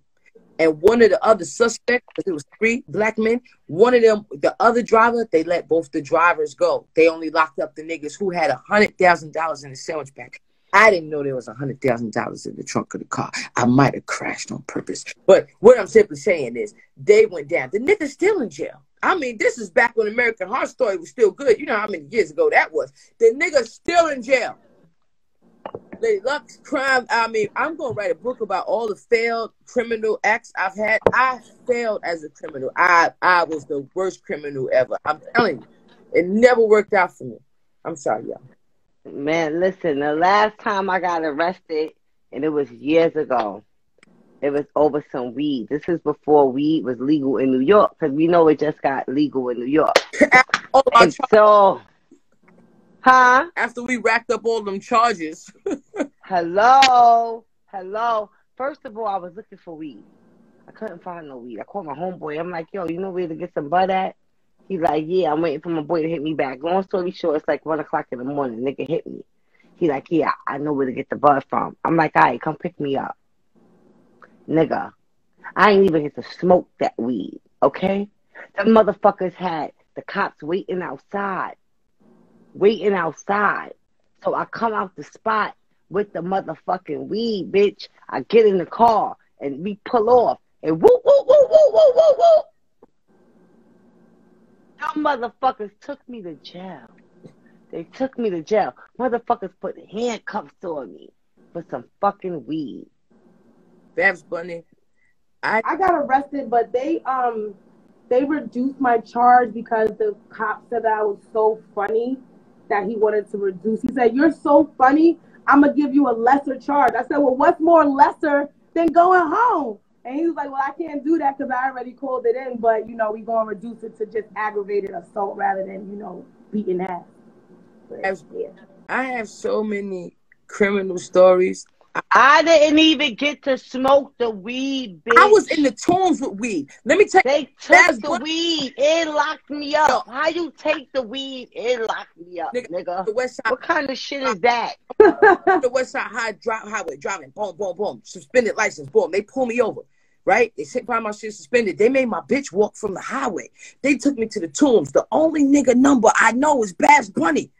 And one of the other suspects, it was three black men, one of them, the other driver, they let both the drivers go. They only locked up the niggas who had a hundred thousand dollars in the sandwich bag. I didn't know there was a hundred thousand dollars in the trunk of the car. I might have crashed on purpose. But what I'm simply saying is they went down. The nigga's still in jail. I mean, this is back when American Horror Story was still good. You know how many years ago that was. The nigga's still in jail. Lady Luck's crime. I mean, I'm gonna write a book about all the failed criminal acts I've had. I failed as a criminal. I I was the worst criminal ever. I'm telling you, it never worked out for me. I'm sorry, y'all. Man, listen, the last time I got arrested, and it was years ago, it was over some weed. This is before weed was legal in New York, because we know it just got legal in New York. Oh, Our And so, huh? After we racked up all them charges, Hello, hello. First of all, I was looking for weed. I couldn't find no weed. I called my homeboy. I'm like, yo, you know where to get some bud at? He's like, yeah, I'm waiting for my boy to hit me back. Long story short, it's like one o'clock in the morning. Nigga hit me. He like, yeah, I know where to get the bud from. I'm like, all right, come pick me up. Nigga, I ain't even get to smoke that weed, okay? The motherfuckers had the cops waiting outside. Waiting outside. So I come out the spot with the motherfucking weed, bitch. I get in the car and we pull off and woo woo woo woo woo woo woo. Them motherfuckers took me to jail. They took me to jail. Motherfuckers put handcuffs on me for some fucking weed. Babs Bunny. I I got arrested, but they um they reduced my charge because the cop said that I was so funny that he wanted to reduce. He said, "You're so funny. I'm gonna give you a lesser charge. I said, well, what's more lesser than going home? And he was like, well, I can't do that because I already called it in, but you know, we gonna reduce it to just aggravated assault rather than you know beating ass. But, As- yeah. I have so many criminal stories. I didn't even get to smoke the weed, bitch. I was in the tombs with weed. Let me tell you, They That's took the what- weed and locked me up. How you take the weed and lock me up, Nigga, nigga? the West Side, What kind of shit is that? the West Side High drive, Highway driving, boom, boom, boom, suspended license, boom. They pull me over, right? They sit find my shit suspended. They made my bitch walk from the highway. They took me to the tombs. The only nigga number I know is Babs Bunny.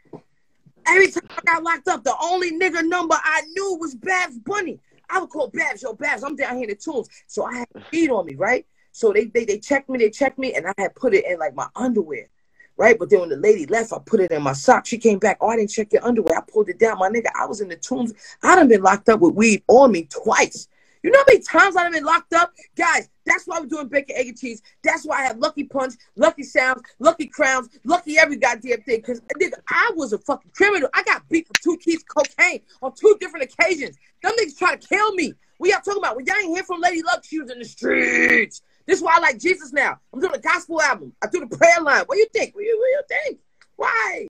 Every time I got locked up, the only nigga number I knew was Babs Bunny. I would call Babs, yo, Babs, I'm down here in the tombs. So I had weed on me, right? So they, they they checked me, they checked me, and I had put it in like my underwear. Right, but then when the lady left, I put it in my sock. She came back. Oh, I didn't check your underwear. I pulled it down, my nigga. I was in the tombs. I done been locked up with weed on me twice. You know how many times I've been locked up, guys? That's why we're doing bacon, egg, and cheese. That's why I have Lucky Punch, Lucky Sounds, Lucky Crowns, Lucky every goddamn thing. Cause nigga, I was a fucking criminal. I got beat for two keys cocaine on two different occasions. Them niggas try to kill me. We y'all talking about? When y'all ain't hear from Lady Luck, she was in the streets. This is why I like Jesus now. I'm doing a gospel album. I do the prayer line. What you think? What you, what you think? Why?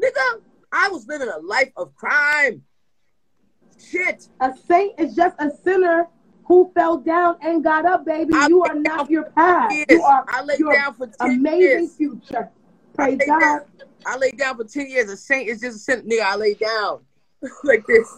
Nigga, I was living a life of crime. Shit. A saint is just a sinner who fell down and got up, baby. I you are not your past. years. You are I laid your down for 10 amazing years. future. I Praise laid God. down, I laid down for 10 years. A saint is just a saint. Nigga, I laid down. like this.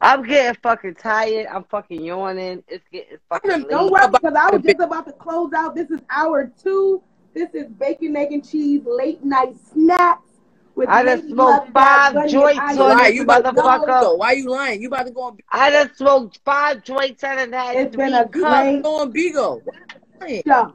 I'm getting fucking tired. I'm fucking yawning. It's getting fucking. Don't worry, because I was just about to close out. This is hour two. This is bacon, egg, and cheese late night snacks. With I done smoked five joints I- on Why you about to go motherfucker. Bigo? Why you lying? You about to go on, I done smoked five joints. I done had It's three been a cups. great go on Bigo? Why show.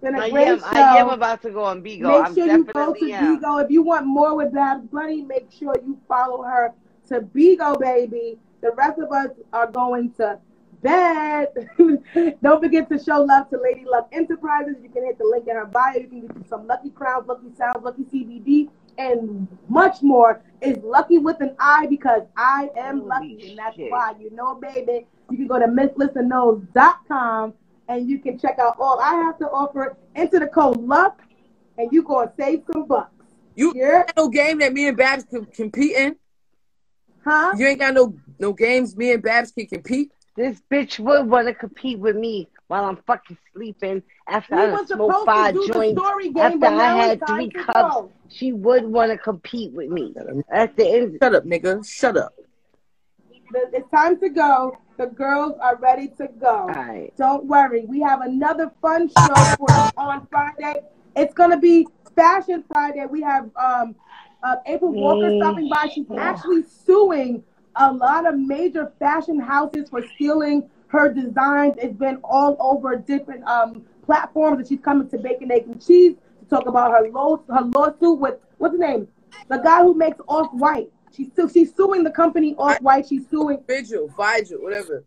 Been a I great am, show. I am about to go on Bigo. Make I'm sure you go to definitely am. Bigo. If you want more with Babs Bunny, make sure you follow her to Bigo, baby. The rest of us are going to bed. Don't forget to show love to Lady Luck Enterprises. You can hit the link in her bio. You can get you some Lucky Crowns, Lucky Sounds, Lucky CBD, and much more. Is Lucky with an I because I am Holy lucky, and that's why. You know, baby. You can go to MissLissaKnows.com and you can check out all I have to offer. Enter the code LUCK and you going to save some bucks. You Yeah. got no game that me and Babs can compete in? Huh? You ain't got no no games me and Babs can compete? This bitch would want to compete with me while I'm fucking sleeping after We I were done supposed smoked five joints. story game, After I had three cups, go. she would want to compete with me. At the end, Shut up, nigga. Shut up. It's time to go. The girls are ready to go. Alright. Don't worry. We have another fun show for you on Friday. It's going to be Fashion Friday. We have um, uh, April Walker Mm. stopping by. She's actually suing a lot of major fashion houses for stealing her designs. It's been all over different um, platforms, and she's coming to Bacon, Egg, and Cheese to talk about her, law, her lawsuit with, what's his name? The guy who makes Off White. She's, su- she's suing the company Off White. She's suing Virgil, Virgil, whatever.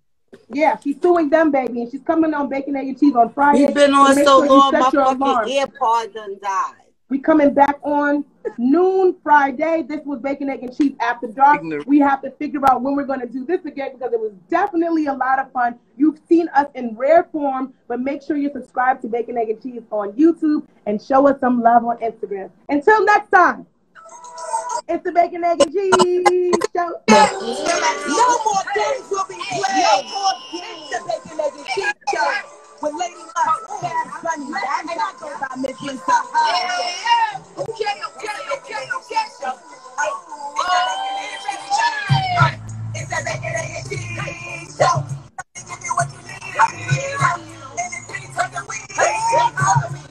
yeah, she's suing them, baby, and she's coming on Bacon, Egg, and Cheese on Friday. We've been on make so sure long, my your fucking alarm. AirPod done died. We coming back on noon Friday. This was Bacon, Egg, and Cheese After Dark. Ignorant. We have to figure out when we're going to do this again because it was definitely a lot of fun. You've seen us in rare form, but make sure you subscribe to Bacon, Egg, and Cheese on YouTube and show us some love on Instagram. Until next time, it's the Bacon, Egg, and Cheese show. No more games will be played. No more games. The Bacon, Egg, and Cheese Show with Lady Luck had Sunny, I may not by Miss Lissa. Yeah, yeah. Okay, okay, okay, okay. Show. Give you what you need. Anything from the weed.